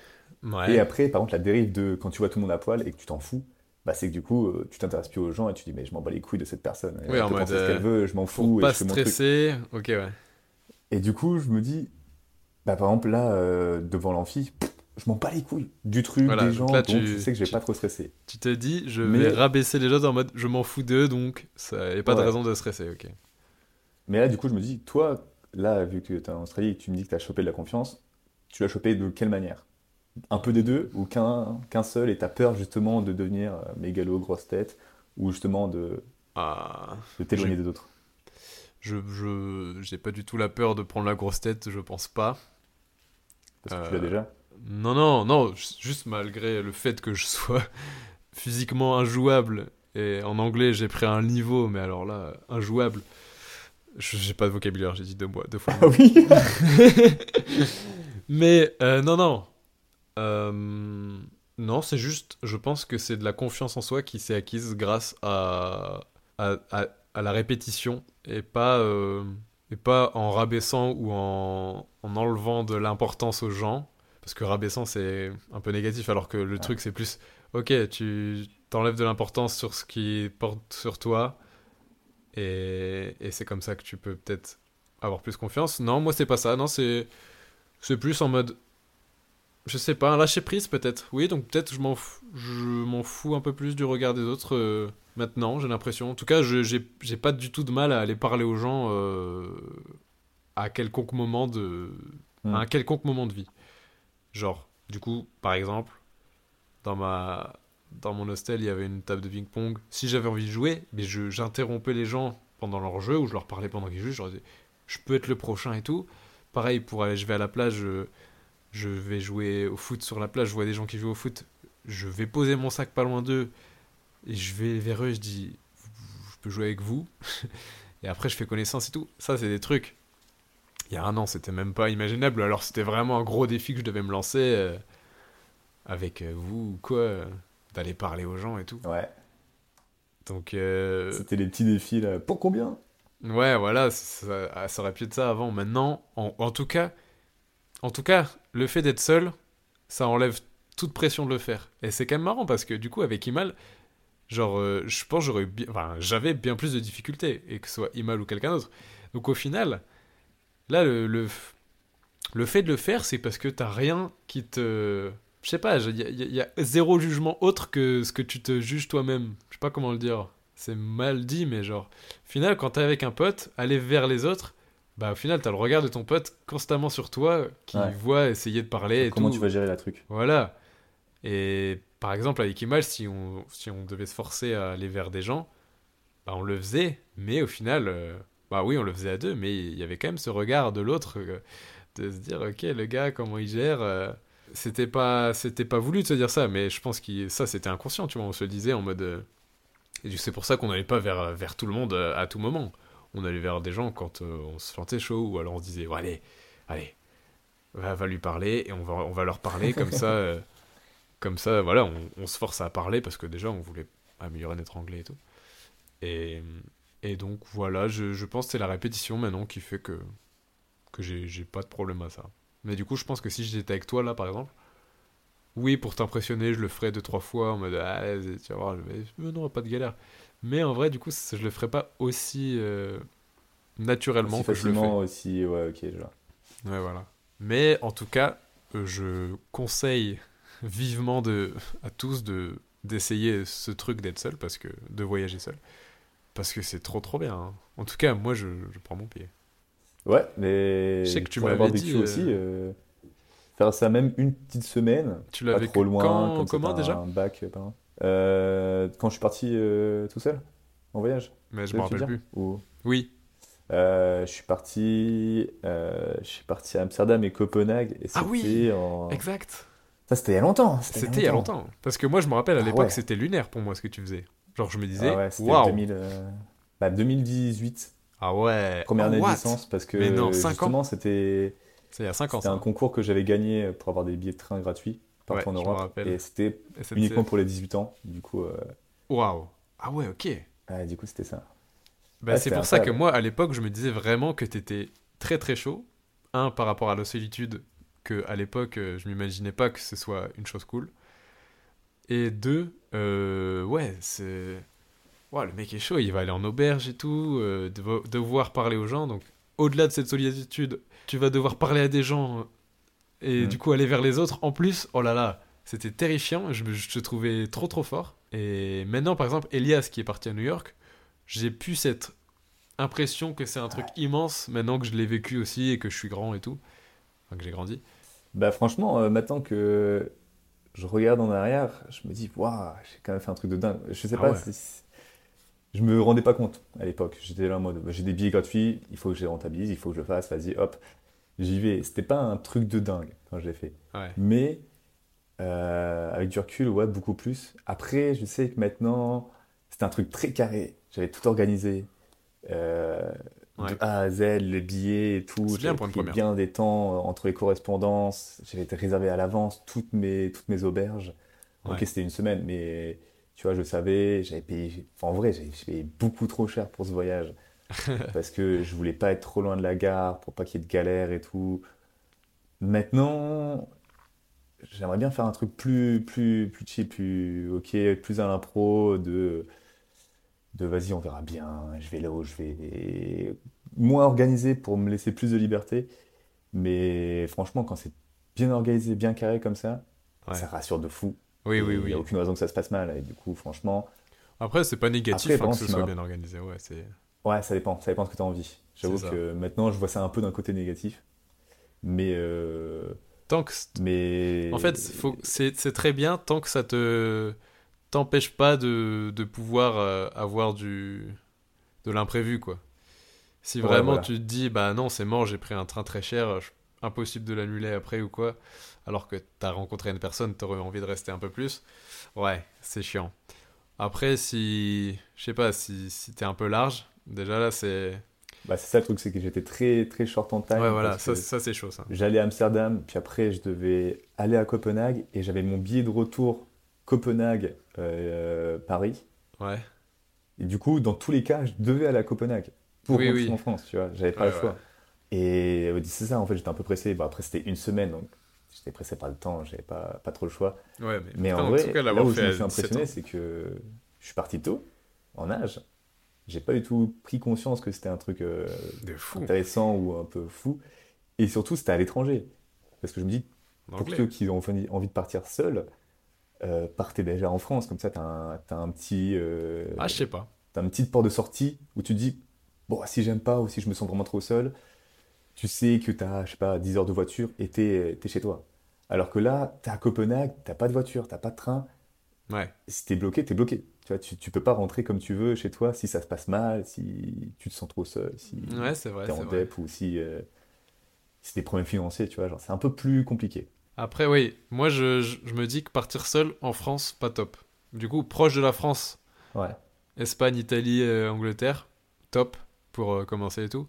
Ouais. et après par contre la dérive de quand tu vois tout le monde à poil et que tu t'en fous bah, c'est que du coup euh, tu t'intéresses plus aux gens et tu dis mais je m'en bats les couilles de cette personne Oui, elle en peut mode, penser ce qu'elle veut je m'en Pour fous et pas je stresser. Ok, ouais. et du coup, je me dis, bah, par exemple, là, euh, devant l'amphi, je m'en bats les couilles du truc, Voilà, des donc gens, là, donc tu- je sais que je vais tu- pas trop stresser. Tu te dis, je Mais- vais rabaisser les autres en mode je m'en fous d'eux, donc ça y a pas de raison de stresser, ok. Mais là, du coup, je me dis, toi, là, vu que tu es en Australie et que tu me dis que tu as chopé de la confiance, tu l'as chopé de quelle manière? Un peu des deux ou qu'un seul et t'as peur justement de devenir euh, mégalo, grosse tête ou justement de, Ah. de t'éloigner des autres? Je, je, j'ai pas du tout la peur de prendre la grosse tête, je pense pas. Parce que tu Euh, l'as déjà. Non, non, non, ju- juste malgré le fait que je sois physiquement injouable, et en anglais j'ai pris un niveau, mais alors là, injouable, je- j'ai pas de vocabulaire, j'ai dit deux, mois, deux fois. Ah oui! Mais euh, non, non. Euh, non, c'est juste, je pense que c'est de la confiance en soi qui s'est acquise grâce à, à, à- à la répétition et pas, euh, et pas en rabaissant ou en, en enlevant de l'importance aux gens. Parce que rabaissant, c'est un peu négatif, alors que le truc, c'est plus, ok, tu t'enlèves de l'importance sur ce qui porte sur toi, et, et c'est comme ça que tu peux peut-être avoir plus confiance. Non, moi, c'est pas ça. Non, c'est plus en mode. Je sais pas, un lâcher prise peut-être. Oui, donc peut-être je m'en fous, je m'en fous un peu plus du regard des autres euh, maintenant, j'ai l'impression. En tout cas, je- j'ai pas du tout de mal à aller parler aux gens euh, à quelconque moment de. À un quelconque moment de vie. Genre, du coup, par exemple, dans ma. Dans mon hostel, il y avait une table de ping-pong. Si j'avais envie de jouer, mais je j'interrompais les gens pendant leur jeu, ou je leur parlais pendant qu'ils jouaient, je leur disais, je peux être le prochain et tout. Pareil, pour aller, je vais à la plage, je, je vais jouer au foot sur la plage, je vois des gens qui jouent au foot, je vais poser mon sac pas loin d'eux, et je vais vers eux, je dis, je peux jouer avec vous. et après, je fais connaissance et tout. Ça, c'est des trucs. Il y a un an, c'était même pas imaginable. Alors, c'était vraiment un gros défi que je devais me lancer euh, avec euh, vous ou quoi, euh, d'aller parler aux gens et tout. Ouais. Donc, euh, C'était les petits défis là. Pour combien? Ouais, voilà, ça, ah, ça aurait pu être ça avant. Maintenant, en, en tout cas, en tout cas, le fait d'être seul, ça enlève toute pression de le faire. Et c'est quand même marrant parce que du coup, avec Imal, genre, euh, je pense j'aurais, bien- enfin, j'avais bien plus de difficultés, et que ce soit Imal ou quelqu'un d'autre. Donc au final, là, le, le, le fait de le faire, c'est parce que t'as rien qui te, je sais pas, il y, a- y a- y a zéro jugement autre que ce que tu te juges toi-même. Je sais pas comment le dire. C'est mal dit, mais genre, au final, quand t'es avec un pote, aller vers les autres, bah au final, t'as le regard de ton pote constamment sur toi, qui Ouais. voit essayer de parler et Comment tout. tu vas gérer la truc Voilà. Et par exemple, avec Imal, si on, si on devait se forcer à aller vers des gens, bah, on le faisait, mais au final, euh, bah oui, on le faisait à deux, mais il y avait quand même ce regard de l'autre, euh, de se dire, ok, le gars, comment il gère. euh, c'était pas, c'était pas voulu de se dire ça, mais je pense que ça, c'était inconscient, tu vois. On se le disait en mode. c'est pour ça qu'on n'allait pas vers, vers tout le monde à tout moment. On allait vers des gens quand on se sentait chaud, ou alors on se disait, ouais, allez, allez, va, va lui parler, et on va, on va leur parler, comme ça, comme ça, voilà, on, on se force à parler, parce que déjà, on voulait améliorer notre anglais et tout. Et, et donc, voilà, je, je pense que c'est la répétition maintenant qui fait que, que j'ai pas de problème à ça. Mais du coup, je pense que si j'étais avec toi, là, par exemple, oui, pour t'impressionner, je le ferais deux, trois fois en mode, ah, tu vas voir, mais non, pas de galère. Mais en vrai, du coup, je le ferais pas aussi euh, naturellement Aussi que je le fais. aussi, ouais, ok, vois. Ouais, voilà. Mais en tout cas, euh, je conseille vivement de, à tous de d'essayer ce truc d'être seul, parce que de voyager seul. Parce que c'est trop trop bien. hein. En tout cas, moi, je, je prends mon pied. Ouais, mais Je sais que tu m'avais dit, euh, aussi. euh, faire ça même une petite semaine, Tu vécu trop loin, quand, comme comment déjà? un bac, euh. Euh, quand je suis parti tout seul en voyage. Mais je tu me veux rappelle plus. Ou- Oui. Je suis parti, je suis parti à Amsterdam et Copenhague et Ah oui, en- Exact. Ça c'était il y a longtemps. C'était il y a longtemps. Parce que moi, je me rappelle à Ah l'époque, ouais. c'était lunaire pour moi ce que tu faisais. Genre, je me disais, Ah ouais, c'était waouh. 2000, euh, bah, 2018, Ah ouais. première Oh, année de what? licence? Parce que Mais non, cinq justement c'était C'est il y a 5 ans. c'était un concours que j'avais gagné pour avoir des billets de train gratuits partout Ouais, en Europe et c'était uniquement pour les 18 ans. Du coup, euh, Waouh. Ah ouais, ok. ouais, du coup c'était ça. Bah, c'est pour ça que moi, à l'époque, je me disais vraiment que t'étais très très chaud. Un, par rapport à la solitude, que à l'époque, euh, je m'imaginais pas que ce soit une chose cool. Et deux, euh, ouais, c'est. Ouais, le mec est chaud, il va aller en auberge et tout, euh, devo- devoir parler aux gens. Donc, au-delà de cette solitude, tu vas devoir parler à des gens et du coup aller vers les autres. En plus, oh là là, c'était terrifiant. Je, me- je te trouvais trop trop fort. Et maintenant, par exemple, Elias qui est parti à New York, j'ai pu cette impression que c'est un truc immense maintenant que je l'ai vécu aussi et que je suis grand et tout. Enfin, que j'ai grandi. Bah franchement, euh, maintenant que je regarde en arrière, je me dis, waouh, j'ai quand même fait un truc de dingue. Je sais Ah pas, ouais. si- je me rendais pas compte à l'époque. J'étais là en mode, j'ai des billets gratuits, il faut que je les rentabilise, il faut que je le fasse, vas-y, hop, j'y vais. C'était pas un truc de dingue quand je l'ai fait. Ouais. Mais euh, avec du recul, ouais, beaucoup plus. Après, je sais que maintenant, c'était un truc très carré. J'avais tout organisé. Euh, Ouais. De A à Z, les billets et tout. C'est bien J'avais pour une pris première. bien des temps euh, entre les correspondances. J'avais été réservé à l'avance toutes mes, toutes mes auberges. Ok, c'était une semaine, mais tu vois, je savais, j'avais payé. Enfin, en vrai, j'avais payé beaucoup trop cher pour ce voyage. parce que je voulais pas être trop loin de la gare pour pas qu'il y ait de galère et tout. Maintenant, j'aimerais bien faire un truc plus, plus, plus plus ok, plus à l'impro, de, de vas-y, on verra bien, je vais là où je vais. Moins organisé pour me laisser plus de liberté. Mais franchement, quand c'est bien organisé, bien carré comme ça, Ouais. ça rassure de fou. Oui, Et oui, Il oui. n'y a aucune raison que ça se passe mal. Et du coup, franchement, Après, c'est pas négatif Après, hein, que ce soit bien organisé. Ouais, c'est. ouais, ça dépend. Ça dépend de ce que tu as envie. J'avoue que maintenant, je vois ça un peu d'un côté négatif. Mais. euh, Tant que mais... En fait, faut... c'est très bien tant que ça te t'empêche pas de, de pouvoir euh, avoir du de l'imprévu, quoi. Si Ouais, vraiment voilà. tu te dis, bah non, c'est mort, j'ai pris un train très cher, je- impossible de l'annuler après ou quoi, alors que t'as rencontré une personne, t'aurais envie de rester un peu plus, ouais, c'est chiant. Après, si, je sais pas, si, si t'es un peu large, déjà là, c'est. Bah, c'est ça le truc, c'est que j'étais très très short en time. Ouais, voilà, ça, ça c'est chaud, ça. J'allais à Amsterdam, puis après je devais aller à Copenhague et j'avais mon billet de retour Copenhague euh, Paris. Ouais. Et du coup, dans tous les cas, je devais aller à Copenhague pour Oui, en France, tu vois. J'avais pas Ouais, le choix. Et euh, c'est ça, en fait, j'étais un peu pressé. Bon, après, c'était une semaine, donc j'étais pressé par le temps, j'avais pas, pas trop le choix. Ouais, mais, Mais putain, en vrai, tout cas, là où je me suis 17 impressionné, c'est que je suis parti tôt, en âge. J'ai pas du tout pris conscience que c'était un truc euh, intéressant ou un peu fou. Et surtout, c'était à l'étranger. Parce que je me dis, pour ceux qui ont envie de partir seuls, euh, partez déjà en France. Comme ça, t'as un, t'as un petit, euh, Ah, je sais pas. t'as un petit port de sortie où tu te dis, bon, si j'aime pas ou si je me sens vraiment trop seul, tu sais que t'as, je sais pas, 10 heures de voiture et t'es, t'es chez toi. Alors que là, t'es à Copenhague, t'as pas de voiture, t'as pas de train. Ouais. Si t'es bloqué, t'es bloqué. Tu vois, tu, tu peux pas rentrer comme tu veux chez toi si ça se passe mal, si tu te sens trop seul, si Ouais, c'est t'es c'est en dep ou si, euh, si t'as des problèmes financiers, tu vois, genre c'est un peu plus compliqué. Après, oui, moi je, je, je me dis que partir seul en France, pas top. Du coup, proche de la France, Ouais. Espagne, Italie, euh, Angleterre, top pour euh, commencer et tout.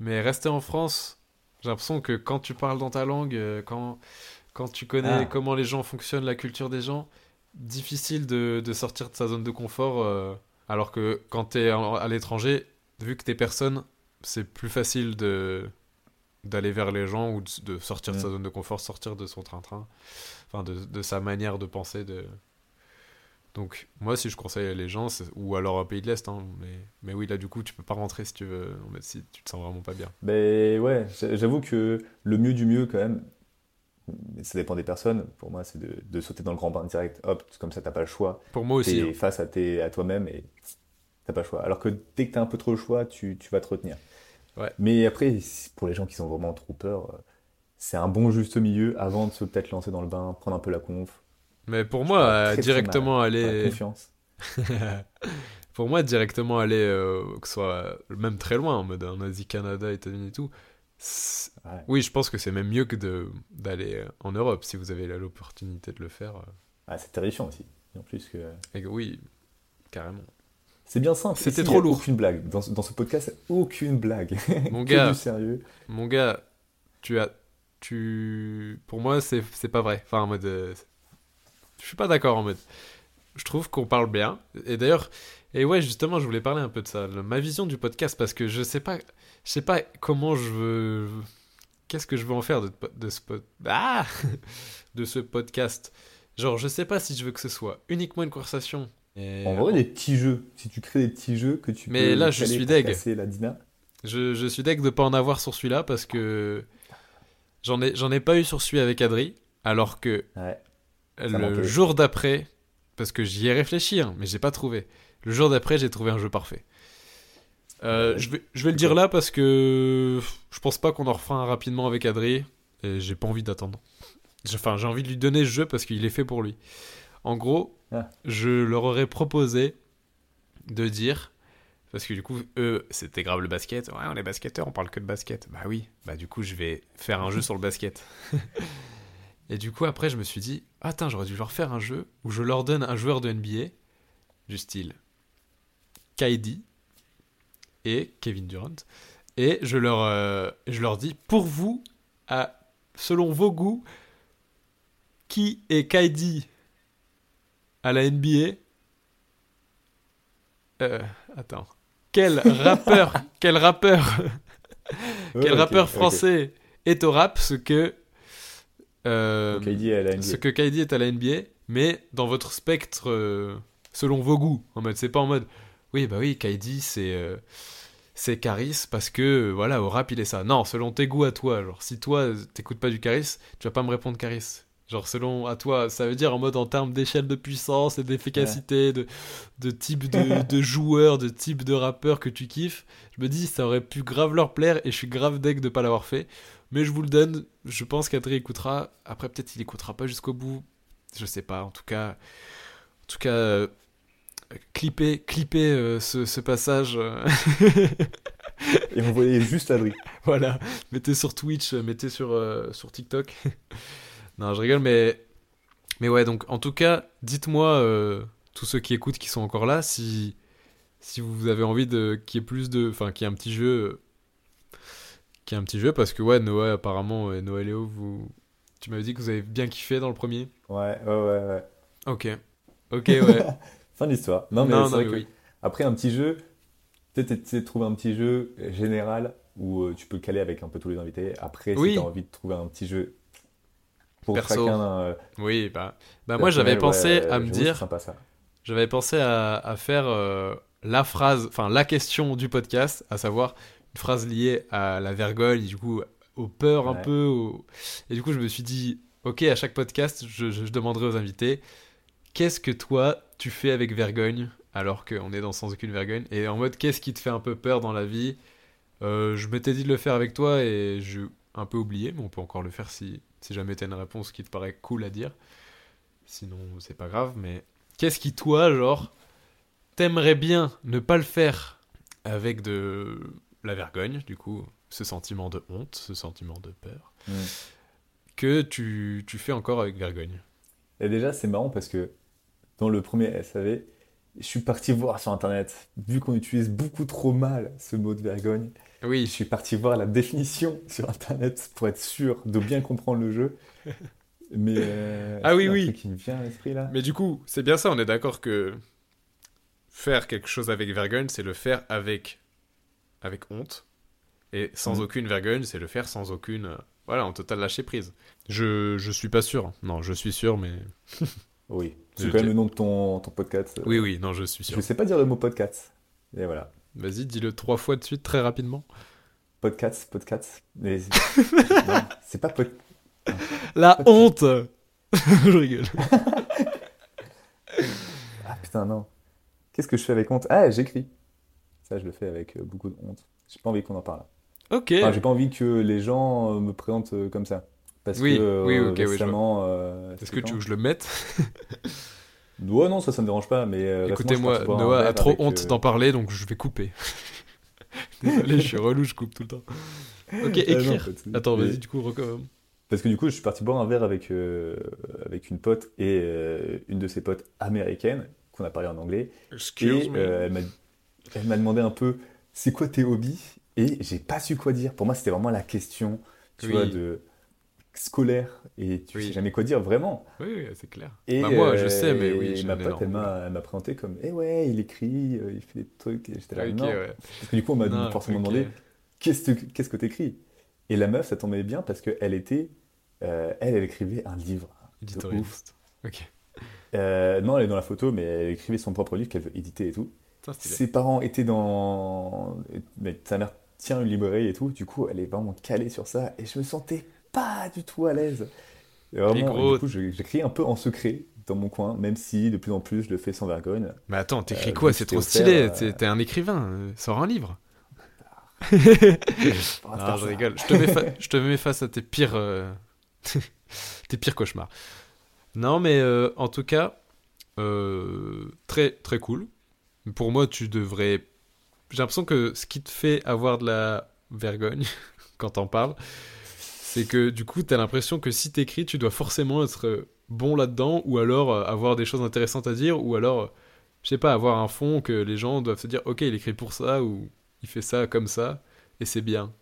Mais rester en France, j'ai l'impression que quand tu parles dans ta langue, euh, quand, quand tu connais Ah. comment les gens fonctionnent, la culture des gens, difficile de, de sortir de sa zone de confort. alors que quand tu es à l'étranger, vu que t'es personne, c'est plus facile de d'aller vers les gens ou de, de sortir de sa zone de confort, sortir de son train-train, enfin de, de sa manière de penser. De... Donc moi si je conseille les gens, ou alors au pays de l'Est, hein, mais, mais oui là du coup tu peux pas rentrer si tu veux, si tu te sens vraiment pas bien. Ben ouais, j'a- j'avoue que le mieux du mieux quand même, ça dépend des personnes, pour moi c'est de, de sauter dans le grand bain direct, hop, comme ça t'as pas le choix, Pour moi aussi. t'es hein. face à, tes, à toi-même et t'as pas le choix. Alors que dès que t'as un peu trop le choix, tu, tu vas te retenir. Ouais. Mais après, pour les gens qui sont vraiment trop peur, euh, c'est un bon juste milieu avant de se peut-être lancer dans le bain, prendre un peu la conf, Mais pour moi, euh, très, très directement mal. la aller... confiance. Pour moi, directement aller, euh, que ce soit même très loin, en mode en Asie, Canada, États-Unis et tout, Ouais. oui, je pense que c'est même mieux que d'aller euh, en Europe si vous avez l'opportunité de le faire. Ah, c'est terrifiant aussi. En plus que Et que oui, carrément. C'est bien simple. C'était trop lourd. Aucune blague. Dans ce, dans ce podcast, aucune blague. Mon gars, du sérieux. mon gars, tu as, tu, pour moi, c'est pas vrai. Enfin, en mode, euh, je suis pas d'accord en mode. Je trouve qu'on parle bien. Et d'ailleurs, et ouais, justement, je voulais parler un peu de ça, le- ma vision du podcast, parce que je sais pas, je sais pas comment je veux, qu'est-ce que je veux en faire de, de ce ah de ce podcast. Genre, je sais pas si je veux que ce soit uniquement une conversation. Et En vrai, des petits jeux. Si tu crées des petits jeux que tu Mais peux là, je suis deg. la Dina. Je, je suis deg de pas en avoir sur celui-là parce que j'en ai, j'en ai pas eu sur celui avec Adri, alors que Ouais. le jour d'après, parce que j'y ai réfléchi, hein, mais j'ai pas trouvé. Le jour d'après, j'ai trouvé un jeu parfait. Euh, Ouais. je, vais, je vais le dire là parce que je pense pas qu'on en refera un rapidement avec Adri et j'ai pas envie d'attendre. Enfin, j'ai envie de lui donner ce jeu parce qu'il est fait pour lui. En gros, Ah. je leur aurais proposé de dire parce que du coup, eux, c'était grave le basket. Ouais, on est basketteurs, on parle que de basket. Bah oui, bah du coup, je vais faire un jeu sur le basket. Et du coup, après, je me suis dit, attends, j'aurais dû leur faire un jeu où je leur donne un joueur de NBA, du style KD et Kevin Durant, et je leur, euh, je leur dis, pour vous, à, selon vos goûts, qui est KD à la NBA Euh, Attends. Quel rappeur, quel rappeur quel rappeur français est au rap ce que euh, ce que KD est à la NBA, mais dans votre spectre euh, selon vos goûts. En mode, c'est pas en mode oui bah oui KD c'est euh, c'est Caris parce que voilà au rap il est ça. Non, selon tes goûts à toi. Genre si toi t'écoutes pas du Caris, tu vas pas me répondre Caris. Genre selon à toi, ça veut dire en mode en termes d'échelle de puissance et d'efficacité, de, de type de, de joueur, de type de rappeur que tu kiffes. Je me dis ça aurait pu grave leur plaire et je suis grave deg de pas l'avoir fait. Mais je vous le donne, je pense qu'Adrien écoutera. Après peut-être il écoutera pas jusqu'au bout. Je sais pas, en tout cas... En tout cas... euh, clippez euh, ce, ce passage. euh, Et on voyait juste Adri. voilà, mettez sur Twitch, mettez sur, euh, sur TikTok. non, je rigole, mais, mais ouais, donc en tout cas, dites-moi, euh, tous ceux qui écoutent, qui sont encore là, si, si vous avez envie de qu'il y ait plus de. Enfin, qu'il y ait un petit jeu. euh, Qu'il y ait un petit jeu, parce que ouais, Noah, apparemment, et Noah et Léo, vous. Tu m'avais dit que vous avez bien kiffé dans le premier Ouais, ouais, ouais, ouais. Ok. Ok, ouais. Fin de l'histoire. Non, mais non, vrai mais que oui. après un petit jeu, peut-être essayer de trouver un petit jeu général où euh, tu peux caler avec un peu tous les invités. Après, Oui. si tu as envie de trouver un petit jeu pour Perso. chacun. euh, Oui, bah. Bah, moi, j'avais pensé ouais, à me dire. J'avais pensé à, à faire euh, la phrase, enfin la question du podcast, à savoir une phrase liée à la vergogne, du coup aux peurs un peu. Et du coup, je me suis dit, ok, à chaque podcast, je, je- je demanderai aux invités, qu'est-ce que toi tu fais avec vergogne alors qu'on est dans sans aucune vergogne Et en mode, qu'est-ce qui te fait un peu peur dans la vie? Euh, Je m'étais dit de le faire avec toi et j'ai un peu oublié, mais on peut encore le faire si, si jamais t'as une réponse qui te paraît cool à dire. Sinon, c'est pas grave, mais qu'est-ce qui, toi, genre, t'aimerais bien ne pas le faire avec de la vergogne, du coup, ce sentiment de honte, ce sentiment de peur, que tu, tu fais encore avec vergogne? Et déjà, c'est marrant parce que dans le premier SAV, je suis parti voir sur internet, vu qu'on utilise beaucoup trop mal ce mot de vergogne, je Oui, suis parti voir la définition sur internet pour être sûr de bien comprendre le jeu. Mais euh, Ah oui, oui. qui me vient à l'esprit là. mais du coup, c'est bien ça, on est d'accord que faire quelque chose avec vergogne, c'est le faire avec, avec honte, et sans Mhm. aucune vergogne, c'est le faire sans aucune... euh, Voilà, en total lâcher prise. Je, je suis pas sûr. Non, je suis sûr, mais... Oui, c'est Je quand même le nom de ton, ton podcast. Oui, oui, non, je suis sûr. Je sais pas dire le mot podcast. Et voilà. Vas-y, dis-le trois fois de suite, très rapidement. Podcast, podcast. Mais c'est- pas pod... La honte Je rigole. Ah putain, non. Qu'est-ce que je fais avec honte? Ah, j'écris. Ça, je le fais avec euh, beaucoup de honte. J'ai pas envie qu'on en parle. Ok. Enfin, j'ai pas envie que les gens euh, me présentent euh, comme ça. Parce Oui, que oui, oui, je récemment. euh, Est-ce que tu veux que je le mette? Ouais, non, ça, ça me dérange pas. Mais euh, Écoutez-moi, Noah a trop avec, honte euh, d'en parler, donc je vais couper. Désolé, je suis relou, je coupe tout le temps. Ok, ah non, écrire. Attends, Mais- vas-y, du coup, reco- Parce que du coup, je suis parti boire un verre avec, euh, avec une pote et euh, une de ses potes américaines, qu'on a parlé en anglais. Excuse et me. euh, elle m'a- elle m'a demandé un peu c'est quoi tes hobbies? Et j'ai pas su quoi dire. Pour moi, c'était vraiment la question, tu Oui. vois, de scolaire. Et tu Oui. sais jamais quoi dire, vraiment. Oui, oui, c'est clair. Et Bah, moi, je euh, sais, mais oui, et ma pote, elle m'a présenté comme Eh ouais, il écrit, euh, il fait des trucs. Et j'étais là, Ok, non. ouais. Parce que du coup, on m'a forcément demandé Qu'est-ce que que t'écris? Et la meuf, ça tombait bien parce qu'elle était. euh, elle, elle écrivait un livre. Éditorialiste. Ok. Euh, non, elle est dans la photo, mais elle écrivait son propre livre qu'elle veut éditer et tout. Ses parents étaient dans. Mais sa mère tient une librairie et tout. Du coup, elle est vraiment calée sur ça. Et je me sentais pas du tout à l'aise. Et vraiment, Et du coup, j'écris un peu en secret dans mon coin, même si de plus en plus je le fais sans vergogne. Mais attends, t'écris Euh, quoi? C'est trop stylé. euh, T'es un écrivain. euh, Sors un livre. Non, je rigole. Je te mets, fa- je te mets face à tes pires, euh, tes pires cauchemars. Non, mais en tout cas, très très cool. Pour moi, tu devrais. J'ai l'impression que ce qui te fait avoir de la vergogne quand t'en parles, c'est que du coup, t'as l'impression que si t'écris, tu dois forcément être euh, bon là-dedans, ou alors euh, avoir des choses intéressantes à dire, ou alors, euh, je sais pas, avoir un fond que les gens doivent se dire, ok, il écrit pour ça, ou il fait ça comme ça, et c'est bien.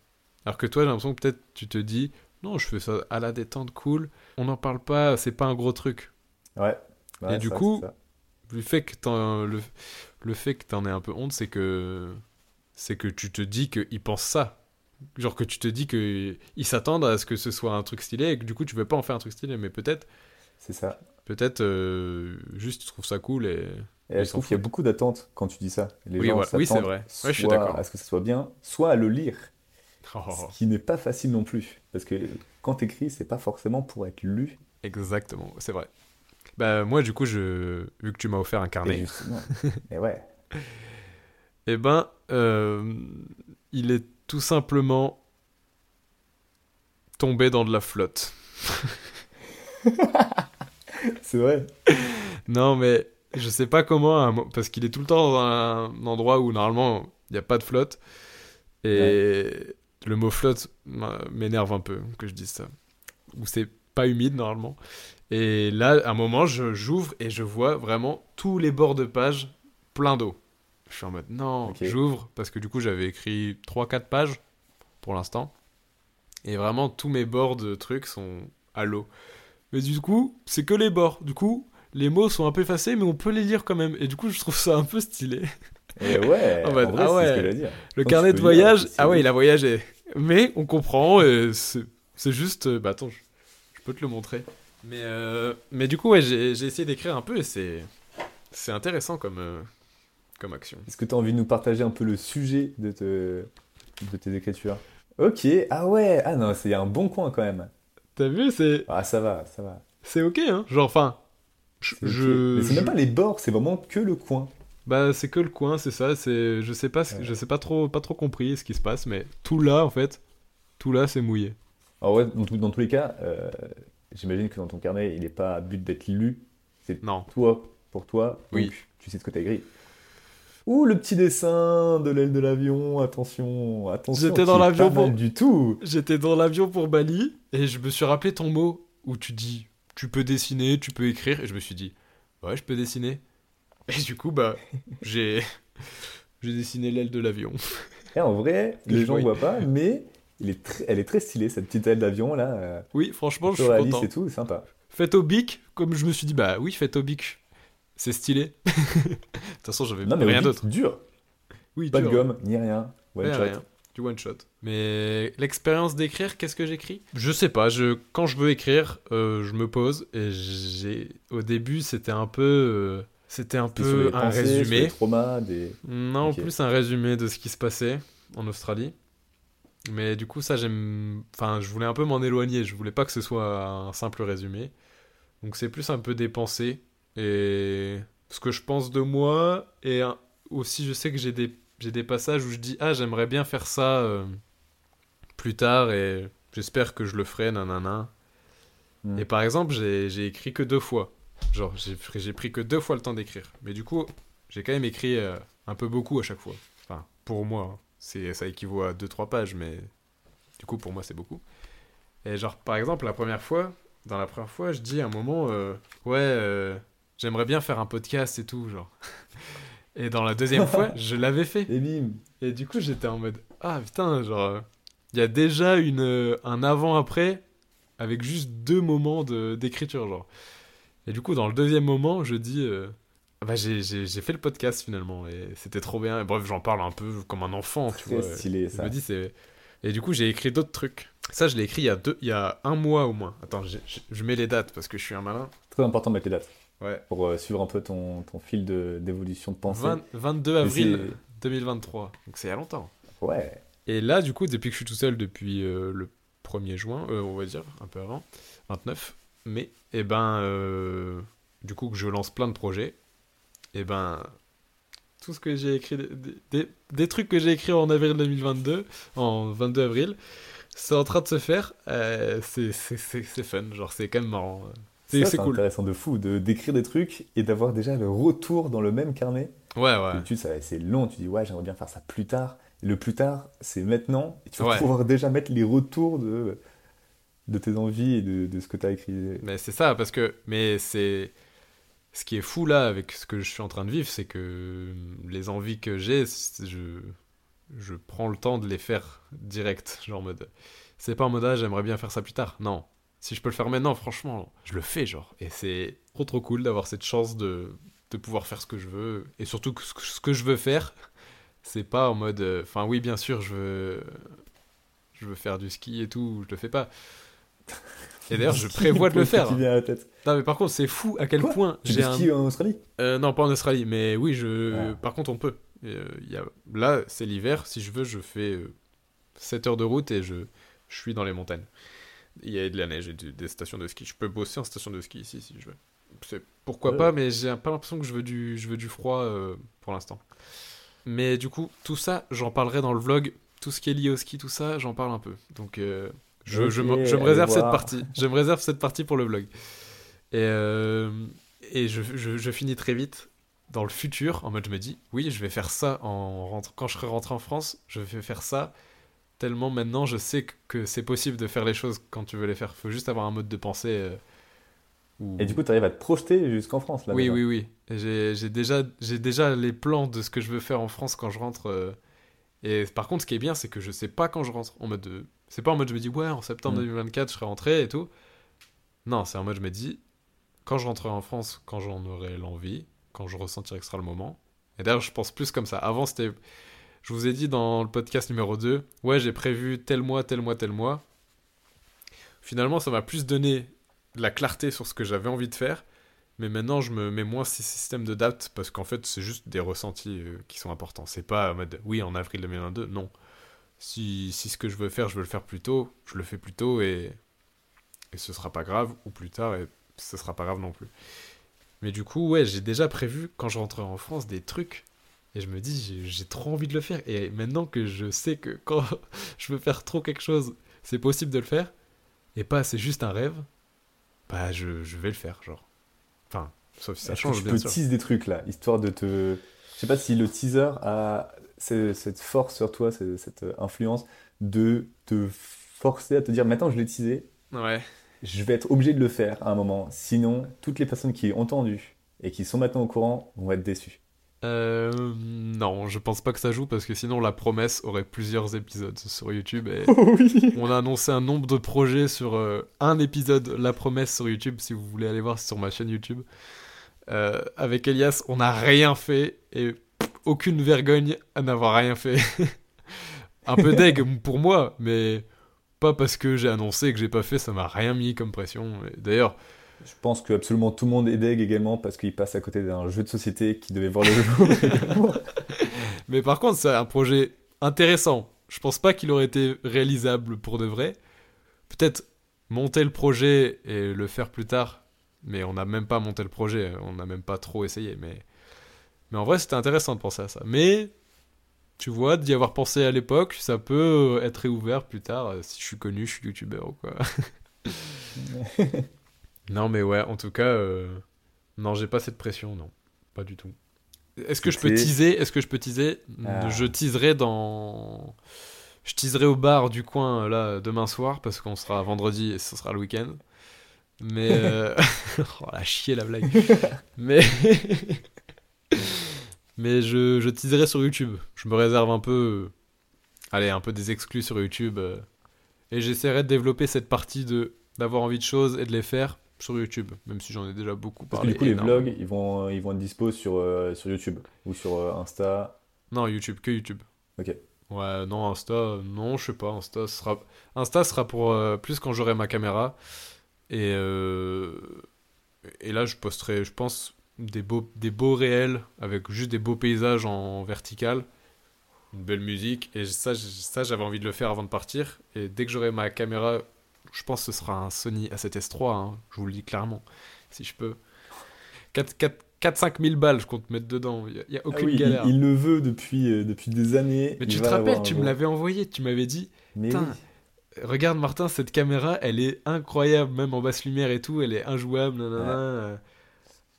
Alors que toi, j'ai l'impression que peut-être tu te dis, non, je fais ça à la détente, cool, on n'en parle pas, c'est pas un gros truc. Ouais. Ouais, Et du ça, coup-. Le fait que t'en, le, le fait que t'en aies un peu honte, c'est que c'est que tu te dis qu'ils pensent ça. Genre que tu te dis que ils s'attendent à ce que ce soit un truc stylé et que du coup tu veux pas en faire un truc stylé, mais peut-être, c'est ça. peut-être euh, juste tu trouves ça cool et. Et je trouve qu'il y a beaucoup d'attentes quand tu dis ça. Les Oui, gens voilà. Oui, c'est vrai. Ouais, je suis d'accord. à ce que ça soit bien, soit à le lire. Oh, Ce qui n'est pas facile non plus. Parce que quand t'écris, c'est pas forcément pour être lu. exactement, c'est vrai. Bah moi du coup je vu que tu m'as offert un Et carnet, justement. Et ouais. eh ben euh, il est tout simplement tombé dans de la flotte. C'est vrai. Non, mais Je sais pas comment, mo- parce qu'il est tout le temps dans un endroit où normalement il n'y a pas de flotte. Et le mot flotte m'énerve un peu que je dise ça. Où c'est pas humide normalement. Et là, à un moment, je- j'ouvre et je vois vraiment tous les bords de page plein d'eau. Je suis en mode non, j'ouvre parce que du coup j'avais écrit 3-4 pages pour l'instant. Et vraiment tous mes bords de trucs sont à l'eau. Mais du coup, c'est que les bords. Du coup, les mots sont un peu effacés, mais on peut les lire quand même. Et du coup, je trouve ça un peu stylé. Et ouais, En en mode, vrai, ah ouais. ce que dire. Le Quand carnet de lire, voyage, ah ouais, il a voyagé. Mais on comprend, c'est juste. euh, Bah attends, je, je peux te le montrer. Mais, euh, mais du coup, ouais, j'ai essayé d'écrire un peu et c'est c'est intéressant comme, euh, comme action. Est-ce que tu as envie de nous partager un peu le sujet de, te- de tes écritures? Ok, ah ouais, ah non, c'est un bon coin quand même. T'as vu, c'est Ah, ça va, ça va. c'est ok, hein. Genre, enfin, je. C'est je- même pas les bords, c'est vraiment que le coin. Bah c'est que le coin, c'est ça. C'est je sais pas, ce- Ouais. je sais pas trop, pas trop compris ce qui se passe, mais tout là en fait, tout là c'est mouillé. Alors ouais, dans, tout- dans tous les cas, euh, j'imagine que dans ton carnet, il n'est pas à but d'être lu. C'est Non. toi, pour toi. Oui. donc tu sais ce que tu as écrit. Ouh, le petit dessin de l'aile de l'avion, attention, attention. J'étais dans l'avion pour- du tout. J'étais dans l'avion pour Bali et je me suis rappelé ton mot où tu dis tu peux dessiner, tu peux écrire et je me suis dit ouais je peux dessiner. Et du coup bah j'ai j'ai dessiné l'aile de l'avion. Et en vrai, les gens ne voient pas, mais il est très- elle est très stylée, cette petite aile d'avion là. euh, Oui franchement je suis content. et tout, sympa. Faites au bic comme je me suis dit bah oui faites au bic c'est stylé. de toute façon j'avais rien au d'autre. dur. Oui Pas de dur. gomme, ni rien. One Ouais, shot. rien. Du one shot. Mais l'expérience d'écrire, qu'est-ce que j'écris? Je sais pas. Je quand je veux écrire, euh, je me pose et j'ai. Au début, c'était un peu, euh, c'était un peu un pensées, résumé. traumas, des... Non, Ok. plus un résumé de ce qui se passait en Australie. Mais du coup, ça j'aime. Enfin, je voulais un peu m'en éloigner. Je voulais pas que ce soit un simple résumé. Donc c'est plus un peu des pensées et ce que je pense de moi et aussi je sais que j'ai des j'ai des passages où je dis ah j'aimerais bien faire ça euh, plus tard et j'espère que je le ferai nanana. Mm. Et par exemple j'ai écrit que deux fois. Genre j'ai pris- que deux fois le temps d'écrire. Mais du coup j'ai quand même écrit euh, un peu beaucoup à chaque fois. Enfin pour moi hein. c'est ça équivaut à deux trois pages mais du coup pour moi c'est beaucoup. Et genre par exemple la première fois dans la première fois je dis à un moment euh, ouais j'aimerais bien faire un podcast et tout genre. Et dans la deuxième fois je l'avais fait. Et bim Et du coup, j'étais en mode Ah putain, genre, il y a déjà une, euh, un avant-après avec juste deux moments de- d'écriture, genre. Et du coup, dans le deuxième moment, je dis euh, Bah, j'ai fait le podcast finalement, et c'était trop bien. Et bref, j'en parle un peu comme un enfant, tu vois. stylé Je ça. me dis, c'est. Et du coup, j'ai écrit d'autres trucs. Ça, je l'ai écrit il y, a deux, il y a un mois au moins. Attends, j'ai- je mets les dates parce que je suis un malin. Très important de mettre les dates Ouais. pour euh, suivre un peu ton, ton fil de- d'évolution de, pensée. 20 22 Mais avril 2023. Donc c'est il y a longtemps. Ouais. Et là, du coup, depuis que je suis tout seul depuis euh, le 1er juin, euh, on va dire, un peu avant, 29 mai, et ben, euh, du coup, que je lance plein de projets, et ben, tout ce que j'ai écrit, des, des- des trucs que j'ai écrits en avril 2022, en 22 avril, c'est en train de se faire, euh, c'est- c'est c'est- c'est fun, genre, c'est quand même marrant. C'est cool. intéressant de fou de d'écrire des trucs et d'avoir déjà le retour dans le même carnet. Ouais, ouais. C'est long, tu dis ouais, j'aimerais bien faire ça plus tard. Le plus tard, c'est maintenant. Et tu vas Ouais. pouvoir déjà mettre les retours de, de tes envies et de, de ce que tu as écrit. Mais c'est ça, parce que. Mais c'est. Ce qui est fou là, avec ce que je suis en train de vivre, c'est que les envies que j'ai, je. Je prends le temps de les faire direct. Genre en mode. C'est pas en mode, ah, j'aimerais bien faire ça plus tard. Non. Si je peux le faire maintenant, franchement, je le fais, genre. Et c'est trop trop cool d'avoir cette chance de, de pouvoir faire ce que je veux. Et surtout que ce que, je veux faire, c'est pas en mode. euh, Enfin, oui, bien sûr, je veux. Je veux faire du ski et tout, je le fais pas. Et d'ailleurs, je prévois de le faire. Qui vient à la tête. Non, mais par contre, c'est fou à quel Quoi point Tu j'ai un. ski en Australie? Euh, non, pas en Australie, mais oui, je. Ah. Par contre, on peut. Euh, y a... Là, c'est l'hiver. Si je veux, je fais euh, 7 heures de route et je, je suis dans les montagnes. Il y a de la neige et du- des stations de ski. Je peux bosser en station de ski ici si je veux. Pourquoi Ouais. pas, mais j'ai pas l'impression que je veux du, je veux du froid euh, pour l'instant. Mais du coup, tout ça, j'en parlerai dans le vlog. Tout ce qui est lié au ski, tout ça, j'en parle un peu. Donc, euh, je, je me, je réserve cette partie. Je me réserve cette partie pour le vlog. Et, euh, et je, je, je finis très vite dans le futur, en mode je me dis, oui, je vais faire ça en rentre... quand je serai rentré en France, je vais faire ça. Tellement maintenant, je sais que, c'est possible de faire les choses quand tu veux les faire. faut juste avoir un mode de pensée. euh, où- Et du coup, tu arrives à te projeter jusqu'en France là. oui, déjà. oui, oui. J'ai déjà, j'ai déjà les plans de ce que je veux faire en France quand je rentre. euh, Et par contre, ce qui est bien, c'est que je sais pas quand je rentre. En mode de... C'est pas en mode je me dis, ouais, en septembre Mm. 2024, je serai rentré et tout. Non, c'est en mode je me dis, quand je rentrerai en France, quand j'en aurai l'envie, quand je ressentirai que ce sera le moment. Et d'ailleurs, je pense plus comme ça. Avant, c'était. Je vous ai dit dans le podcast numéro 2, ouais, j'ai prévu tel mois, tel mois, tel mois. Finalement, ça m'a plus donné la clarté sur ce que j'avais envie de faire. Mais maintenant, je me mets moins ces systèmes de date parce qu'en fait, c'est juste des ressentis euh, qui sont importants. C'est pas en mode oui, en avril 2022. Non. Si, si ce que je veux faire, je veux le faire plus tôt, je le fais plus tôt et, et ce sera pas grave. Ou plus tard et ce sera pas grave non plus. Mais du coup, ouais, j'ai déjà prévu quand je rentrerai en France des trucs. Et je me dis, j'ai- trop envie de le faire. Et maintenant que je sais que quand je veux faire trop quelque chose, c'est possible de le faire. Et pas c'est juste un rêve. Bah, je, je vais le faire, genre. Enfin, sauf si ça que change, tu bien peux sûr. teaser des trucs là, histoire de te. Je sais pas si le teaser a ce- cette force sur toi, ce- cette influence de te forcer à te dire maintenant je l'ai teasé, Ouais. je vais être obligé de le faire à un moment. Sinon, toutes les personnes qui ont entendu et qui sont maintenant au courant vont être déçues. Euh, non, je pense pas que ça joue parce que sinon la promesse aurait plusieurs épisodes sur YouTube et oui on a annoncé un nombre de projets sur euh, un épisode La promesse sur YouTube si vous voulez aller voir c'est sur ma chaîne YouTube. Euh, avec Elias, on n'a rien fait et pff, aucune vergogne à n'avoir rien fait. un peu deg pour moi, mais pas parce que j'ai annoncé que j'ai pas fait, ça m'a rien mis comme pression. D'ailleurs, Je pense que absolument tout le monde est deg également parce qu'il passe à côté d'un jeu de société qui devait voir le jour. Mais par contre, c'est un projet intéressant. Je pense pas qu'il aurait été réalisable pour de vrai. Peut-être monter le projet et le faire plus tard. Mais on n'a même pas monté le projet. On n'a même pas trop essayé. Mais, mais en vrai, c'était intéressant de penser à ça. Mais tu vois, d'y avoir pensé à l'époque, ça peut être réouvert plus tard. euh, Si je suis connu, je suis youtubeur ou quoi. non, mais ouais, en tout cas, euh, non, j'ai pas cette pression, non. Pas du tout. Est-ce que je peux teaser Est-ce que je peux teaser? Ah. Je teaserai dans. Je teaserai au bar du coin euh, là demain soir parce qu'on sera vendredi et ce sera le week-end. Mais euh, oh la chier la blague. Mais mais je je teaserai sur YouTube. Je me réserve un peu, allez un peu des exclus sur YouTube et j'essaierai de développer cette partie de d'avoir envie de choses et de les faire sur YouTube, même si j'en ai déjà beaucoup Parce que parlé. du coup, les vlogs, ils vont, ils vont être dispo sur, euh, sur YouTube ou sur euh, Insta. Non, YouTube, que YouTube. Ok. Ouais, non, Insta, non, je sais pas, Insta sera, Insta sera pour euh, plus quand j'aurai ma caméra. Et, euh, et là, je posterai, je pense, des beaux, des beaux réels avec juste des beaux paysages en vertical, une belle musique. Et ça, ça j'avais envie de le faire avant de partir. Et dès que j'aurai ma caméra, je pense que ce sera un Sony A7S3, hein, je vous le dis clairement, si je peux. 4-5 000 balles, je compte mettre dedans, il n'y a, Ah aucune oui, galère. il le veut depuis, euh, depuis des années. Mais tu te rappelles, tu me l'avais envoyé, tu m'avais dit, Mais oui. regarde Martin, cette caméra, elle est incroyable, même en basse lumière et tout, elle est injouable, nanana,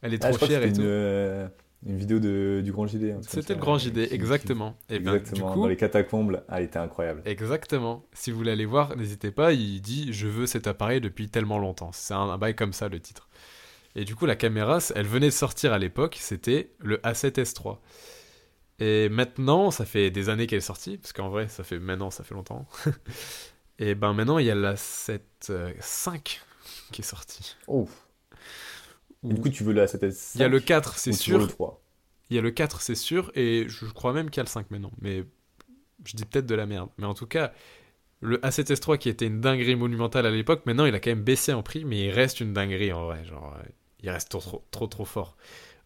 elle est Ah, trop je que chère et tout. euh, une vidéo de, du Grand JD. C'était le grand euh, JD, qui- exactement. Et ben, du Exactement, coup, dans les catacombes. Ah, il était incroyable. exactement. Si vous voulez aller voir, n'hésitez pas, il dit Je veux cet appareil depuis tellement longtemps. C'est un, un bail comme ça, le titre. Et du coup, la caméra, elle venait de sortir à l'époque, c'était le A7S3. Et maintenant, ça fait des années qu'elle est sortie, parce qu'en vrai, ça fait maintenant, ça fait longtemps. et ben maintenant, il y a la 7.5 qui est sortie. Oh. Où- du coup, tu veux la 7S5 Il y a le 4, c'est sûr. le 3 Il y a le 4, c'est sûr. Et je crois même qu'il y a le 5 maintenant. Mais je dis peut-être de la merde. Mais en tout cas, le A7S3 qui était une dinguerie monumentale à l'époque, maintenant il a quand même baissé en prix. Mais il reste une dinguerie en vrai. Genre, euh, il reste trop, trop, trop, trop fort.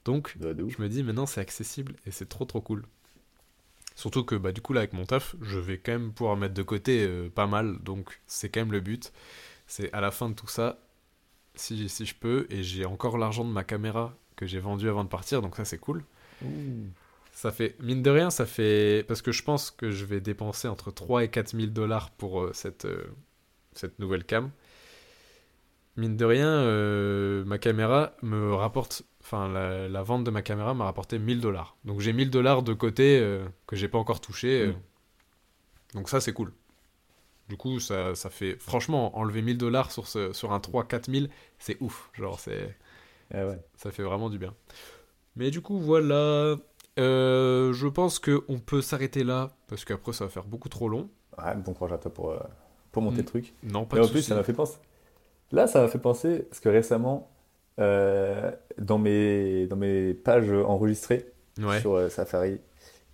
Donc, je me dis maintenant c'est accessible et c'est trop, trop cool. Surtout que bah, du coup, là, avec mon taf, je vais quand même pouvoir mettre de côté euh, pas mal. Donc, c'est quand même le but. C'est à la fin de tout ça, si, si je peux, et j'ai encore l'argent de ma caméra que j'ai vendu avant de partir, donc ça, c'est cool. Ça fait, mine de rien, ça fait. Parce que je pense que je vais dépenser entre 3 et 4 000 dollars pour euh, cette, euh, cette nouvelle cam. mine de rien, euh, ma caméra me rapporte. Enfin, la, la vente de ma caméra m'a rapporté 1000 dollars. Donc j'ai 1000 dollars de côté que j'ai pas encore touché. Mm. Donc ça, c'est cool. Du coup, ça, ça fait. Franchement, enlever 1000 dollars sur, ce, sur un 3-4 000, c'est ouf. Genre, c'est. Ah ouais. Ça fait vraiment du bien. Mais du coup, voilà. Euh, je pense qu'on peut s'arrêter là, parce qu'après, ça va faire beaucoup trop long. Ouais, bon courage à toi pour, euh, pour monter Mm. le truc. Non, pas Et de en plus, ça m'a fait penser. Là, ça m'a fait penser, parce que récemment, euh, dans, mes, dans mes pages enregistrées Ouais. sur Safari,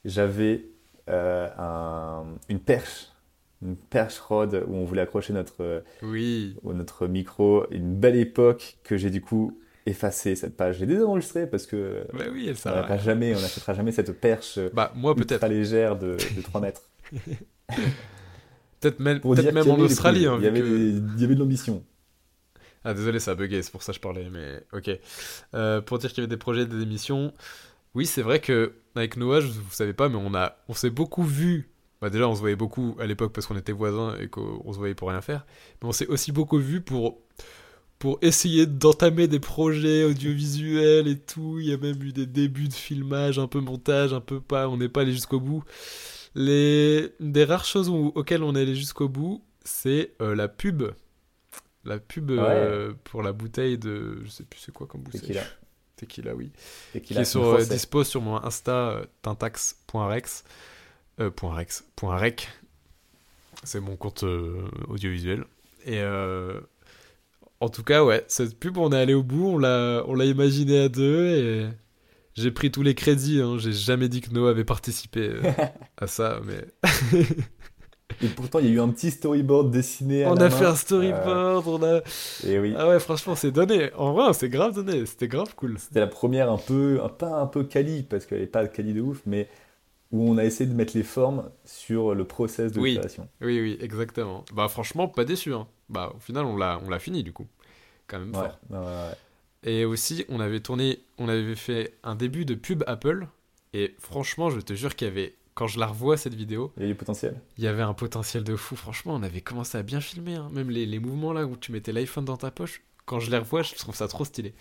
j'avais un- une perche, une perche rod où on voulait accrocher notre, euh, Oui. notre micro. Une belle époque que j'ai du coup effacé cette page. J'ai désenregistré parce que Bah oui, elle on rien. jamais, on n'achètera jamais cette perche Bah, moi, peut-être. légère de, de 3 mètres. Peut-être même, dire même en Australie. hein, il, y avait que- des- il y avait de l'ambition. Ah, désolé, ça a bugué, c'est pour ça que je parlais, mais ok. Euh, pour dire qu'il y avait des projets, des émissions. Oui, c'est vrai que avec Noah, je- vous savez pas, mais on a, on s'est beaucoup vu. Bah déjà, on se voyait beaucoup à l'époque parce qu'on était voisins et qu'on on se voyait pour rien faire. Mais on s'est aussi beaucoup vu pour, pour essayer d'entamer des projets audiovisuels et tout. Il y a même eu des débuts de filmage, un peu montage, un peu pas. On n'est pas allé jusqu'au bout. Les des rares choses où- auxquelles on est allé jusqu'au bout, c'est euh, la pub. La pub euh, pour la bouteille de. Je sais plus c'est quoi comme bouteille. Tequila. Tequila, oui. Et Qui est sur, euh, dispo sur mon Insta tintax.rex. Euh, point .rex. point .rec. C'est mon compte euh, audiovisuel. Et euh, en tout cas, ouais, cette pub, on est allé au bout, on l'a, on l'a imaginé à deux et j'ai pris tous les crédits. Hein. J'ai jamais dit que Noah avait participé euh, à ça, mais Et pourtant, il y a eu un petit storyboard dessiné à on la a main. fait un storyboard, on a. Et oui, Ah ouais, franchement, c'est donné. En vrai, c'est grave donné. C'était grave cool. c'était la première un peu, un- pas un peu quali, parce qu'elle n'est pas quali de ouf, mais où on a essayé de mettre les formes sur le process de Oui. création. Oui, oui, exactement. Bah, franchement, pas déçu. Hein. Bah, au final, on l'a, on l'a fini du coup. Quand même Ouais, fort. ouais, ouais, ouais. Et aussi, on avait tourné, on avait fait un début de pub Apple. Et franchement, je te jure qu'il y avait, quand je la revois cette vidéo, Il y a eu du potentiel. il y avait un potentiel de fou. Franchement, on avait commencé à bien filmer. hein. Même les, les mouvements là où tu mettais l'iPhone dans ta poche, quand je les revois, je trouve ça trop stylé.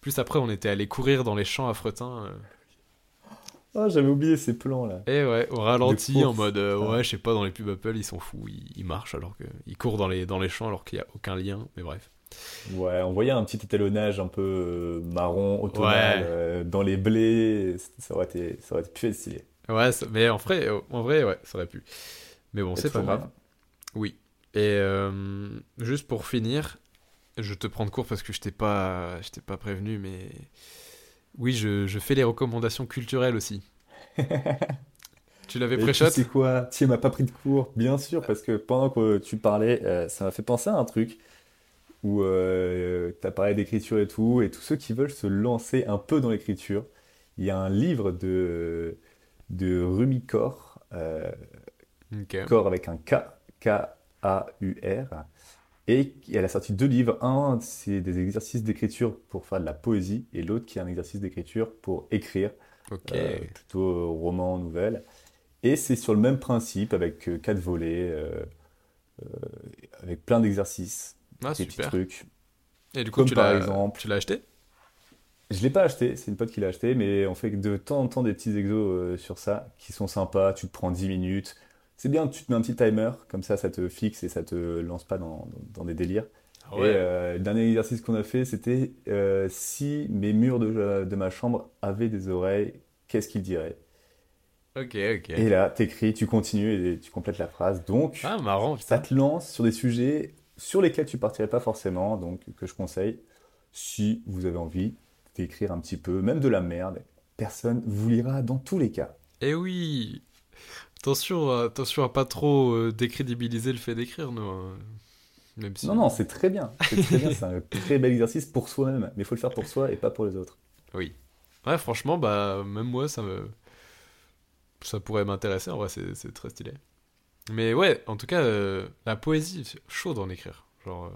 Plus après, on était allé courir dans les champs à Fretin. Oh, j'avais oublié ces plans là. Et ouais, au ralenti, en mode, euh, ouais, je sais pas, dans les pubs Apple, ils sont fous, ils, ils marchent alors qu'ils courent dans les, dans les champs alors qu'il y a aucun lien. Mais bref. Ouais, on voyait un petit étalonnage un peu euh, marron, automnal, Ouais. euh, dans les blés. Ça aurait été, ça aurait pu être stylé. Ouais, ça- mais en vrai, euh, en vrai, ouais, ça aurait pu. Mais bon, c'est pas grave. Oui. Et euh, juste pour finir, je te prends de court parce que je t'ai pas, je t'ai pas prévenu, mais oui, je, je fais les recommandations culturelles aussi. tu l'avais Et tu pré-shot sais quoi? Tu m'as pas pris de cours, bien sûr, parce que pendant que tu parlais, euh, ça m'a fait penser à un truc où euh, tu as parlé d'écriture et tout, et tous ceux qui veulent se lancer un peu dans l'écriture, il y a un livre de, de Rumi Kaur, euh. Kaur avec un K, K-A-U-R, et elle a sorti deux livres. Un, c'est des exercices d'écriture pour faire de la poésie, et l'autre qui est un exercice d'écriture pour écrire Ok. euh, plutôt roman, nouvelle. Et c'est sur le même principe, avec euh, quatre volets, euh, euh, avec plein d'exercices, ah, des petits trucs. Et du coup, Comme tu par l'as, exemple- tu l'as acheté? Je l'ai pas acheté, c'est une pote qui l'a acheté, mais on fait de temps en temps des petits exos sur ça, qui sont sympas, tu te prends 10 minutes. C'est bien, tu te mets un petit timer, comme ça ça te fixe et ça te lance pas dans, dans des délires. Ah Et euh, le dernier exercice qu'on a fait, c'était euh, si mes murs de, de ma chambre avaient des oreilles, qu'est-ce qu'ils diraient? Ok, ok. Et là, t'écris, tu continues et tu complètes la phrase. Donc, Ah, marrant, ça te lance sur des sujets sur lesquels tu partirais pas forcément, donc que je conseille si vous avez envie d'écrire un petit peu, même de la merde. Personne vous lira dans tous les cas. Eh oui Attention, à- attention à pas trop euh, décrédibiliser le fait d'écrire, nous. hein. Même si... Non, non, c'est très bien. C'est très bien, c'est un très bel exercice pour soi-même, mais il faut le faire pour soi et pas pour les autres. Oui. Ouais, franchement, bah, même moi, ça me. Ça pourrait m'intéresser, en vrai, c'est très stylé. Mais ouais, en tout cas, euh, la poésie, c'est chaud d'en écrire. Genre, euh,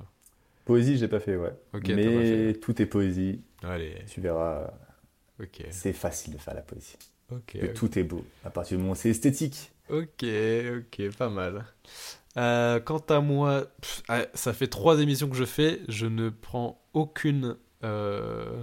Poésie, j'ai pas fait, ouais. Mais fait. tout est poésie. allez, Tu verras, ok. c'est facile de faire la poésie. Ok, Que tout est beau, à partir du moment où c'est esthétique. Ok, ok, pas mal. Euh, quant à moi, pff, ah, ça fait trois émissions que je fais, je ne prends aucune... euh,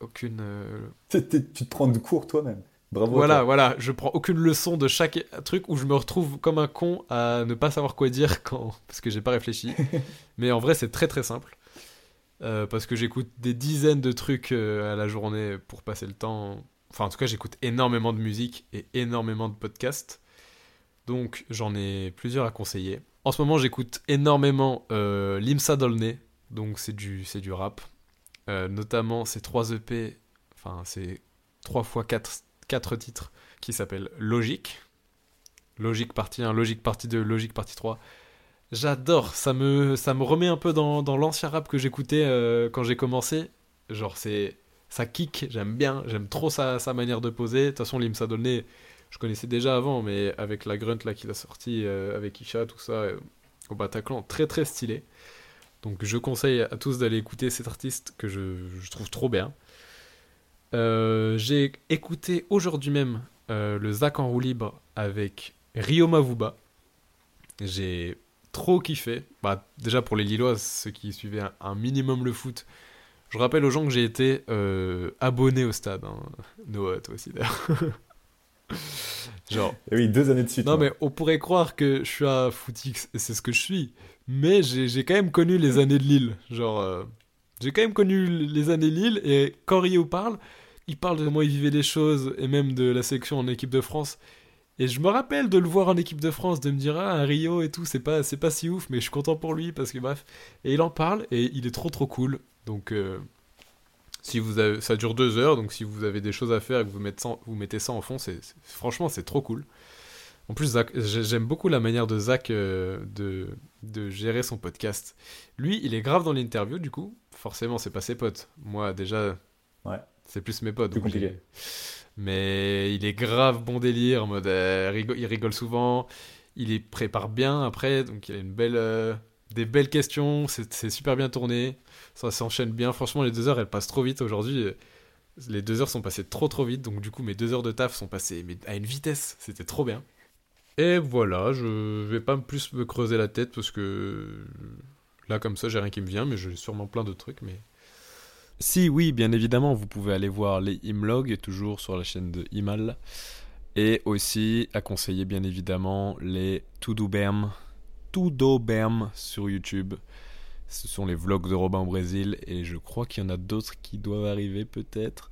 aucune... euh, Tu tu- tu te prends de cours toi-même. Bravo. Voilà, toi. voilà, je prends aucune leçon de chaque truc où je me retrouve comme un con à ne pas savoir quoi dire quand parce que j'ai pas réfléchi. Mais en vrai, c'est très très simple. Parce que j'écoute des dizaines de trucs à la journée pour passer le temps. Enfin, en tout cas, j'écoute énormément de musique et énormément de podcasts. Donc, j'en ai plusieurs à conseiller. En ce moment, j'écoute énormément euh, Limsa Dolné. Donc, c'est du, c'est du rap. Euh, notamment, ces 3 EP. Enfin, c'est 3 fois 4 quatre titres qui s'appellent Logique. Logique partie 1, Logique partie 2, Logique partie 3. J'adore, ça me, ça me remet un peu dans, dans l'ancien rap que j'écoutais euh, quand j'ai commencé. Genre, c'est ça kick, j'aime bien, j'aime trop sa, sa manière de poser. De toute façon, Limsa Dolné, je connaissais déjà avant, mais avec la grunt là qu'il a sorti, euh, avec Isha, tout ça, euh, au Bataclan, très très stylé. Donc je conseille à tous d'aller écouter cet artiste que je, trouve trop bien. Euh, J'ai écouté aujourd'hui même le Zach en roue libre avec Rio Mavuba. J'ai trop kiffé. Bah, déjà pour les Lillois, ceux qui suivaient un minimum le foot, je rappelle aux gens que j'ai été euh, abonné au stade. hein. Noah, toi aussi d'ailleurs. Genre, Et oui, deux années de suite. non, moi. mais on pourrait croire que je suis à Footix et c'est ce que je suis. Mais j'ai quand même connu les années de Lille. Genre, euh, j'ai quand même connu les années de Lille et quand Rio parle, il parle de comment il vivait les choses et même de la sélection en équipe de France. Et je me rappelle de le voir en équipe de France, de me dire, ah, un Rio et tout, c'est pas, c'est pas si ouf, mais je suis content pour lui parce que bref. Et il en parle et il est trop trop cool. Donc, euh, si vous avez, ça dure deux heures, donc si vous avez des choses à faire et que vous mettez ça, vous mettez ça en fond, c'est, c'est- franchement, c'est trop cool. En plus, Zach- j'aime beaucoup la manière de Zach euh, de, de gérer son podcast. Lui, il est grave dans l'interview, du coup. Forcément, c'est pas ses potes. Moi, déjà, Ouais. c'est plus mes potes. Plus compliqué. Mais il est grave bon délire, en mode, euh, il rigole souvent. Il est prépare bien après, donc il a une belle, euh, des belles questions. C'est c'est super bien tourné. Ça s'enchaîne bien. Franchement, les deux heures, elles passent trop vite aujourd'hui. Les deux heures sont passées trop trop vite, donc du coup mes deux heures de taf sont passées à une vitesse, c'était trop bien. Et voilà, je vais pas plus me creuser la tête parce que là comme ça j'ai rien qui me vient, mais j'ai sûrement plein de trucs. Mais si oui, bien évidemment, vous pouvez aller voir les imlogs toujours sur la chaîne de Imal et aussi à conseiller bien évidemment les Tudo Berm, Tudo Berm sur YouTube. Ce sont les vlogs de Robin au Brésil et je crois qu'il y en a d'autres qui doivent arriver peut-être.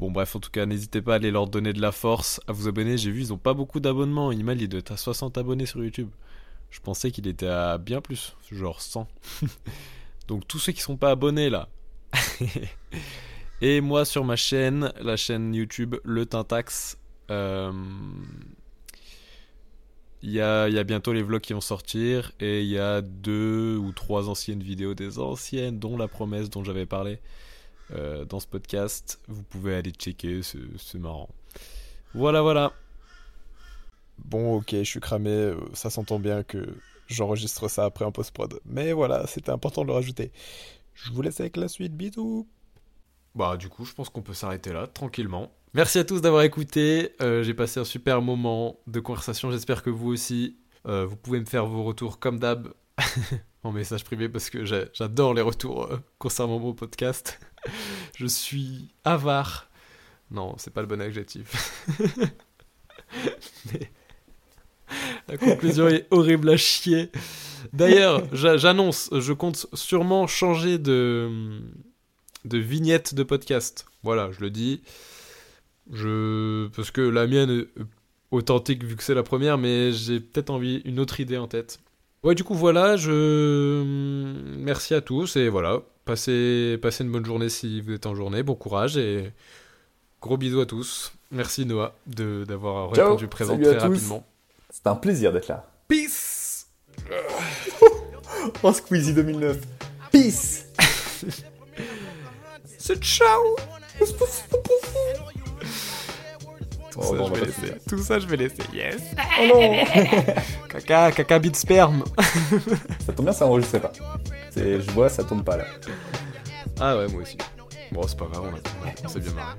Bon bref, en tout cas, n'hésitez pas à aller leur donner de la force, à vous abonner. J'ai vu, ils ont pas beaucoup d'abonnements. Imal, il doit être à 60 abonnés sur YouTube. Je pensais qu'il était à bien plus, genre 100. Donc tous ceux qui sont pas abonnés là. et moi sur ma chaîne, la chaîne YouTube Le Tintax, euh, il y a, y a bientôt les vlogs qui vont sortir et il y a deux ou trois anciennes vidéos des anciennes, dont la promesse dont j'avais parlé euh, dans ce podcast. Vous pouvez aller checker, c'est c'est marrant. Voilà, voilà. Bon, ok, je suis cramé, euh, ça s'entend bien que j'enregistre ça après en post-prod. Mais voilà, c'était important de le rajouter. Je vous laisse avec la suite, bisous Bah du coup, je pense qu'on peut s'arrêter là, tranquillement. Merci à tous d'avoir écouté, Euh, j'ai passé un super moment de conversation, j'espère que vous aussi. Euh, vous pouvez me faire vos retours comme d'hab en message privé parce que j'adore les retours euh, concernant mon podcast. je suis avare. Non, c'est pas le bon adjectif. Mais la conclusion est horrible à chier. D'ailleurs, j'a- j'annonce, je compte sûrement changer de vignette de podcast. Voilà, je le dis. Je, parce que la mienne est authentique vu que c'est la première, mais j'ai peut-être envie une autre idée en tête. Ouais, du coup, voilà, je. Merci à tous et voilà. Passez, passez une bonne journée si vous êtes en journée. Bon courage et gros bisous à tous. Merci Noah de- d'avoir répondu présent très rapidement. C'était un plaisir d'être là. Peace! Oh, Squeezie 2009. Peace C'est ciao! Tout, Oh ça, non, je va vais laisser. Tout ça, je vais laisser. Yes! Oh non Caca, caca, bit sperme! Ça tombe bien, ça enregistrait pas. C'est- Je vois, ça tombe pas là. Ah ouais, moi aussi. Bon, c'est pas grave, on, a- on s'est bien marré.